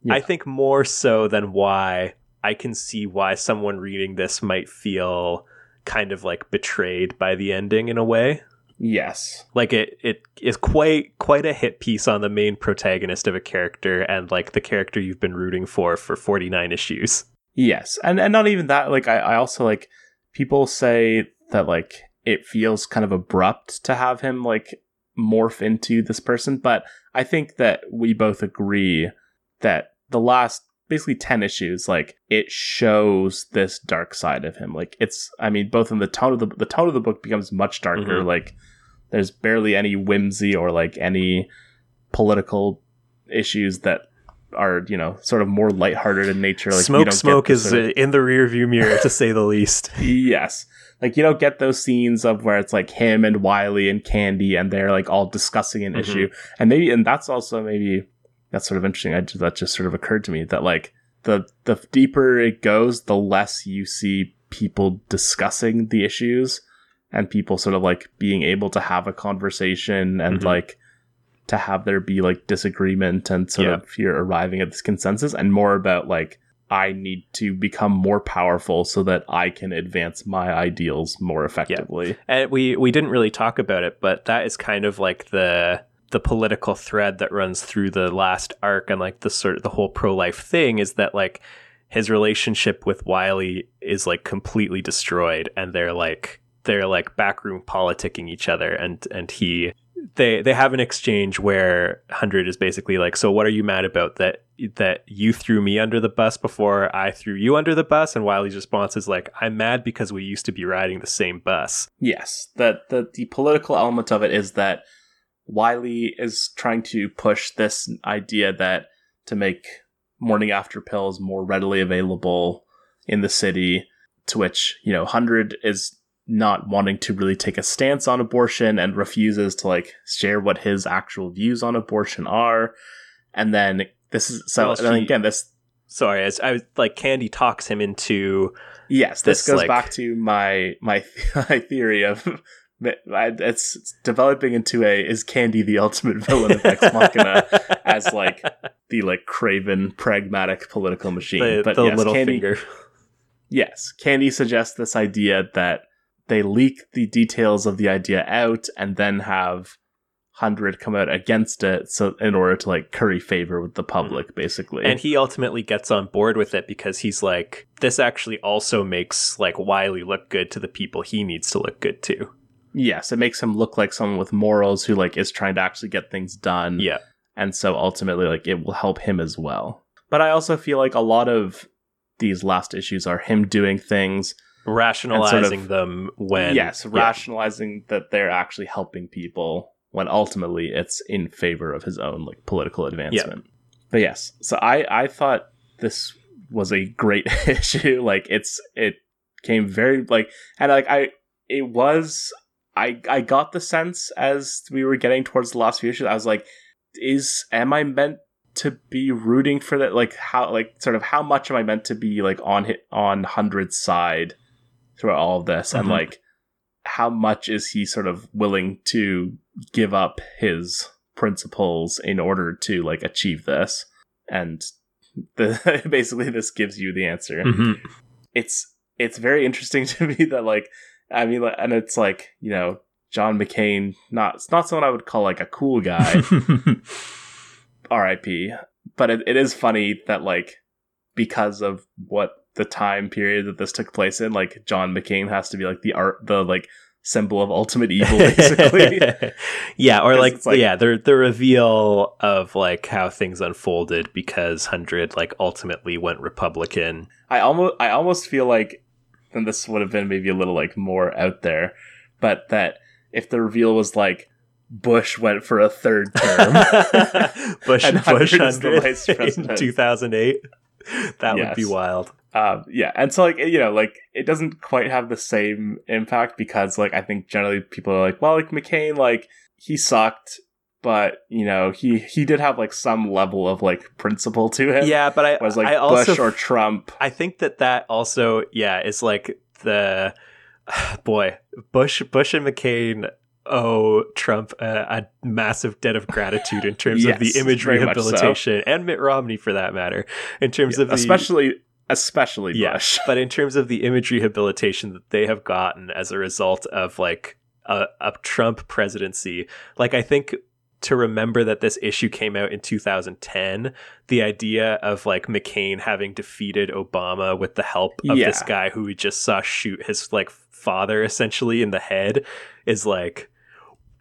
Yeah. I think more so than why I can see why someone reading this might feel kind of like betrayed by the ending in a way. Yes. Like it it is quite quite a hit piece on the main protagonist of a character and like the character you've been rooting for for 49 issues. Yes. And and not even that, like I, I also like people say that like it feels kind of abrupt to have him like morph into this person, but I think that we both agree that the last basically 10 issues like it shows this dark side of him like it's i mean both in the tone of the the tone of the book becomes much darker Mhm. like there's barely any whimsy or like any political issues that are you know sort of more lighthearted in nature. Like smoke, don't smoke is sort of- uh, in the rearview mirror, to say the least. yes, like you don't get those scenes of where it's like him and Wylie and Candy and they're like all discussing an Mhm. issue, and maybe and that's also maybe that's sort of interesting. I that just sort of occurred to me that like the the deeper it goes, the less you see people discussing the issues and people sort of like being able to have a conversation and Mhm. like to have there be like disagreement and sort Yeah. of you're arriving at this consensus and more about like I need to become more powerful so that I can advance my ideals more effectively. And we we didn't really talk about it, but that is kind of like the the political thread that runs through the last arc and like the sort of the whole pro life thing is that like his relationship with Wylie is like completely destroyed and they're like they're like backroom politicking each other and and he they they have an exchange where 100 is basically like so what are you mad about? That that you threw me under the bus before I threw you under the bus? And Wylie's response is like I'm mad because we used to be riding the same bus. Yes, that the the political element of it is that Wylie is trying to push this idea that to make morning after pills more readily available in the city, to which you know Hundred is not wanting to really take a stance on abortion and refuses to like share what his actual views on abortion are, and then this is so Well, and then again this sorry as I was like Candy talks him into Yes, this, this, goes like- back to my my my theory of it's, it's developing into a is Candy the ultimate villain of Ex Machina as like the like craven pragmatic political machine. the, but the yes, little Candy, finger yes, Candy suggests this idea that they leak the details of the idea out and then have hundred come out against it so in order to like curry favor with the mm-hmm. public basically and he ultimately gets on board with it because he's like this actually also makes like Wylie look good to the people he needs to look good to Yes, it makes him look like someone with morals who like is trying to actually get things done. yeah And so ultimately like it will help him as well. But I also feel like a lot of these last issues are him doing things rationalizing of- them when yes, yeah. rationalizing that they're actually helping people when ultimately it's in favor of his own like political advancement. But yes, so I I thought this was a great issue. Like it's it came very like and like I it was I I got the sense as we were getting towards the last few issues I was like is am I meant to be rooting for that like how like sort of how much am I meant to be like on hit on hundred's side throughout all of this and Mhm. like how much is he sort of willing to give up his principles in order to like achieve this and the basically this gives you the answer Mhm. it's it's very interesting to me that like I mean and it's like you know John McCain not it's not someone I would call like a cool guy R.I.P. But it, it is funny that like because of what the time period that this took place in, like John McCain has to be like the art the like symbol of ultimate evil basically. yeah, or like, like- yeah, the the reveal of like how things unfolded because Hundred like ultimately went Republican. I almost I almost feel like and this would have been maybe a little like more out there, but that if the reveal was like Bush went for a third term. Bush And Bush 100 the hundred in two thousand eight. That would be wild. Um, yeah, and so like you know, like it doesn't quite have the same impact because like I think generally people are like, well, like McCain, like he sucked, but you know he he did have like some level of like principle to him. Yeah, but I was like I also Bush or Trump, I think that that also, yeah, is like the boy Bush, Bush and McCain owe Trump a, a massive debt of gratitude in terms of the image much so. rehabilitation, and Mitt Romney for that matter, in terms of the especially especially Yeah. But in terms of the image rehabilitation that they have gotten as a result of like a, a Trump presidency, like I think to remember that this issue came out in 2010, the idea of like McCain having defeated Obama with the help of this guy who we just saw shoot his like father essentially in the head is like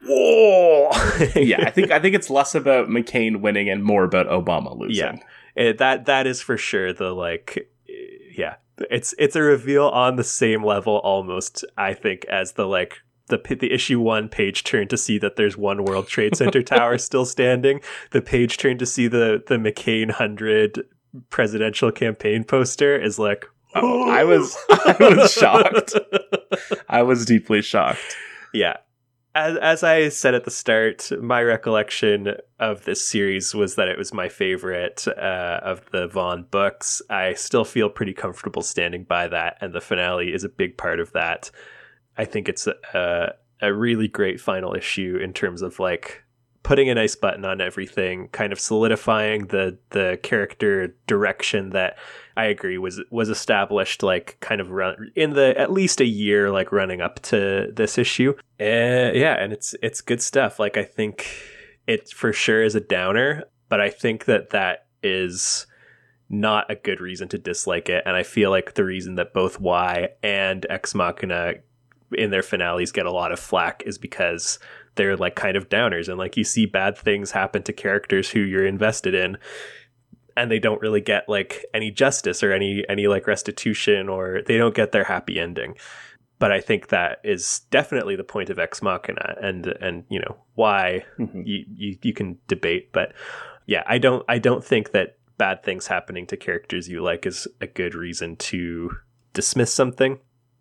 whoa yeah, I think I think it's less about McCain winning and more about Obama losing. Yeah. It, that that is for sure the like yeah it's it's a reveal on the same level almost i think as the like the the issue one page turn to see that there's one World Trade Center tower still standing. The page turn to see the the McCain hundred presidential campaign poster is like. Oh, I was I was shocked. I was deeply shocked. Yeah, as, as I said at the start, my recollection of this series was that it was my favorite uh, of the Vaughan books. I still feel pretty comfortable standing by that, and the finale is a big part of that. I think it's a, a really great final issue in terms of like putting a nice button on everything, kind of solidifying the the character direction that I agree was was established like kind of run in the at least a year like running up to this issue. Uh, yeah, and it's it's good stuff. Like I think it for sure is a downer, but I think that that is not a good reason to dislike it and I feel like the reason that both Y and Ex Machina in their finales get a lot of flack is because they're like kind of downers and like you see bad things happen to characters who you're invested in and they don't really get like any justice or any any like restitution or they don't get their happy ending but i think that is definitely the point of ex machina and and you know why mm-hmm. you, you you can debate but yeah i don't i don't think that bad things happening to characters you like is a good reason to dismiss something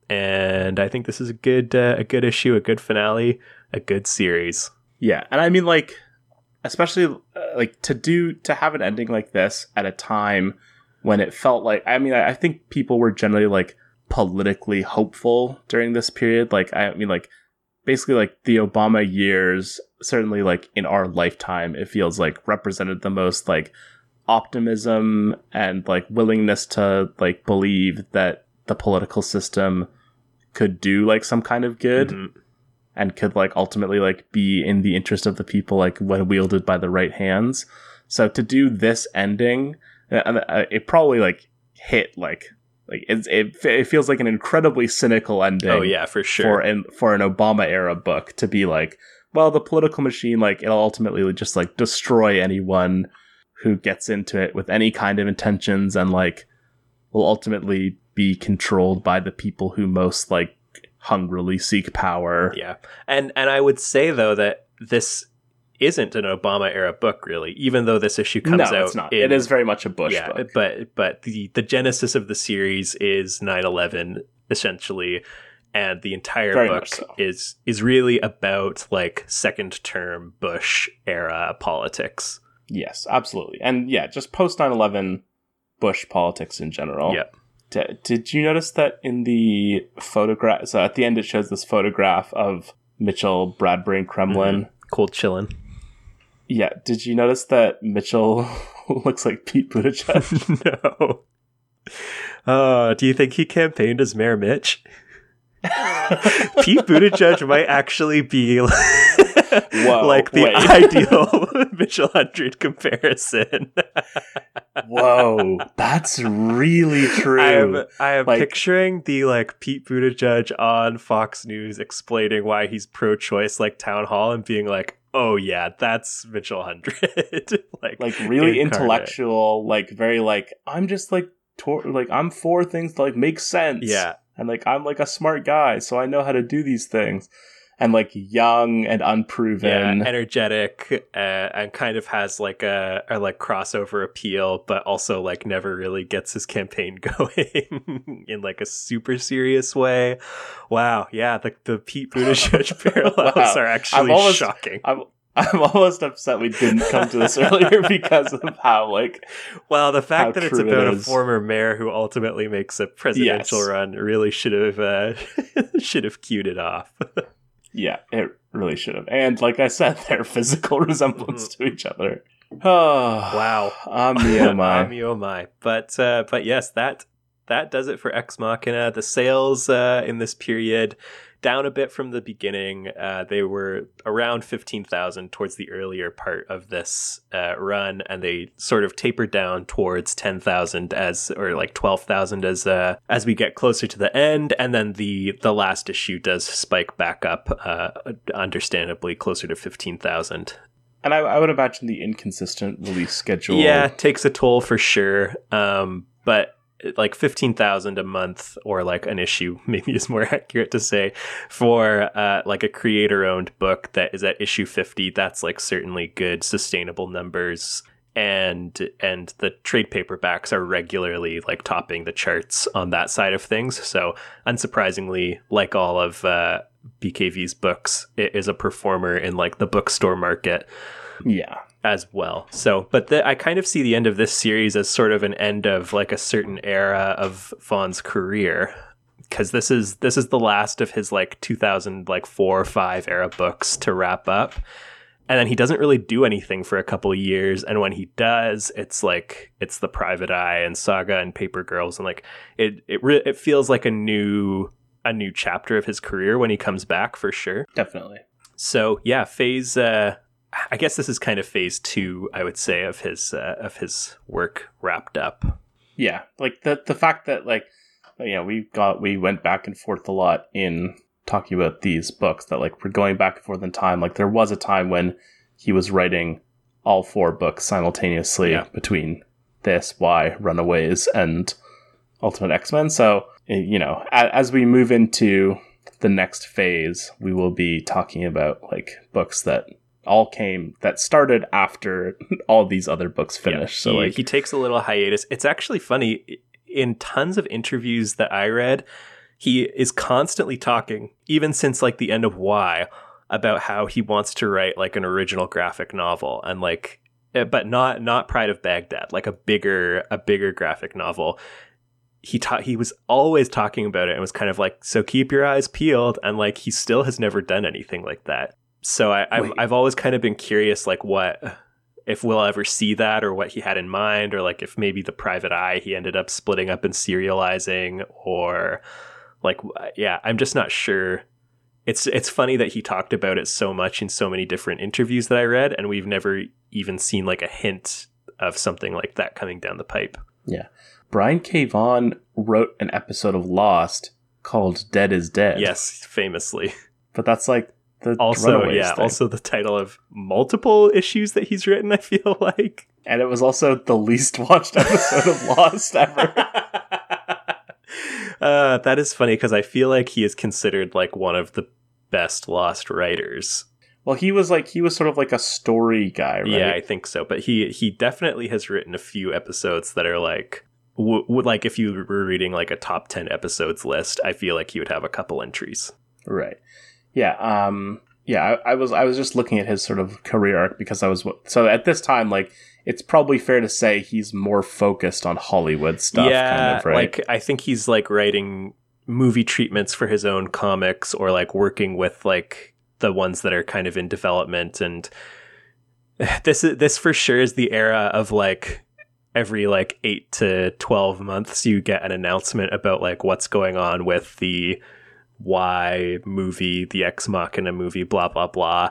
and i think this is a good uh, a good issue a good finale a good series. Yeah, and I mean like especially uh, like to do to have an ending like this at a time when it felt like I mean I, I think people were generally like politically hopeful during this period. Like I mean like basically like the Obama years certainly like in our lifetime it feels like represented the most like optimism and like willingness to like believe that the political system could do like some kind of good. Mm-hmm and could like ultimately like be in the interest of the people like when wielded by the right hands. So to do this ending, uh, uh, it probably like hit like like it, it, it feels like an incredibly cynical ending. Oh yeah, for sure. For an for an Obama era book to be like, well, the political machine like it'll ultimately just like destroy anyone who gets into it with any kind of intentions and like will ultimately be controlled by the people who most like hungrily seek power. Yeah. And and I would say though that this isn't an Obama era book really, even though this issue comes no, out. It's not. In, it is very much a Bush yeah, book. But but the the genesis of the series is 9/11 essentially and the entire very book so. is is really about like second term Bush era politics. Yes, absolutely. And yeah, just post 9/11 Bush politics in general. Yeah. D- did you notice that in the photograph? So at the end, it shows this photograph of Mitchell, Bradbury, and Kremlin. Mm-hmm. Cold chillin'. Yeah. Did you notice that Mitchell looks like Pete Buttigieg? no. Uh, do you think he campaigned as Mayor Mitch? Pete Buttigieg might actually be Whoa, like the wait. ideal Mitchell Hundred comparison. Whoa, that's really true. I am, I am like, picturing the like Pete Buttigieg on Fox News explaining why he's pro-choice, like town hall, and being like, "Oh yeah, that's Mitchell Hundred." like, like really incarnate. intellectual, like very like I'm just like tor- like I'm for things to like make sense. Yeah, and like I'm like a smart guy, so I know how to do these things and like young and unproven, yeah, energetic, uh, and kind of has like a, a like crossover appeal, but also like never really gets his campaign going in like a super serious way. Wow, yeah, the the Pete Buttigieg parallels wow. are actually almost, shocking. I'm, I'm almost upset we didn't come to this earlier because of how like well the fact that it's about it a former mayor who ultimately makes a presidential yes. run really should have uh, should have cued it off. Yeah, it really should have. And like I said, their physical resemblance mm-hmm. to each other. Oh wow, I'm oh my, I'm oh my. But uh, but yes, that that does it for Ex Machina. The sales uh, in this period down a bit from the beginning. Uh, they were around 15,000 towards the earlier part of this uh, run, and they sort of tapered down towards 10,000 as, or like 12,000 as uh, as we get closer to the end. And then the the last issue does spike back up, uh, understandably closer to 15,000. And I, I, would imagine the inconsistent release schedule. Yeah, takes a toll for sure. Um, but like 15,000 a month or like an issue maybe is more accurate to say for uh, like a creator owned book that is at issue 50 that's like certainly good sustainable numbers. And and the trade paperbacks are regularly like topping the charts on that side of things. So unsurprisingly like all of uh, BKV's books it is a performer in like the bookstore market. Yeah. As well. So, but the, I kind of see the end of this series as sort of an end of like a certain era of Vaughan's career because this is this is the last of his like 2000 like 4 or 5 era books to wrap up. And then he doesn't really do anything for a couple of years and when he does, it's like it's the Private Eye and Saga and Paper Girls and like it it re- it feels like a new a new chapter of his career when he comes back for sure. Definitely. So yeah, phase. Uh, I guess this is kind of phase two, I would say, of his uh, of his work wrapped up. Yeah. Like the the fact that like you know, we got we went back and forth a lot in talking about these books that like we're going back and forth in time. Like there was a time when he was writing all four books simultaneously Yeah. between this, Y, Runaways, and Ultimate X Men. So eh, you know, as we move into the next phase, we will be talking about like books that all came that started after all these other books finished. Yeah, so he, like he takes a little hiatus. It's actually funny in tons of interviews that I read, he is constantly talking, even since like the end of Y about how he wants to write like an original graphic novel and like eh, but not not Pride of Baghdad, like a bigger a bigger graphic novel. He ta- he was always talking about it and was kind of like, so keep your eyes peeled, and like he still has never done anything like that. So I, I've I've always kind of been curious, like what if we'll ever see that or what he had in mind, or like if maybe the private eye he ended up splitting up and serializing, or like yeah, I'm just not sure. It's it's funny that he talked about it so much in so many different interviews that I read, and we've never even seen like a hint of something like that coming down the pipe. Yeah brian K. Vaughan wrote an episode of Lost called Dead is Dead. Yes, famously. But that's like the Also, yeah, thing. also the title of multiple issues that he's written. I feel like. And it was also the least watched episode of Lost ever. uh, that is funny because I feel like he is considered like one of the best lost writers. Well, he was like he was sort of like a story guy, right? Yeah, I think so. But he he definitely has written a few episodes that are like w- w- like if you were reading like a top 10 episodes list, I feel like he would have a couple entries. Right. Yeah. Um. Yeah. I, I was. I was just looking at his sort of career arc because I was. So at this time, like, it's probably fair to say he's more focused on Hollywood stuff. yeah, Kind of, right. like I think he's like writing movie treatments for his own comics or like working with like the ones that are kind of in development and this is this for sure is the era of like every like 8 to 12 months you get an announcement about like what's going on with the Y movie, the Ex Machina movie, blah blah blah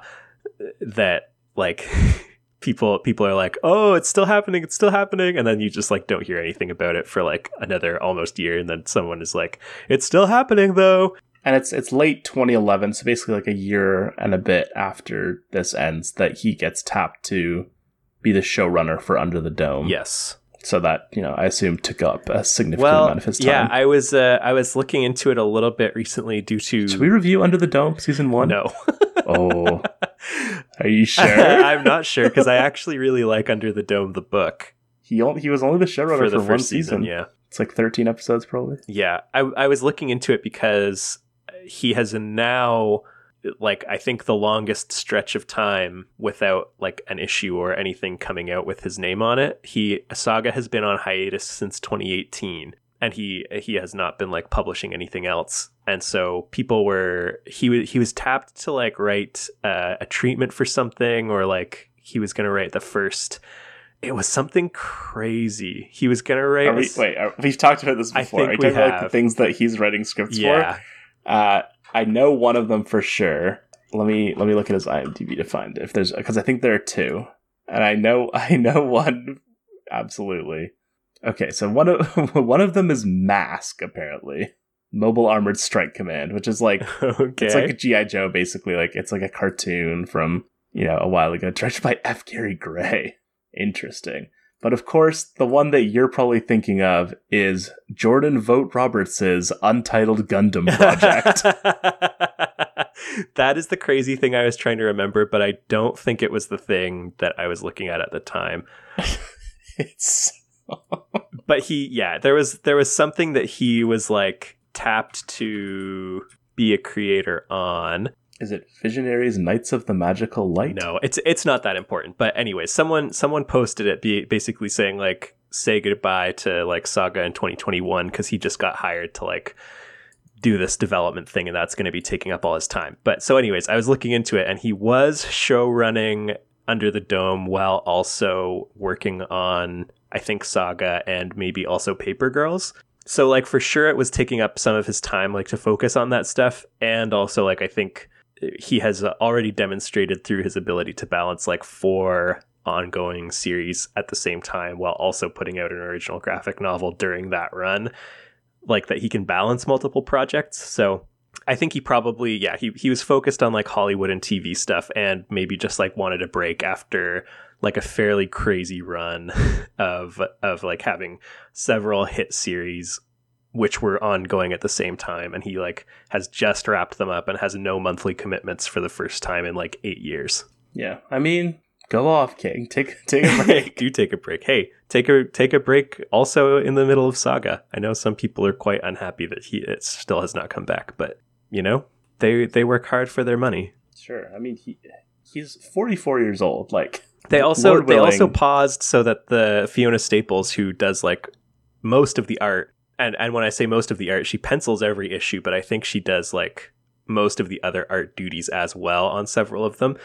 that like people people are like, "Oh, it's still happening, it's still happening." And then you just like don't hear anything about it for like another almost year and then someone is like, "It's still happening though." and it's it's late 2011, so basically like a year and a bit after this ends that he gets tapped to be the showrunner for Under the Dome. Yes. So that you know, I assume took up a significant Well, amount of his time. yeah, I was uh, I was looking into it a little bit recently due to Should we review Under the Dome season one? No. Oh, are you sure? I'm not sure because I actually really like Under the Dome the book he only, he was only the showrunner for for, the one first season. season. Yeah. It's like 13 episodes probably. Yeah, I, I was looking into it because he has now, like, I think the longest stretch of time without like an issue or anything coming out with his name on it. He Saga has been on hiatus since 2018, and he he has not been like publishing anything else. And so people were he was he was tapped to like write uh, a treatment for something or like he was going to write the first. It was something crazy. He was going to write. Are we, s- wait, are, we've talked about this before. I think you we about like, the have. things that he's writing scripts yeah. for? Uh, I know one of them for sure. Let me let me look at his IMDb to find if there's because I think there are two, and I know I know one absolutely. Okay, so one of one of them is Mask apparently, Mobile Armored Strike Command, which is like okay. it's like a GI Joe basically. Like it's like a cartoon from you know a while ago, directed by F. Gary Gray. Interesting. But of course, the one that you're probably thinking of is Jordan Vogt Roberts' Untitled Gundam project. that is the crazy thing I was trying to remember, but I don't think it was the thing that I was looking at at the time. it's but he yeah, there was there was something that he was like tapped to be a creator on. Is it Visionaries Knights of the Magical Light? No, it's it's not that important. But anyway, someone someone posted it basically saying like say goodbye to like Saga in 2021 because he just got hired to like do this development thing and that's going to be taking up all his time. But so anyways, I was looking into it and he was show running under the dome while also working on I think Saga and maybe also Paper Girls. So like for sure it was taking up some of his time like to focus on that stuff and also like I think he has uh, already demonstrated through his ability to balance like four ongoing series at the same time while also putting out an original graphic novel during that run like that he can balance multiple projects. So i think he probably yeah he, he was focused on like hollywood and tv stuff and maybe just like wanted a break after like a fairly crazy run of of like having several hit series which were ongoing at the same time and he like has just wrapped them up and has no monthly commitments for the first time in like 8 years. Yeah. I mean, go off, King. Take take a break. Do take a break. Hey, take a take a break also in the middle of Saga. I know some people are quite unhappy that he it still has not come back, but you know, they they work hard for their money. Sure. I mean, he he's 44 years old. Like they also they also paused so that the Fiona Staples who does like most of the art and and when I say most of the art, she pencils every issue, but I think she does like most of the other art duties as well on several of them.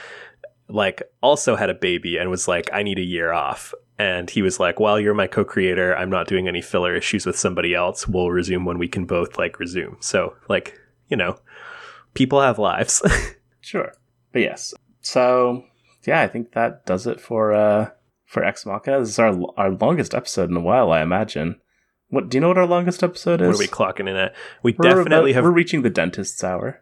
Like also had a baby and was like, I need a year off. And he was like, Well, you're my co-creator. I'm not doing any filler issues with somebody else. We'll resume when we can both like resume. So like, you know, people have lives. sure. But yes. So yeah, I think that does it for uh for Ex Machina. This is our our longest episode in a while, I imagine. What do you know? What our longest episode is? What are we clocking in at? We we're definitely about, have. We're reaching the dentist's hour.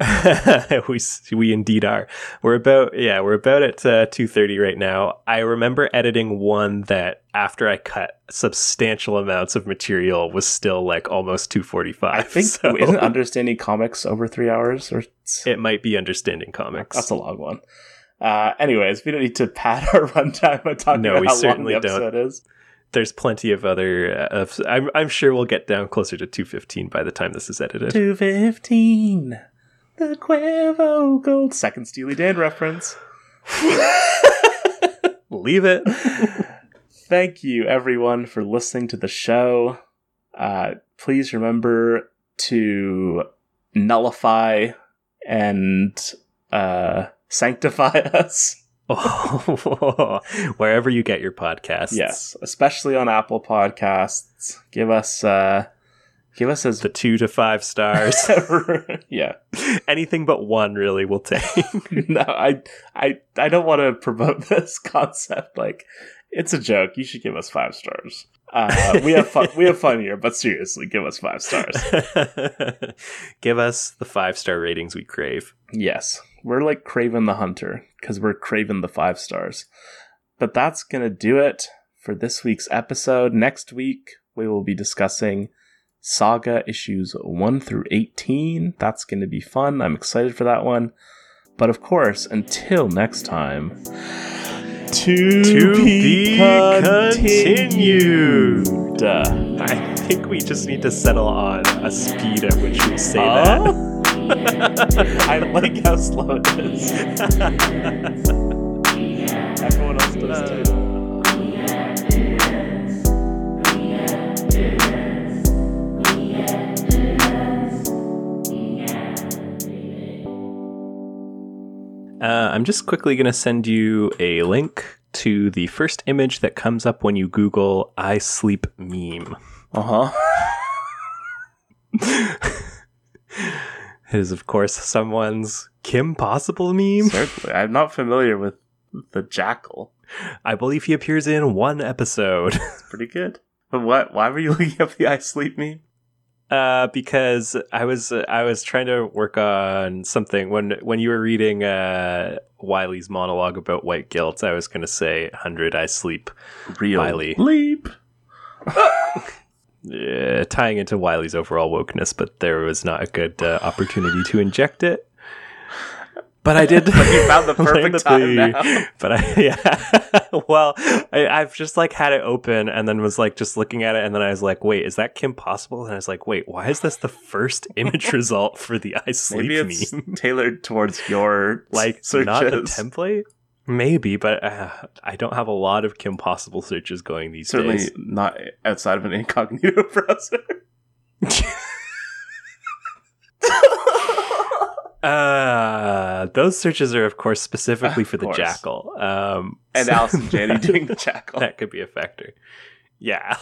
we we indeed are. We're about yeah, we're about at uh, two thirty right now. I remember editing one that after I cut substantial amounts of material was still like almost two forty five. I think so. isn't understanding comics over three hours or it might be understanding comics. That's a long one. Uh, anyways, we don't need to pad our runtime by talking no, about how long the episode don't. is there's plenty of other. Uh, I'm I'm sure we'll get down closer to 215 by the time this is edited. 215, the Cuervo Gold second Steely Dan reference. Leave it. Thank you, everyone, for listening to the show. Uh, please remember to nullify and uh, sanctify us Oh, wherever you get your podcasts. Yes, especially on Apple Podcasts. Give us uh give us as the 2 to 5 stars. yeah. Anything but one really will take. no, I I I don't want to promote this concept like it's a joke. You should give us 5 stars. Uh, we have fun. We have fun here, but seriously, give us five stars. give us the five star ratings we crave. Yes, we're like Kraven the Hunter because we're Craven the five stars. But that's gonna do it for this week's episode. Next week we will be discussing Saga issues one through eighteen. That's gonna be fun. I'm excited for that one. But of course, until next time to, to be, be continued. continued. I think we just need to settle on a speed at which we say uh? that. I like how slow it is. Everyone else does too. Uh, I'm just quickly going to send you a link to the first image that comes up when you Google I sleep meme. Uh huh. it is, of course, someone's Kim Possible meme. Certainly. I'm not familiar with the jackal. I believe he appears in one episode. It's pretty good. But what? Why were you looking up the I sleep meme? uh, because I was I was trying to work on something when when you were reading uh, Wylie's monologue about white guilt. I was going to say hundred I sleep Real Wylie. leap. uh, tying into Wylie's overall wokeness, but there was not a good uh, opportunity to inject it. But I did. But you found the perfect time now. But I, yeah. well, I, I've just like had it open and then was like just looking at it, and then I was like, wait, is that Kim Possible? And I was like, wait, why is this the first image result for the I sleep Maybe it's meme? tailored towards your Like searches. not the template. Maybe, but uh, I don't have a lot of Kim Possible searches going these Certainly days. not outside of an incognito browser. Uh, those searches are, of course, specifically for the jackal. Um, and so- Allison Janney doing the jackal. that could be a factor. Yeah.